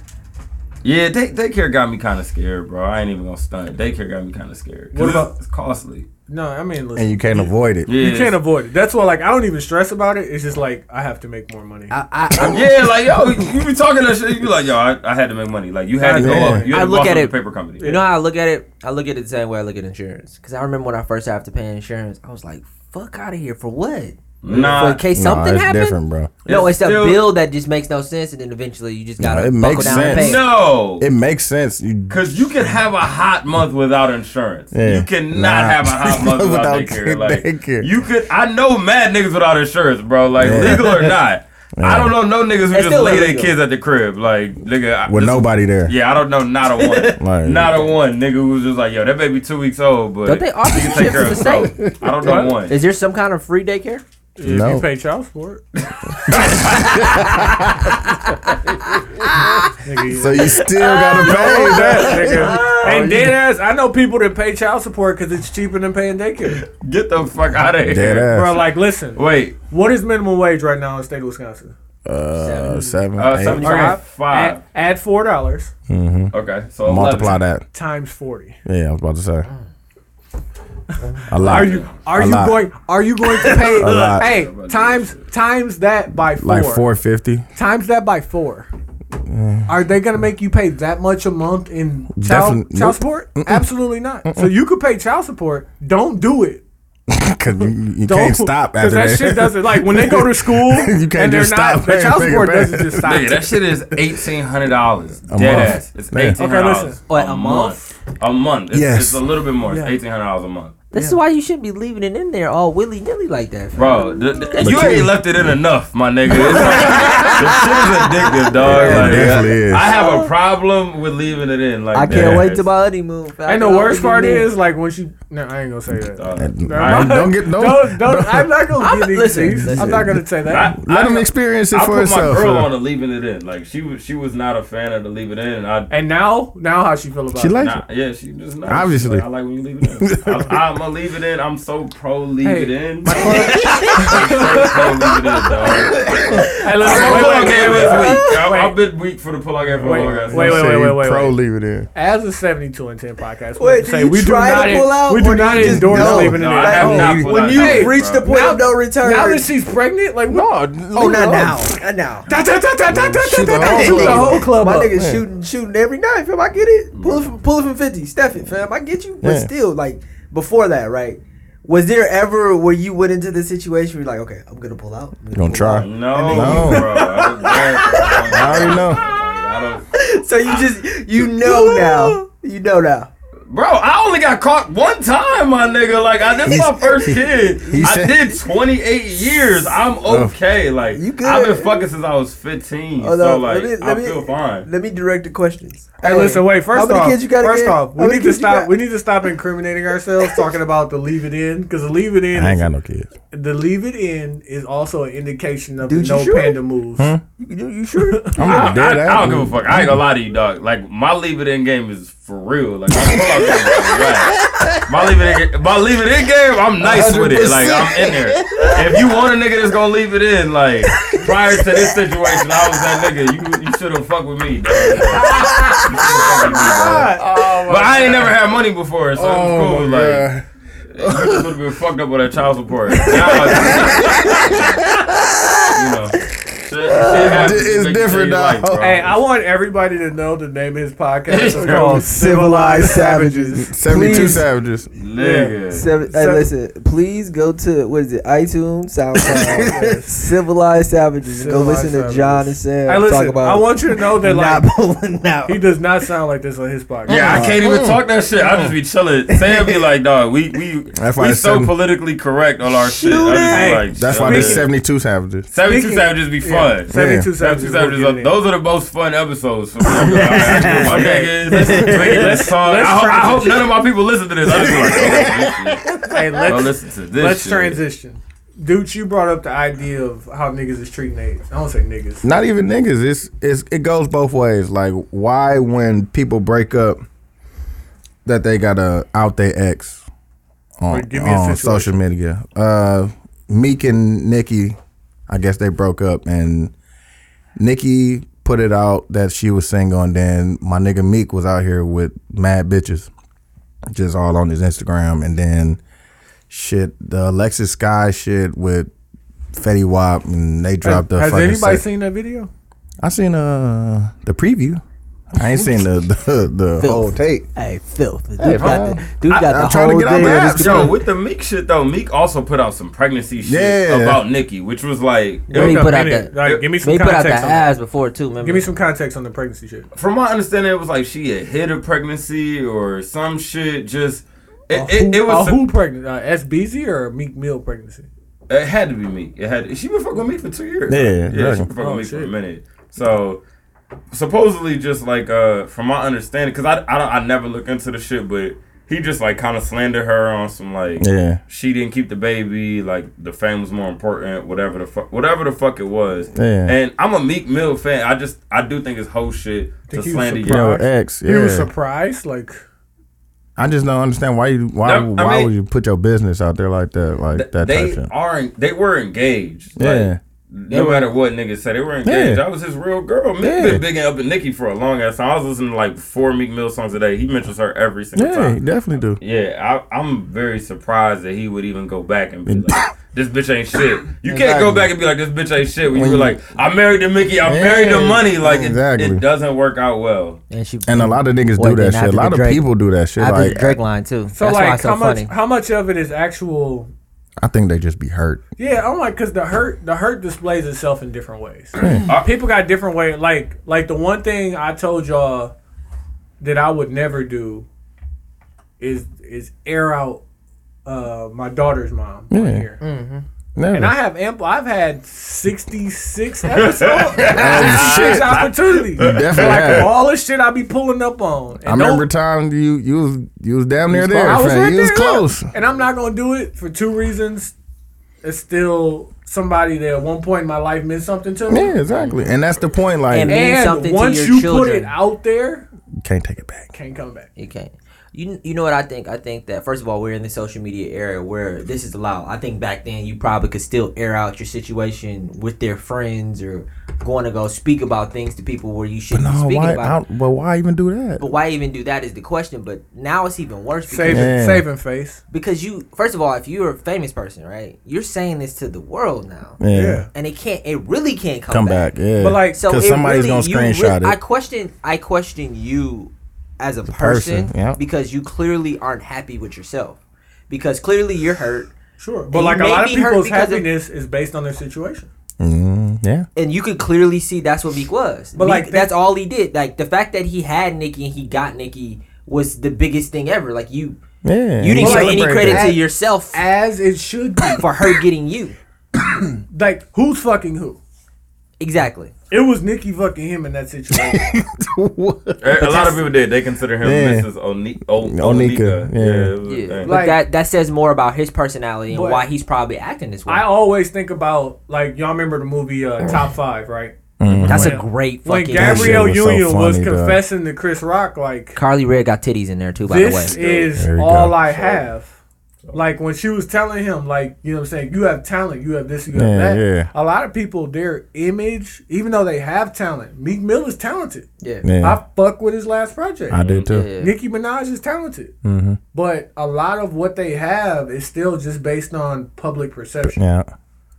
Yeah, day, daycare got me kind of scared, bro. I ain't even gonna stunt. Daycare got me kind of scared. 'Cause What about- it's costly? No, I mean, listen, and you can't avoid it. Yeah, you can't avoid it. That's why, like, I don't even stress about it. It's just like I have to make more money. I, I, I, Yeah, like yo, you be talking that shit. You be like, yo, I, I had to make money. Like you had to go Yeah. up. You had I to look at it- paper company. You know how I look at it? I look at it the same way I look at insurance. Because I remember when I first had to pay insurance, I was like, fuck out of here. For what? Nah, For in case Nah, something it's happened? different, bro. No, It's it's still- a bill that just makes no sense, and then eventually you just gotta it buckle makes down and sense. pay. no. It makes sense. Cause you can have a hot month without insurance. Yeah. You cannot Nah. have a hot month without, Without daycare. Like daycare. you could. I know mad niggas without insurance, bro. Like Yeah. legal or not. I don't know no niggas who It's just lay their kids at the crib. Like nigga, with this- nobody there. Yeah, I don't know not a one. Like- not a one nigga who was just like, yo, that baby two weeks old, but Don't they offer he can take care of the himself. I don't know What? one. Is there some kind of free daycare? If No. you pay child support. So you still gotta pay that, that. nigga. And dead ass, I know people that pay child support because it's cheaper than paying daycare. Get the fuck out of here. Dead ass. Bro, like, listen, Wait, what is minimum wage right now in the state of Wisconsin? Uh, seven, uh, eight. seventy five, five. Add, add four dollars Okay, so Multiply 11. that. times forty. Yeah, I was about to say. A lot. Are you are A you lot. going are you going to pay a lot. hey times times that by four like four fifty? times that by four mm. are they gonna make you pay that much a month in child, Defin- child nope. support absolutely not so you could pay child support don't do it Because you, you don't can't stop because after that shit doesn't like when they go to school You can't and they're just not stop the child support doesn't just stop Nigga, that shit is eighteen hundred dollars. Dead month. ass. It's Yeah. eighteen hundred Okay, dollars. listen. What, a month? A month. It's, Yes. it's a little bit more. Yeah. It's eighteen hundred dollars a month. This is why you shouldn't be leaving it in there all willy nilly like that. fam. Bro, the, the- you ain't left it in enough, my nigga. It's like, the shit is addictive, dog. Yeah, it Like, definitely is. I have a problem with leaving it in. Like I can't that. wait to my honeymoon. fam. and the worst part always is like when she no I ain't gonna say that Uh, Never I- don't get- don't- don't, don't I'm not gonna I'm- get these listen, things. listen. I'm not gonna say that I, Let I, him experience it I for put himself. my girl on to leaving it in. Like she was, she was not a fan of the leave it in. And I, and now now how she feel about She it like Nah, yeah, she just not. Obviously. I like when you leave it in. I, I'm gonna leave it in. I'm so pro leave Hey, it in. I'm so pro leave it in, dog. hey listen I'm wait pull wait game wait this wait week. I'm, wait. I've been weak for the pull out game for Wait, a long ass wait, time. wait, wait, wait, Pro wait. leave it in. As a 72 and 10 podcast, Wait, have to do say you we do try not pull out, we do not endorse know? leaving it in. I have Hey, not pulled When you yet, reach bro. the point Now- of no return. Now that she's pregnant, like what? oh, not now. Not now. Shoot the whole club whole up. club My up. niggas shooting, shooting every night, fam. I get it. Pull it from, pull it from fifty, stuff it, fam. I get you, but still, like before that, right? Was there ever where you went into the situation where you're like, okay, I'm gonna pull out. I'm You gonna pull try? out. No, No. bro. I, I already know. I don't. So you just you know now, you know now. Bro, I only got caught one time, my nigga. Like, I, this is my first kid. he I said- did 28 years. I'm oh. okay. Like, You good. I've been fucking since I was 15. Oh, so, like, let me- I let me- fine. Let me direct the questions. Hey, listen, wait. First off, kids you got first again? off, we many need to stop. We need to stop incriminating ourselves talking about the leave it in because the leave it in, I ain't is, got no kids. the leave it in is also an indication of Dude, the no sure? panda moves. You, you, you sure? I'm I, a dead I. I don't give a fuck. I ain't gonna lie to you, dog. Like my leave it in game is for real. Like my pull out game is whack. My leave it in, my leave it in game. I'm nice with it. Like I'm in there. If you want a nigga that's gonna leave it in, like prior to this situation, I was that nigga. You you should have fucked with me, dog. You shoulda fucked with me, dog. Oh but I ain't never had money before, so it was Oh cool. my Like god. you would have been fucked up with that child support. Now, you know, shit, shit. It's different, change life, dog. Hey, I want everybody to know the name of his podcast is It's called Civilized Savages. 72 Please. savages. Nigga. Seven, hey, listen, please go to what is it? iTunes, SoundCloud, Civilized Savages, and go Civilized listen to Savages. John and Sam Hey, talk listen, about. I want you to know that not like pulling out. he does not sound like this on his podcast. Yeah, I can't even mm. talk that shit. I just be chilling. Sam be like, dog, we we That's why we so politically correct on our shit. I Shoot just be it. like, That's why chilling. there's 72 savages. 72 Savages be Yeah, fun. 72 Yeah. Savages. 72 Savages, we'll those are the most fun episodes for me. I'm like, alright, my niggas, let's, let's talk. let's I, hope, I hope none of my people listen to this. I just be like, oh, this. Hey, let's listen to this let's shit. transition. Dude, you brought up the idea of how niggas is treating they. I don't say niggas. Not even niggas. It's, it's it goes both ways. Like why when people break up that they gotta out their ex on, Wait, give me on situation. social media. Uh Meek and Nicki, I guess they broke up and Nicki put it out that she was single and then my nigga Meek was out here with mad bitches. Just all on his Instagram and then shit the Alexis Skyy shit with Fetty Wap and they dropped the Has fucking anybody se- seen that video? I seen uh the preview. I ain't seen the the, the whole tape. Hey, filth. Dude Hey, got the, dude got I'm the trying to whole get out thing the on his app. Yo, with the Meek shit though, Meek also put out some pregnancy shit Yeah. about Nicki, which was like, Then he put out minute. the- Like, give me some They put out the context. on that. ass before too. Remember? Give me some context on the pregnancy shit. from my understanding, it was like she had hit a pregnancy or some shit. Just it, A it, it was a who pregnant? Uh, SBZ or Meek Mill pregnancy? It had to be Meek. It had. She been fucking with Meek for two years. Yeah, yeah. She exactly. been fucking Oh, with Meek for a minute. So supposedly, just like uh, from my understanding, because I I don't I never look into the shit, but he just like kind of slandered her on some like Yeah. she didn't keep the baby, like the fame was more important, whatever the fuck, whatever the fuck it was. Yeah. And I'm a Meek Mill fan. I just I do think it's whole shit to he was slander surprised? you. Yo, ex. He was surprised. Like, I just don't understand why you why No, why mean- would you put your business out there like that like that type they shit. are they were engaged. Yeah. Like, no matter what niggas said, they were engaged. Yeah. That was his real girl. Meek Yeah. been bigging up in Nicki for a long ass time. I was listening to like four Meek Mill songs a day. He mentions her every single Yeah, time. he definitely do. Yeah, I, I'm very surprised that he would even go back and be like, "This bitch ain't shit." You can't go back and be like, "This bitch ain't shit." When, When you were like, "I married the Mickey, I Yeah, married the money." Like it- exactly. it, doesn't work out well. And, she, And a lot of niggas Boy, do that shit. A lot of Drake- people do that shit. after Like Drake line too. so That's why like, it's so how much? How much of it is actual? I think they just be hurt. Yeah, I'm like, cause the hurt, the hurt displays itself in different ways. Uh, People got different way. Like, like the one thing I told y'all that I would never do is is air out uh my daughter's mom on Yeah. here. Never. And I have ample. I've had sixty six episodes, Oh, six shit. opportunities. definitely like have. all the shit I be pulling up on. And I remember time you you was you was damn near I there. was right you was there, close. And I'm not gonna do it for two reasons. It's still somebody that at one point in my life meant something to me. Yeah, exactly. And that's the point. Like And- And something to once your you put it out there, you can't take it back. can't come back. You can't. You you know what I think? I think that first of all, we're in the social media era where this is allowed. I think back then you probably could still air out your situation with their friends or going to go speak about things to people where you shouldn't be No, speaking why? about. I, but why even do that? But why even do that is the question. But now it's even worse because, Saving, Yeah. saving face. because you first of all, if you're a famous person, right, you're saying this to the world now, Yeah. Yeah. and it can't. It really can't come, Come back. back. Yeah. But like, so it somebody's really, gonna you screenshot re- I question. I question you as a person, person, yeah. because you clearly aren't happy with yourself. Because clearly you're hurt, sure. But like a may lot of people's because of- happiness is based on their situation. Mm, yeah. and you could clearly see that's what Meek was. But, Meek, like, that's all he did. Like the fact that he had Nicki and he got Nicki was the biggest thing ever. Like you, Yeah. you didn't Well, give any credit that. to yourself As it should be. for her getting you. like, who's fucking who? Exactly. It was Nicki fucking him in that situation. A lot of people did. They consider him Yeah. Mrs. Oni- o- Onika, Onika. yeah. it was Yeah, thing. but Like- that that says more about his personality and why he's probably acting this way. I always think about like y'all remember the movie uh, Top Five, right? That's a When- great When fucking. Gabrielle shit was so Union was funny, dog. confessing to Chris Rock, like Carly Red got titties in there too. By the way, this is all go. I have. Like when she was telling him, like you know, what I'm saying you have talent, you have this, you have Yeah, that. yeah. A lot of people, their image, even though they have talent, Meek Mill is talented. yeah, Yeah. I fuck with his last project. I did too. Yeah. Nicki Minaj is talented, Mm-hmm. but a lot of what they have is still just based on public perception. Yeah.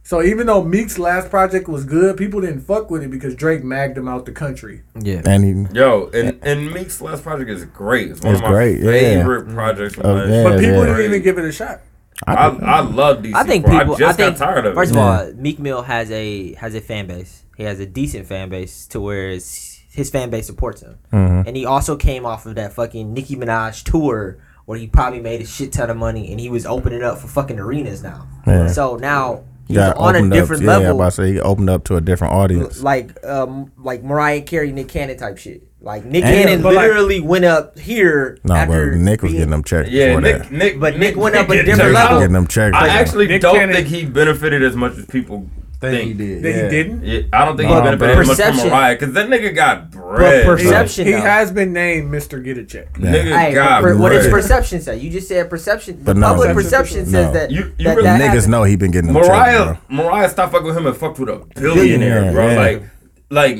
So even though Meek's last project was good, people didn't fuck with it because Drake magged him out the country. yeah. And he. Yo, and, and Meek's last project is great. It's one It's of my great, yeah. favorite projects from Oh, yeah. But people yeah. didn't even give it a shot. I, I love DC. I think Four. people. I just think got tired of first it. of all, Meek Mill has a has a fan base. He has a decent fan base to where it's, his fan base supports him. Mm-hmm. And he also came off of that fucking Nicki Minaj tour where he probably made a shit ton of money and he was opening up for fucking arenas now. Yeah. So now He was on a different up, Yeah, I'm level. about to say he opened up to a different audience. like um like Mariah Carey, Nick Cannon type shit. Like Nick And- Cannon but like- literally went up here. No, but Nick was being- getting them checks Yeah, Nick, that. Nick, But Nick went up a get different level. Getting them checks. I actually Nick don't Cannon- think he benefited as much as people think. think he did. That yeah. he didn't. Yeah, I don't think Nah, he benefited as much from perception. Mariah because that nigga got bread. But bro. perception- he though. has been named Mr. Get a Check. Yeah. Nigga Hey, got per- what does perception say? You just said perception. The no. public Perception perception says- says no. that You- you that, really- that Niggas happened. know he been getting them Mariah, checks, Mariah, stop fucking with him and fucked with a billionaire, Yeah, bro. yeah. Like, like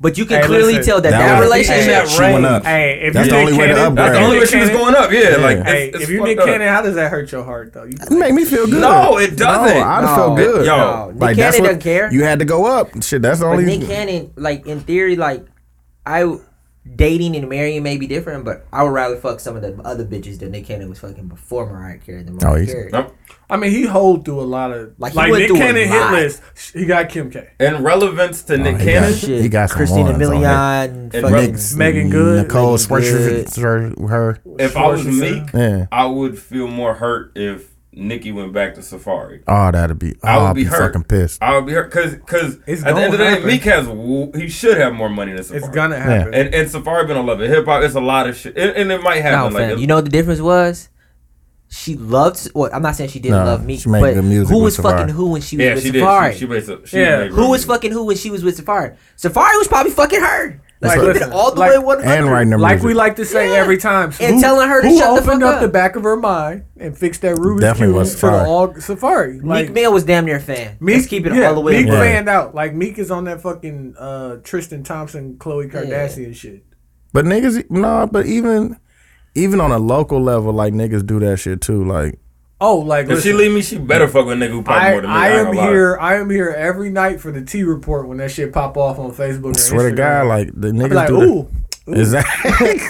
But you can Hey, clearly listen, tell that That that, relationship. that She went up. Hey, if That's you the Nick only way to Cannon, upgrade. that's the only way Nick she was Cannon- going up. Yeah, Yeah. like Hey, it's, it's if you fucked Nick up. Cannon, how does that hurt your heart though? You, bro. It made me feel good. No, it doesn't. No, I'd No. feel good. Yo, No, Nick like Cannon that's what doesn't care. you had to go up. Shit, that's the only. But only. Nick Cannon, like in theory, like I dating and marrying may be different, but I would rather fuck some of the other bitches that Nick Cannon was fucking before Mariah Carey than Oh, Mariah he's- Carey. No. I mean, he hold through a lot of Like, like, went Nick through a Cannon hit lot. list. He got Kim K. In relevance to oh, Nick he got Cannon, shit. He got some Christina Milian, And fucking Meagan Good. Nicole Megan Swisher, her. if I was Schwarzenegger. Meek, Yeah. I would feel more hurt if Nicki went back to Safaree. Oh, that'd be. Oh, I would I'd be be, hurt. fucking pissed. I would be hurt because because at the end of the gonna day, happen. Meek has he should have more money than Safaree. It's gonna happen. and and Safaree been on Love and Hip Hop. It's a lot of shit, and, and it might No, happen. fam. like you know what the difference was? She loved. Well, I'm not saying she didn't Nah, love me, she made but good music who with was Safaree. fucking who when she was yeah, with she did. Safaree? She, she, made some- she Yeah. made who was music. fucking who when she was with Safaree? Safaree was probably fucking her. Like, Like, listen, all the like- way 100. And writing them like music. we like to say Yeah. every time. And telling her to who shut the opened fuck up up. the back of her mind and fixed that Rubik's Definitely Cube was to the Safaree. all Safaree. Like, Meek Mill was damn near a fan. Meek, Let's keep it yeah, all the way. Meek above. fanned out. Like Meek is on that fucking uh, Tristan Thompson, Khloe Kardashian shit. But niggas, no, but even even on a local level, like niggas do that shit too. Like, Oh, like If she leave me, she better fuck with a nigga who pop I, more than me. I ain't am here. I am here every night for the T report when that shit pop off on Facebook. Or swear to God, like the I niggas like, do ooh, that. Exactly.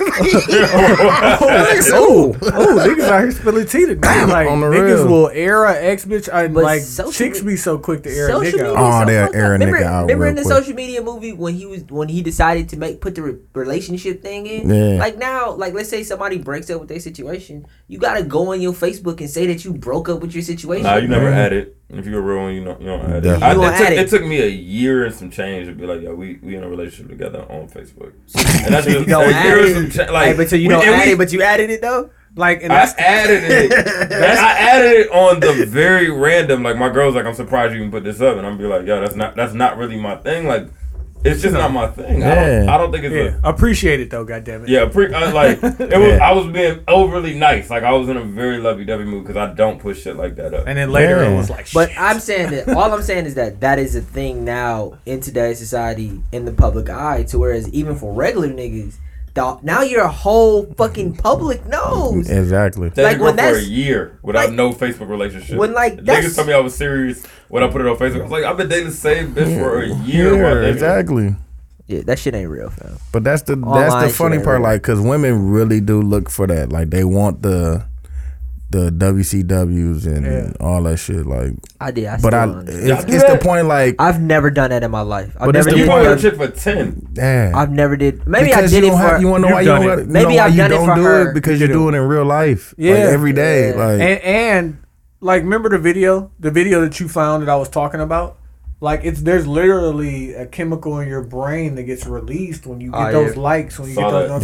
Oh, ooh, oh, niggas out here spilling tea tonight. Like On the niggas real. will air a ex bitch. And But like social chicks me- be so quick to air a Social nigga media, out. Oh, so they'll fucked air a up. remember, nigga out Remember real in the quick. social media movie when he was when he decided to make put the re- relationship thing in. Yeah. Like now, like let's say somebody breaks up with their situation, you gotta go on your Facebook and say that you broke up with your situation. Nah, you never had it. If you a real you know you don't add it. I, it, took, it. it took me a year and some change to be like, yo, we we in a relationship together on Facebook. And that's just You don't a add year it. and some cha- like. Hey, but so you we- don't add we- it, but you added it though. Like and I added it. That's- I added it on the very random. Like my girl's like, I'm surprised you even put this up, and I'm be like, yo, that's not that's not really my thing. Like, it's just not my thing. I don't, I don't think it's yeah, a. appreciate it though. God damn it. Yeah, pre- I, like it was. I was being overly nice. Like I was in a very lovey-dovey mood because I don't push shit like that up. And then later Yeah. it was like, But. I'm saying that all I'm saying is that that is a thing now in today's society in the public eye. To whereas even for regular niggas, the, now your whole fucking public knows. exactly. That Like, like, when girl for a year without like- no Facebook relationship. when, like, niggas that's- told me I was serious when I put it on Facebook. I was like, I've been dating the same bitch for a year. Yeah, exactly. Yeah, that shit ain't real, fam. But that's the Online that's the funny part, real. like, cause women really do look for that. Like, they want the the WCWs and Yeah. all that shit. Like, I did. I but I, it's, Y'all it's the point. Like, I've never done that in my life. I've But it's never the did. Point- bought a done- chick for ten. damn. I've never did. Maybe because I did you it don't for. have, you want to know why You've you done don't, it. you Maybe I've done it don't for do her. it because You you're do. doing it in real life. Yeah. like, every day. Yeah. Like, and and like remember the video, the video that you found that I was talking about. Like it's there's literally a chemical in your brain that gets released when you get Oh, those yeah. likes when you Saw get that. those.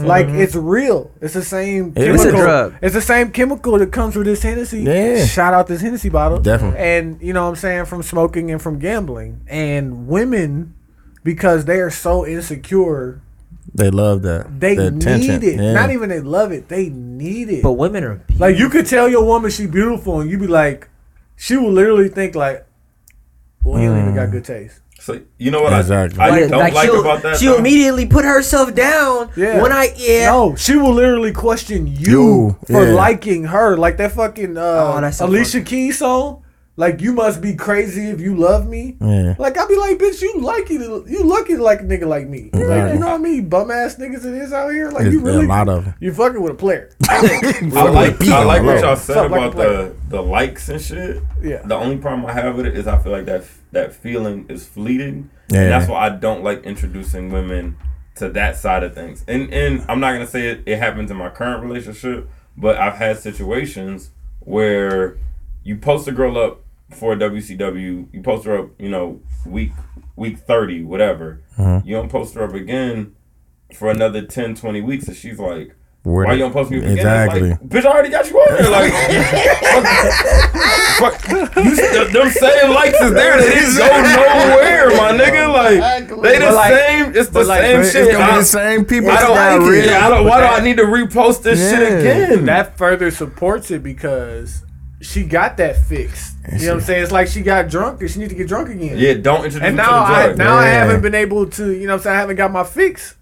yeah, Like mm-hmm. it's real. It's the same. It is. chemical. It's a drug. It's the same chemical that comes with this Hennessy. Yeah. Shout out this Hennessy bottle. Definitely. And you know what I'm saying from smoking and from gambling and women because they are so insecure. they love that. They the attention. need it. Yeah. Not even they love it. They need it. But women are Like you could tell your woman she beautiful, and you be like, she will literally think like, well, you don't even got good taste. So you know what Exactly. I, I Like, don't like, like about that. she'll though? immediately put herself down Yeah. when I yeah. No, she will literally question you, You, for yeah. liking her, like that fucking uh, Oh, that's so Alicia Keys song. Like you must be crazy if you love me. Yeah. Like I'd be like, bitch, you lucky, to, you lucky to like a nigga like me. Like, you know what I mean? Bum ass niggas it is out here. Like It's you really, a lot of them. you fucking with a player. I like I like what y'all said Something about a player. the the likes and shit. Yeah. The only problem I have with it is I feel like that that feeling is fleeting, Yeah. and that's why I don't like introducing women to that side of things. And and I'm not gonna say it, it happens in my current relationship, but I've had situations where you post a girl up before WCW. You post her up, you know, week week thirty, whatever. Mm-hmm. You don't post her up again for another 10, 20 weeks, and she's like. Where Why you don't post me up again? Exactly. Like, Bitch, I already got you on there. Like, fuck, fuck, you, th- them same likes is there. They didn't go nowhere, my nigga. Like, they the like- same. It's the like, same shit. It's gonna be I- the same people. I don't like like it. I don't, why do I need to repost this Yeah. shit again? that further supports it because she got that fixed. You know what I'm saying? It's like she got drunk and she need to get drunk again. yeah, don't introduce And me now to the I drug. now I Yeah. haven't been able to, you know what I'm saying, I haven't got my fix.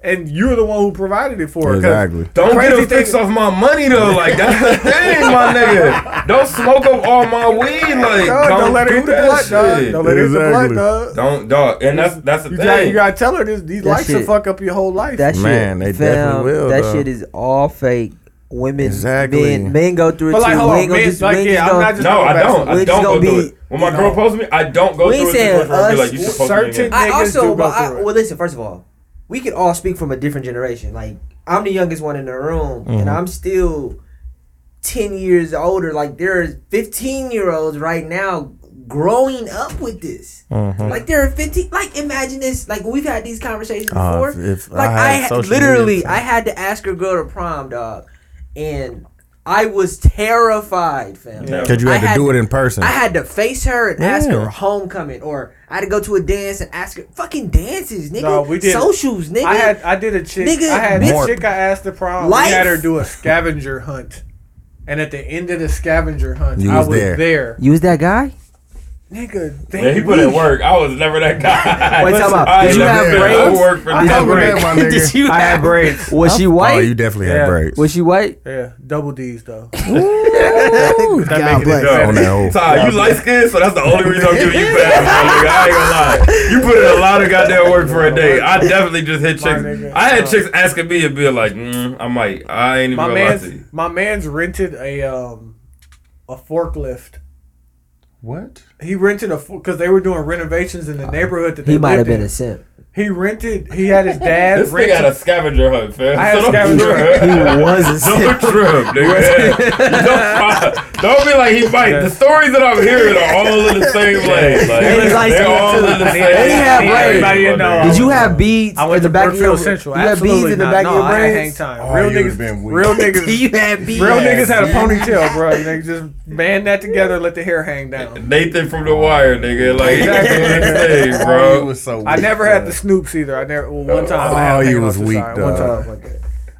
And you're the one who provided it for her. 'cause Exactly. Don't crazy get a fix thing- off my money though. Like that's the thing, my nigga. Don't smoke up all my weed. Like Dog, don't, don't, let her do hit the that blunt, dog. Don't let her hit the blunt, Exactly. dog. Don't dog. And that's that's the You thing. gotta, you gotta tell her this, these That likes will fuck up your whole life. That shit, Man, they fam, definitely will, That though. shit is all fake. Women, Exactly. men, men go through it But like, too. hold we on, ain't gonna man, just, like, we ain't yeah, just I'm gonna- not just no, talking I about don't. I We don't just go gonna through be- it. When my girl know, posts me, I don't go we through ain't it. saying Just for her be us, like, you should post me certain- again. I niggas also, do go but I, through it. well, listen. First of all, we can all speak from a different generation. Like I'm the youngest one in the room, and I'm still ten years older. Like there's 15 year olds right now growing up with this. Like there are 15. Like imagine this. Like we've had these conversations Uh, before. if- if like I I, had had social literally, media, I had to ask her girl to prom, dog, and I was terrified, fam. Yeah. Because you I had to had- do it in person. I had to face her and ask her homecoming, or I had to go to a dance and ask her fucking dances, nigga. No, we did- socials, nigga. I had I did a chick. Nigga, I had bitch. a chick I asked to prom. Life. We had her do a scavenger hunt, and at the end of the scavenger hunt, You I was was there. there. you was that guy. Nigga, they, Yeah, he put in work. I was never that guy. Wait, tell me, I did you never have did. I braids? worked for I these had braids. braids. my nigga. Did you I had have- braids. Was she white? Oh, you definitely had braids. was she white? Yeah, double D's though. God make it bless. better. on. Ty, you light skinned, so that's the only reason I'm giving you pass, my nigga. I ain't gonna lie. You put in a lot of goddamn work for a day. I definitely just hit chicks. nigga. I had Uh, chicks asking me and being like, mm, I might. I ain't even My gonna lie to you. my man's rented a um a forklift. What? He rented a because they were doing renovations in the uh, neighborhood that they He might have been in. a simp. He rented. He had his dad This nigga rented. had a scavenger hunt, fam. I had So don't scavenger hunt. He was a Don't trip, nigga. don't, don't be like he might. The stories that I'm hearing are all in the same lane. Like, And he's like- they're all in the same and he had braids. Everybody my know. Did you have beads I in went the to back of your Central. You had beads in the back no, of your I had time. Oh, real you would've been niggas, real niggas, you had beads. real niggas had a ponytail, bro. Niggas just band that together, let the hair hang down. Nathan from the Wire, nigga. Like, Exactly. exactly. Thing, bro. you was so I never had the Snoops either. I never. Well, one time. I had Oh, you was weak, side. One dog. time.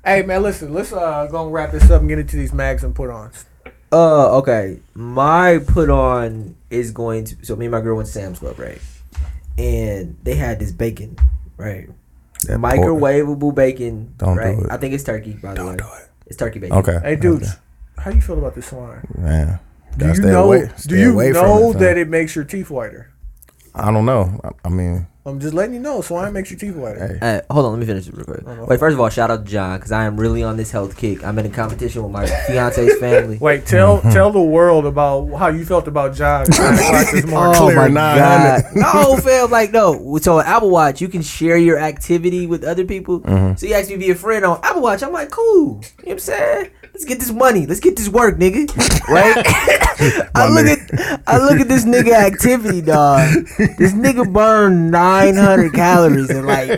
Hey man, listen. Let's uh go and wrap this up and get into these mags and put ons. Uh, okay. My put on is going to. So me and my girl went to Sam's Club, right? And they had this bacon, right? That Microwavable bacon. Don't do right? it. I think it's turkey, by the way. Don't do it. It's turkey bacon. Okay. Hey dudes, how do you feel about this swine? Man. Do you stay know? away- do you away from know it, fam. that it makes your teeth whiter? I don't know. I, I mean, I'm just letting you know. Swine makes your teeth whiter. hey. Uh, hold on, let me finish this real quick. no. Wait, first of all, shout out to John because I am really on this health kick. I'm in a competition with my fiance's family. Wait, tell tell the world about how you felt about John at nine o'clock this morning. Oh my god! No, fam, like no. So on Apple Watch, you can share your activity with other people. So you asked me to be a friend on Apple Watch. I'm like, cool. You know what I'm saying? Let's get this money. Let's get this work, nigga. Right? I look at I look at this nigga activity, dog. This nigga burned 900 calories in like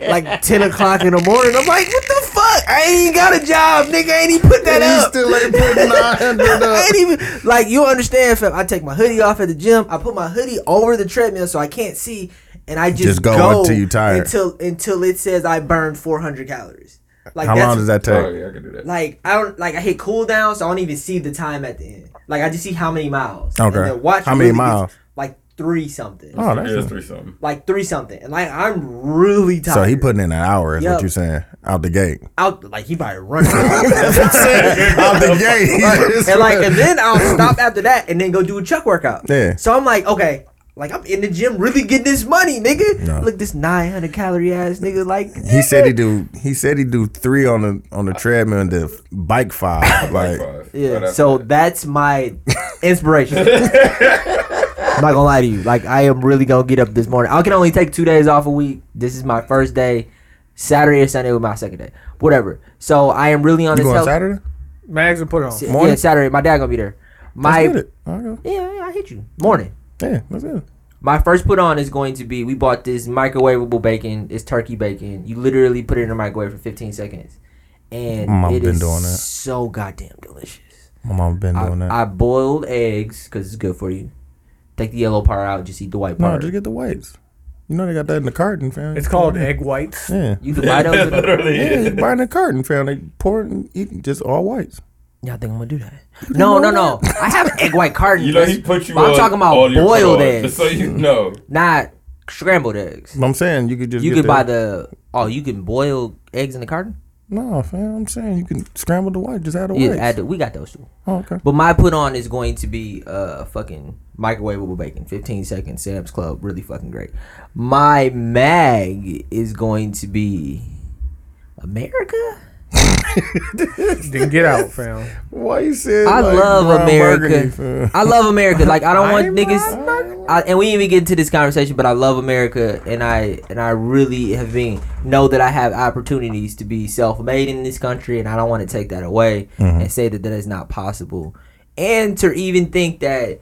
like 10 o'clock in the morning. I'm like, what the fuck? I ain't even got a job, nigga. I ain't even put that You up. still ain't putting 900 I up. ain't even like you understand, fam. I take my hoodie off at the gym. I put my hoodie over the treadmill so I can't see, and I just, Just go until you tired. until until it says I burned 400 calories. Like How long does that take? Oh, yeah, I can do that. Like I don't like I hit cool down, so I don't even see the time at the end. Like I just see how many miles. Okay. And the watch How many really gets, miles? Like three something. Oh, that's yeah, three something. Like three something, and like I'm really tired. so he putting in an hour is Yup. what you're saying out the gate. out like he probably running. out the gate. and like and then I'll stop after that and then go do a chuck workout. Yeah. So I'm like, okay, like I'm in the gym really getting this money, nigga. No. Look this 900 calorie ass nigga like he said he do. He said he do three on the on the treadmill and the bike five. Like Yeah, Right after so that's my inspiration. I'm not gonna lie to you. Like I am really gonna get up this morning. I can only take two days off a week. This is my first day. Saturday or Sunday was my second day. Whatever. So I am really on you this going health. Saturday? Mags and put on. Yeah, Morning? Saturday. My dad gonna be there. My Let's get it. Okay. yeah, I I hit you. Morning. Yeah, that's it. My first put on is going to be we bought this microwavable bacon. It's turkey bacon. You literally put it in the microwave for 15 seconds, and My mom it been is doing that. so goddamn delicious. My mom been I, doing that. I boiled eggs because it's good for you. Take the yellow part out, just eat the white no, part. just get the whites. You know they got that in the carton, fam. It's called egg whites. Yeah. you can buy those. in the- Literally. Yeah, you buy in the carton, fam. They pour it and eat just all whites. Y'all think I'm gonna do that? No, no, no. I have an egg white carton. You know he put you But I'm on talking about all your boiled put on, eggs. Just so you know. not scrambled eggs. I'm saying you could just You get can buy the oh, you can boil eggs in the carton. No, fam. I'm saying you can scramble the white. Just add the Yeah, add the, we got those two. oh, okay. But my put on is going to be uh fucking microwavable bacon, 15 seconds, Sam's Club, really fucking great. My mag is going to be America. Then get out, fam. Why you said? I like love Ron America. Burgundy. I love America. Like I don't want I'm niggas. I, and we didn't even get into this conversation, but I love America, and I and I really have been know that I have opportunities to be self-made in this country, and I don't want to take that away and say that that is not possible, and to even think that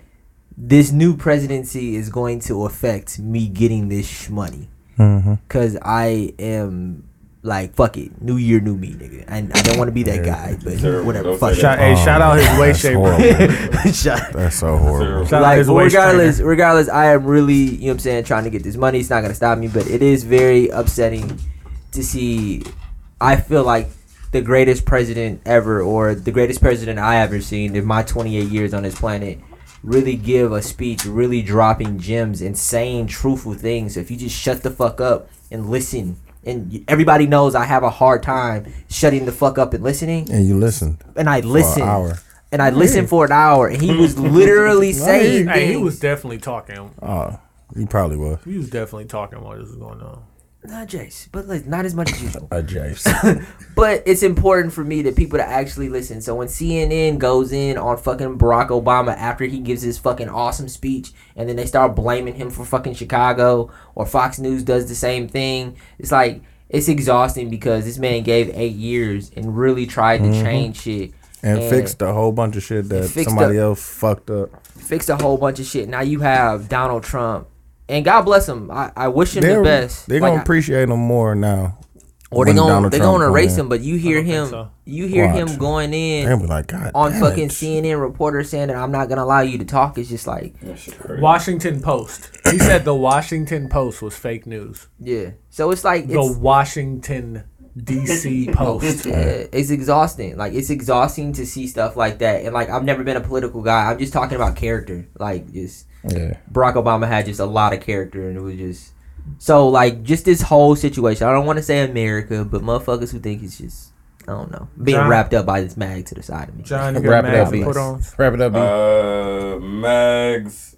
this new presidency is going to affect me getting this money, because I am. Like fuck it, new year, new me, nigga. And I don't want to be that guy, but Terrible. whatever. Don't Fuck say it. Shout, hey, Oh, shout out his waist that's shaper. horrible. Shut- That's so horrible. Shout out like his but waist regardless trainer. regardless i am really you know what i'm saying trying to get this money it's not going to stop me but it is very upsetting to see i feel like the greatest president ever or the greatest president i ever seen in my 28 years on this planet really give a speech really dropping gems and saying truthful things so if you just shut the fuck up and listen and everybody knows i have a hard time shutting the fuck up and listening And you listened. and i For listen an hour. and i listened for an hour and he was literally saying Hey, he was definitely talking. Oh, he probably was. He was definitely talking while this was going on. Not Jace, but like not as much as usual. A Jace. but it's important for me that people to actually listen. So when CNN goes in on fucking Barack Obama after he gives his fucking awesome speech, and then they start blaming him for fucking Chicago, or Fox News does the same thing, it's like it's exhausting because this man gave eight years and really tried to mm-hmm. change shit and fixed a whole bunch of shit that somebody up- else fucked up. fixed a whole bunch of shit. Now you have Donald Trump, and God bless him. I, I wish him the best. They're Like, gonna appreciate him more now. or they when gonna Donald they Trump gonna come erase him. But you hear him, so. you hear Watch. him going in They'll be like, on fucking it. CNN reporter saying that I'm not gonna allow you to talk. It's just like That shit crazy. Washington Post. He said the Washington Post was fake news. yeah. So it's like The it's Washington D.C. Post. yeah, it's exhausting. Like it's exhausting to see stuff like that. And like I've never been a political guy. I'm just talking about character. Like just Yeah. Barack Obama had just a lot of character, and it was just so like just this whole situation. I don't want to say America, but motherfuckers who think it's just I don't know being John- wrapped up by this mag to the side of me. John, you Wrap it up, put on. Wrap it up, B. Uh, Mags,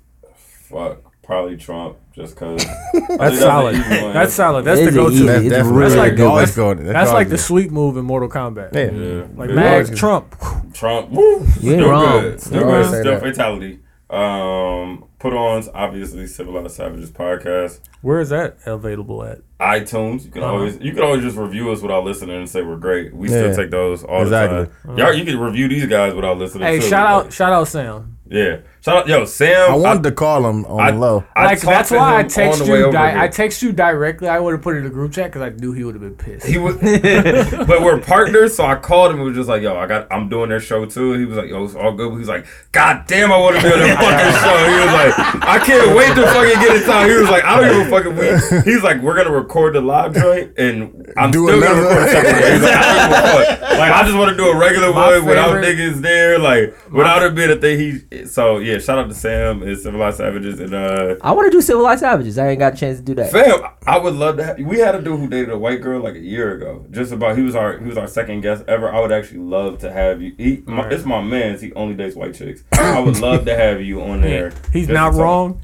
fuck, probably Trump, just cause. That's solid. That's solid. That's It the go-to. easy. That's It's definitely like good. always that's- going. That's, That's like the always sweet move in Mortal Kombat. Yeah, Yeah. Like yeah. Mags Trump. Trump. Woo, You ain't still wrong. Good. Still good. Still fatality. Um, put ons obviously Civilized Savages podcast. Where is that available at? iTunes. You can Uh-huh. always you can always just review us without listening and say we're great. We Yeah. still take those all Exactly. the time. Y'all, you can review these guys without listening. Hey, too. shout Like, out, shout out, Sam. Yeah, shout out, yo, Sam. I wanted to call him on I- the low. I like talked that's why I text you. Di- I text you directly. I would have put it in the group chat because I knew he would have been pissed. He was, but we're partners, so I called him and was just like, "Yo, I got, I'm doing their show too." He was like, "Yo, it's all good." But he's like, "God damn, I want to be on their fucking show." He was like, "I can't wait to fucking get it time." He was like, "I don't even fucking." We, he's like, "We're gonna record the live joint, and I'm Do still gonna another- record a. He's like, "I don't give a fuck. Like, I just want to do a regular My one without niggas there, like without it being a thing." He, so yeah, shout out to Sam and Civilized Savages and uh. I want to do civilized savages. I ain't got a chance to do that. Fam, I would love to. Have, we had a dude who dated a white girl like a year ago. Just about he was our he was our second guest ever. I would actually love to have you. He, my, It's my man's. He only dates white chicks. I would love to have you on there. He's not to talk. wrong,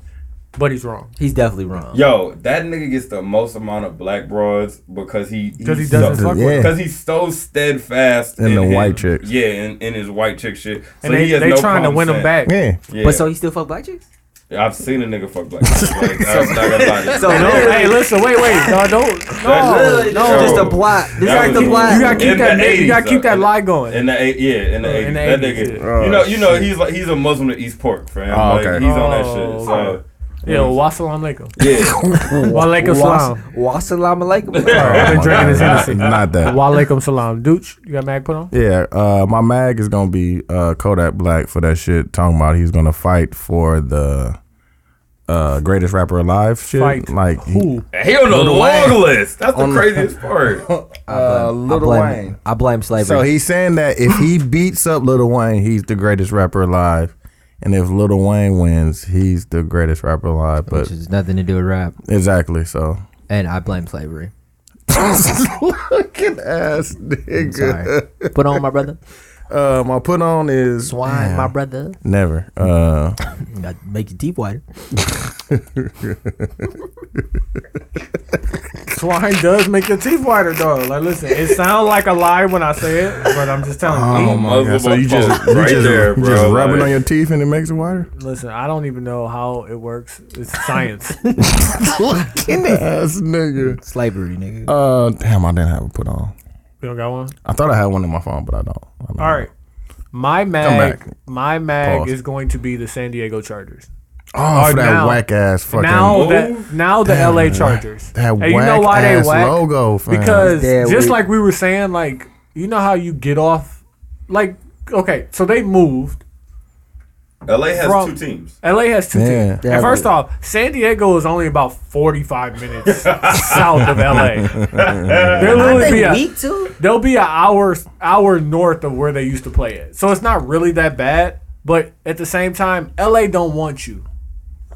but he's wrong. He's definitely wrong. Yo, that nigga gets the most amount of black broads because he Because he he's doesn't so, fuck yeah. with. Because he's so steadfast In the his- white chicks. Yeah, in, in his white chick shit. So And they he has they no trying to win him back. Yeah. Yeah. But so he still fuck black chicks? Yeah, I've seen a nigga fuck black. like, I'm not gonna lie to you. So No, hey, listen, wait, wait, no, don't, no, Literally, no. just a plot. This is That like the was- plot. You gotta keep In that. the You gotta keep that though. lie going. In the eight, yeah, in the Uh, eighties, in that nigga, yeah. you know, you know, Oh, he's like he's a Muslim to East Pork, fam. Oh, like, okay. he's on that Oh, shit. So, yeah, wassalam alaikum. yeah, Walaikum salam. Wassalam alaikum. I've been drinking his Hennessy. Not that. Walaikum salam. Dooch, you got mag put on? Yeah, uh, my mag is gonna be uh, Kodak Black for that shit. Talking about he's gonna fight for the uh, greatest rapper alive shit. Fight Like he- Who? he on the Lil long Wayne. list. That's the On- craziest part. uh, I Little blame, Wayne. I blame slavery. So he's saying that if he beats up Lil Wayne, he's the greatest rapper alive, and if Lil Wayne wins, he's the greatest rapper alive. But which has nothing to do with rap. exactly, so And I blame slavery. fucking ass nigga. sorry. Put on my brother. Uh, my put on is Swine, Damn, my brother. Never. Uh, Got make your teeth whiter. Swine does make your teeth whiter, though. Like, listen, it sounds like a lie when I say it, but I'm just telling you. oh my god! So you just you right just, there, you bro, just rubbing like- on your teeth and it makes it whiter. Listen, I don't even know how it works. It's science. Fucking ass nigga. Slavery, nigga. Uh, damn, I didn't have it put on. You don't got one? I thought I had one in my phone, but I don't. I don't All right. My mag, my mag Pause. is going to be the San Diego Chargers. Oh, for that now- whack ass fucking now move? that now the Damn, LA Chargers. that and you know whack why they ass whack? logo, fam. Because Dead just weak. like we were saying, like you know how you get off, like okay, so they moved. LA has From- two teams. LA has two Yeah. teams. Yeah, and first but- off, San Diego is only about forty five minutes south of LA. They'll Aren't literally they be a, weak they'll be an hour hour north of where they used to play it. So it's not really that bad. But at the same time, LA don't want you.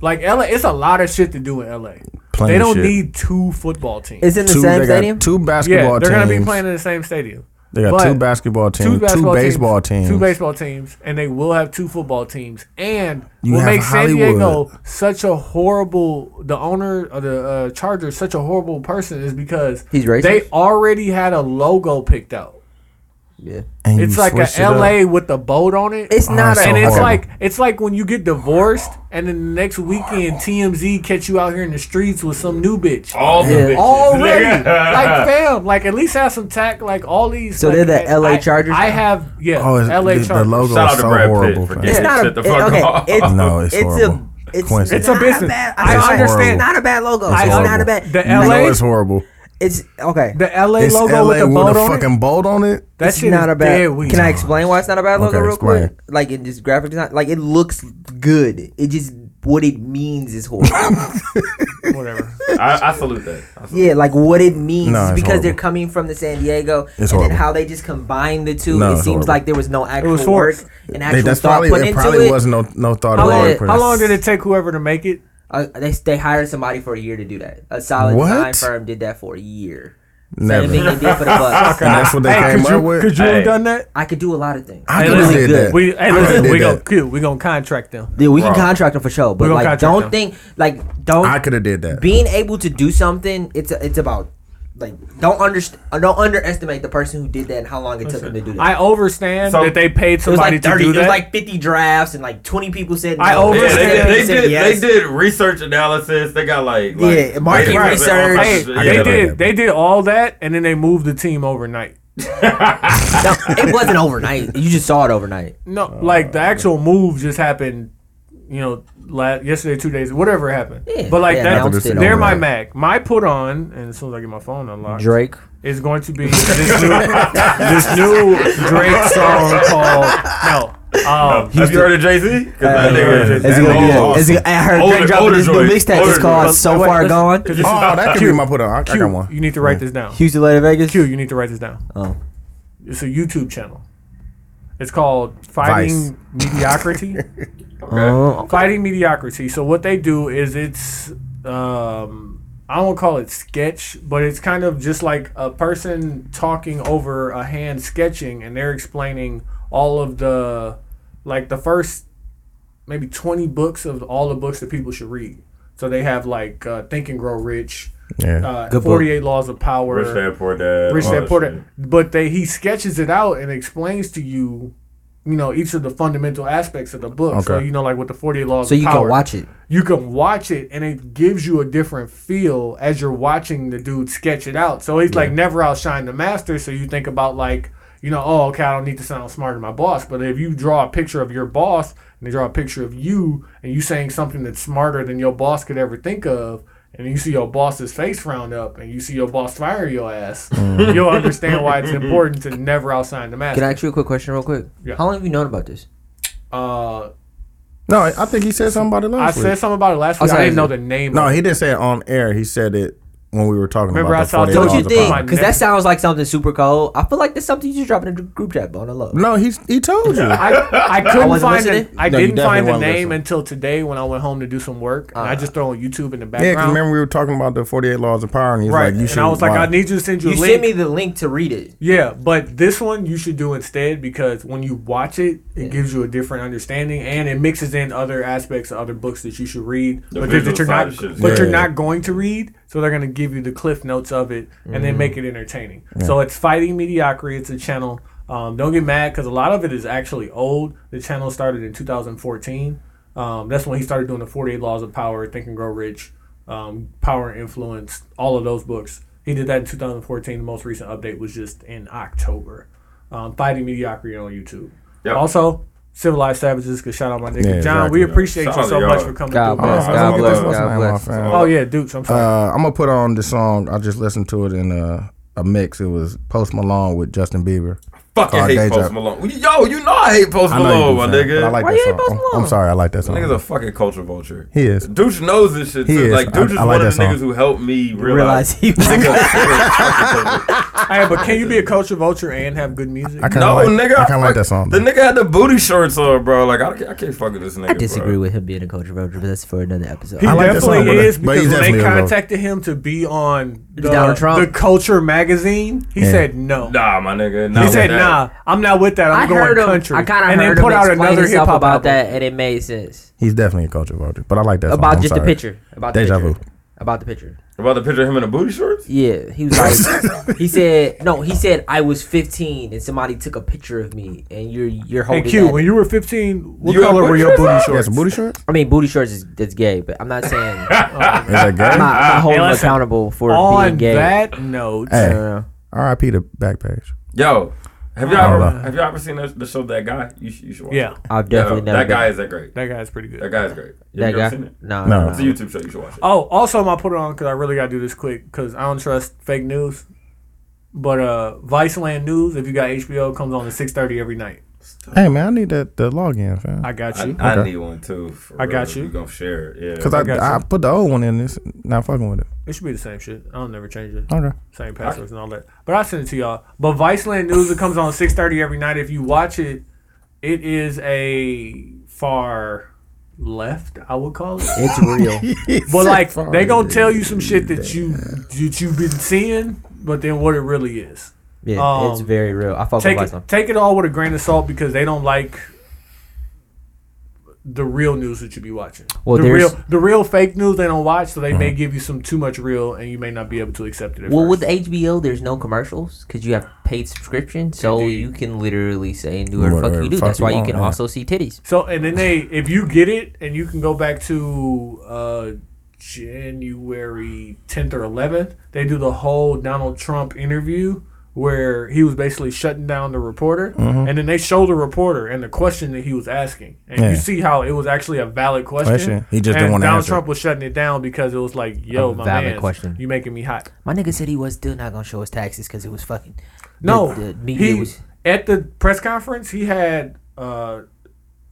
Like LA, it's a lot of shit to do in LA. Plenty they don't shit. need two football teams. It's in the two, same they got stadium. two basketball yeah, they're teams. gonna be playing in the same stadium. They got but two basketball teams, two, basketball baseball teams, two baseball teams, and they will have two football teams. And You what have makes San Diego such a horrible, the owner of the uh, Chargers, such a horrible person is because He's racist? they already had a logo picked out. Yeah. And It's like switched a it up. LA with the boat on it. It's Oh, not that's a. and it's horrible. like it's like when you get divorced, and then the next weekend TMZ catch you out here in the streets with some new bitch. All the bitches. Already, like fam, like at least have some tact. Like all these. So like, they're the LA I- Chargers I now? have yeah, Oh, it's, LA the, Chargers. the logo Shout is so Brad Pitt horrible. for It's not a. Shut the it- fuck okay, off. it's No, it's it's horrible. a. It's, It's a not business. bad, I I understand. understand. Not a bad logo. I It's not a bad. The LA it's horrible. It's okay. the LA It's logo LA with the with boat a on fucking it. bolt on it. That it's shit not is a bad. dead weak. Can I explain why it's not a bad logo Okay, real explain. quick? Like in just graphic design, like it looks good. It just what it means is horrible. Whatever. I, I salute that. I salute yeah, like what it means No, is it's because they're coming from the San Diego, It's and horrible. then how they just combine the two. No, it it's seems horrible. like there was no actual was work forced. and They, actual that's thought probably put it. into Probably it. wasn't no no thought How of long, it. how long did it take whoever to make it? Uh, they they hired somebody for a year to do that. A solid What? design firm did that for a year. Never. Same thing they did for the Bucks. And that's what they Hey, came up you, with. could you Hey. have done that? I could do a lot of things. I Hey, could have listen, did that. We, hey, listen, we gonna that. We gonna contract them. Yeah, we can contract them for sure, but gonna like, don't them. think like don't I could have did that. being able to do something. It's it's about like don't underst- don't underestimate the person who did that and how long it took them to do that. I understand So- that they paid it somebody like thirty. to It was like fifty drafts and like twenty people said. I no. Yeah, understand. they, did, they, did, yes. they did research analysis. They got like, like Yeah, market ratings and research. hey, of they get Yeah, it. did. They did all that, and then they moved the team overnight. No, it wasn't overnight. You just saw it overnight. No, like the actual move just happened. You know, last, yesterday, two days, whatever happened. Yeah, but like that, they're my overnight. Mac. My put on, and as soon as I get my phone unlocked, Drake. is going to be this new, this new Drake song called no. Um, Have you heard of Jay Z? It's gonna be. Oh, It's gonna, I heard Older- Drake dropping older this new mixtape. It's called joints. "So Wait, Far listen, Gone." 'cause this is- Oh, that could be my put on. I, I Q, got one. You need to write this down. Houston, Later Vegas. Q, you need to write this down. Oh. It's a YouTube channel. It's called Fighting Mediocrity. Oh. Fighting Mediocrity. So what they do is it's um I don't call it sketch, but it's kind of just like a person talking over a hand sketching and they're explaining all of the like the first maybe 20 books of all the books that people should read. So they have like uh, Think and Grow Rich, Yeah. uh, 48 Laws of Power, Rich Dad Poor Dad. Rich Dad Poor. Dad. But they he sketches it out and explains to you you know each of the fundamental aspects of the book. So Okay. you know, like with the Forty Eight Laws. So of you Power, can watch it. you can watch it and it gives you a different feel as you're watching the dude sketch it out. So he's like never outshine the master. So you think about like, you know, oh, okay, I don't need to sound smarter than my boss. But if you draw a picture of your boss and they draw a picture of you and you saying something that's smarter than your boss could ever think of, and you see your boss's face round up and you see your boss fire your ass, you'll understand why it's important to never outsign the master. Can I ask you a quick question, real quick? Yeah. How long have you known about this? uh, No, I think he said something about it last week. I said something about it last Oh, week. I didn't know the name. No, of it. he didn't say it on air. He said it when we were talking Remember I about the saw 48 Don't Don't you of think? power. Because that sounds like something super cold. I feel like that's something you just drop in a group chat, but on the low. No, he's he told you. I, I couldn't wasn't find listening? it. I No, you didn't definitely find the wasn't name listening. until today when I went home to do some work, and I uh-huh. just throw on YouTube in the Yeah, background. because remember we were talking about the 48 laws of power, and he's right, like, you and should. I was like, why- I need you to send you, You a link. sent me the link to read it. yeah, but this one you should do instead because when you watch it, it gives you a different understanding, and it mixes in other aspects of other books that you should read, The but that visual you're side not, of shit is but you're good. not going to read. So they're going to give you the cliff notes of it, and then make it entertaining. So it's fighting mediocrity. It's a channel. Um, don't get mad because a lot of it is actually old. The channel started in 2014. Um, that's when he started doing the 48 Laws of Power, Think and Grow Rich, um, Power and Influence, all of those books. He did that in 2014. The most recent update was just in October. Um, Fighting Mediocrity on YouTube. Yep. Also, Civilized Savages, because shout out my nigga Yeah, John. We appreciate Shout you so much y'all. for coming God through. bless, man. God Oh, bless, what's God the name, bless. Oh, yeah, Dooch. I'm sorry. Uh, I'm gonna put on the song. I just listened to it in a, a mix. It was Post Malone with Justin Bieber. Fucking Called hate Deja. Post Malone. Yo, you know I hate Post I know Malone, you my do, fam, but I like Why that you hate song. Post I'm- I'm sorry, I like that song. Nigga's a fucking culture vulture. He is. Dooch knows this shit He too. is. Like I- is I one like of the that song. niggas who helped me Realize realize. he was Hey, but can you be a culture vulture and have good music? I kind No, of like, nigga. I kind of like fuck- that song. The though. nigga had the booty shorts on, bro. Like I, can't- I can't fuck with this nigga. I disagree bro. with him being a culture vulture, but that's for another episode. He I like that definitely song, but- is but because he's when they definitely a- contacted him to be on the, Donald Trump? the Culture magazine, he Yeah. said no. Nah, my nigga. he said, with that. "Nah, I'm not with that. I'm I going heard him. country." I kind of and heard then put him out explain another hip himself hop about album. that, and it made sense. He's definitely a culture vulture, but I like that. About I'm just the picture. About the Deja picture. vu. About the picture. About the picture of him in the booty shorts? Yeah, he was like, he said, no, he said I was 15 and somebody took a picture of me, and you're you're holding. Hey. Q, that. when you were 15, what You color were your booty on? Yeah, shorts? some booty shorts. I mean, booty shorts is that's gay, but I'm not saying I'm Is that gay? not, I'm not holding Hey, listen, accountable for being On gay. that note, Hey, Uh, R.I.P. the back page. Yo, have y'all ever know. have y'all ever seen the, the show That Guy? You should, you should watch yeah, it. I've Yo, definitely never. that guy is that great. that guy is pretty good. That guy is great. You that ever guy. seen it? No, No. no, It's a. YouTube show. You should watch it. Oh, also, I'm gonna put it on because I really gotta do this quick because I don't trust fake news. But uh, Viceland News, if you got HBO, comes on at 6:30 every night. Hey man, I need that the login, fam. I got you. I Okay. need one too. for I got real. you. We gonna share it. Yeah. Because I I, I, put the old one in this, not fucking with it. It should be the same shit. I'll never change it. Okay. Same passwords and all that. But I'll send it to y'all. But Viceland News, it comes on 6:30 every night. If you watch it, it is a far left, I would call it. It's real. But like they gonna tell you some shit that you that you've been seeing, but then what it really is. Yeah, Um, it's very real. I fuck with Take Viceland. it, take it all with a grain of salt because they don't like the real news that you be watching. Well, the real the real fake news they don't watch, so they may give you some too much real, and you may not be able to accept it. At Well, first. with HBO, there's no commercials because you have paid subscription, so Indeed. you can literally say and do whatever the fuck you do. fuck That's you why you can yeah. also see titties. So and then they, if you get it, and you can go back to uh, January 10th or 11th, they do the whole Donald Trump interview where he was basically shutting down the reporter, and then they show the reporter and the question that he was asking, and Yeah. you see how it was actually a valid question. Question. He just and didn't wanna Donald answer. Trump was shutting it down because it was like, "Yo, A my valid man, question. you making me hot." My nigga said he was still not gonna show his taxes because it was fucking. No, the, the media he, was. at the press conference, he had uh,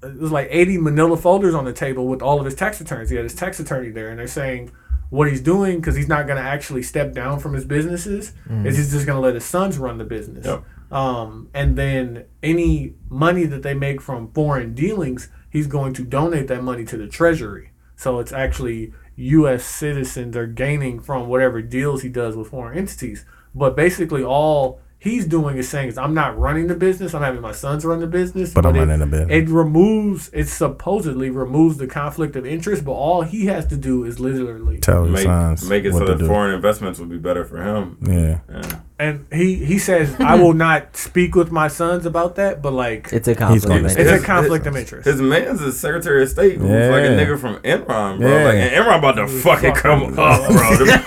it was like eighty Manila folders on the table with all of his tax returns. He had his tax attorney there, and they're saying what he's doing because he's not going to actually step down from his businesses. Is he's just going to let his sons run the business. Yep. Um, and then any money that they make from foreign dealings, he's going to donate that money to the treasury. So it's actually U.S. citizens are gaining from whatever deals he does with foreign entities. But basically, all he's doing is saying is I'm not running the business. I'm having my sons run the business. But I'm it- running the business. It removes. It supposedly removes the conflict of interest. But all he has to do is literally Tell his Make, sons make it what so to that do. foreign investments would be better for him. Yeah. Yeah. And he he says I will not speak with my sons about that, but like It's a conflict. gonna of stay. it's a conflict of interest. His man's a Secretary of State who's Yeah. like a nigga from Enron, bro. Yeah. Like, and Enron about to fucking fuck come him. up, bro. Them, them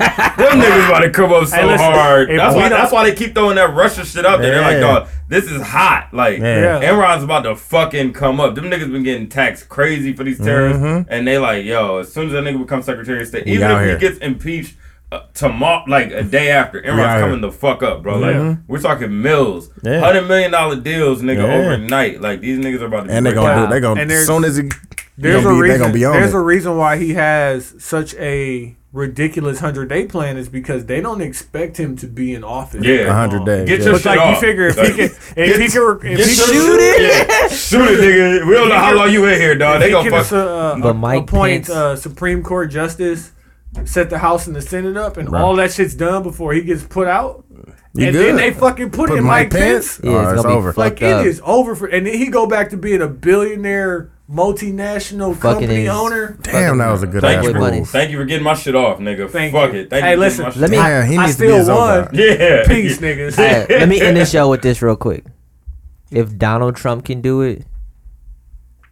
niggas about to come up so Hey, listen, hard. That's why. That's why they keep throwing that Russia shit up there. They're like, dog, this is hot. Like, Yeah. Yeah. Enron's about to fucking come up. Them niggas been getting taxed crazy for these terrorists, mm-hmm. and they like, yo, as soon as that nigga becomes Secretary of State, We even if here. he gets impeached. Uh, tomorrow, like a day after, out Enron's here. coming the fuck up, bro. Like we're talking mills, Yeah. hundred million dollar deals, nigga, Yeah. overnight. Like these niggas are about to. be And they rich. gonna Wow. do. They're gonna And as soon as it. There's gonna a be, reason. Gonna be on there's it. a reason why he has such a ridiculous hundred day plan is because they don't expect him to be in office. Yeah. for 100 days. Get yeah. your But shit like off. you figure if Like, he can, if he can, if he your can shoot it, yeah. shoot it, nigga. We don't know how long you in here, dog. if They he gonna can fuck. uh, But Mike appoint Pence- uh, Supreme Court justice, set the House and the Senate up, and Right. all that shit's done before he gets put out. You and good. then they fucking put, Put in Mike Pence. Yeah, it's it's gonna be over. Like fucked it up. is over for, and then he go back to being a billionaire, multinational Fucking company his- owner. Damn, that was a good Thank ass you, With money. move. thank you for getting my shit off, nigga. Thank Fuck you. it. Thank Hey, you. for listen, getting let me- shit Damn, he I needs to be still his own won. guy. Yeah. Peace, niggas. Hey, let me end the show with this real quick. If Donald Trump can do it,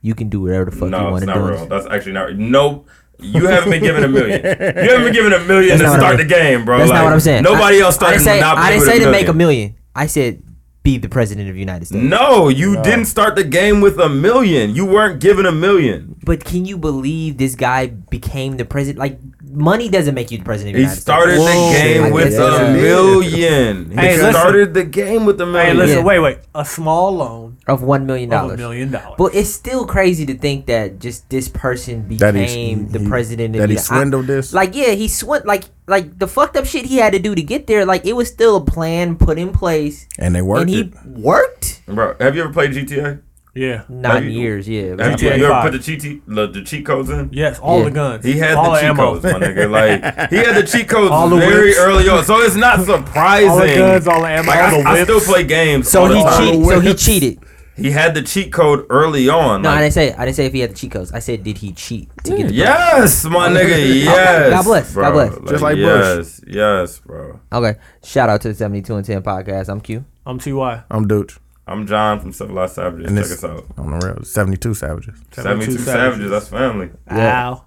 you can do whatever the fuck you No, want it's to not do. real. That's actually not. No, you haven't been given a million. You haven't been given a million That's to not what start I the game, bro. That's Like, not what I'm saying. Nobody I, else started I didn't say, Monopoly I didn't with say a to make a million. million. I said be the president of the United States. No, you didn't start the game with a million. You weren't given a million. But can you believe this guy became the president? Like, money doesn't make you the president of the He United started States. the I game get with a million. He Hey, listen. started the game with a million. Hey, million. listen, Yeah. wait, wait. A small loan of one million of a dollars. million dollars. But it's still crazy to think that just this person That he- became the president of that the he swindled this? Like, yeah, he swindled. Like, like the fucked up shit he had to do to get there. Like, it was still a plan put in place, And they worked and he it. worked. Bro, have you ever played GTA? Yeah. Not Have in you- years, yeah. Have you, GTA you ever put the cheat the, the cheat codes in? Yes, all Yeah. the guns. He had all the cheat ammo. codes, my nigga. Like he had the cheat codes All the very whips. early on, so it's not surprising. All the guns, all the ammo, Like, all the I, I still play games. So all he cheated. So he cheated. He had the cheat code early on. No, I didn't say. I didn't say if he had the cheat codes. I said did he cheat to get the yes, my nigga. Yes. God bless, bro. God bless. Just like Bush. yes, yes, bro. Okay. Shout out to the seventy two and ten podcast. I'm Q. I'm Ty. I'm Dooch. I'm John from Civilized Savages. And Check this us out. on the rail. 72 savages. 72 savages. Savages. That's family. Yeah. Ow.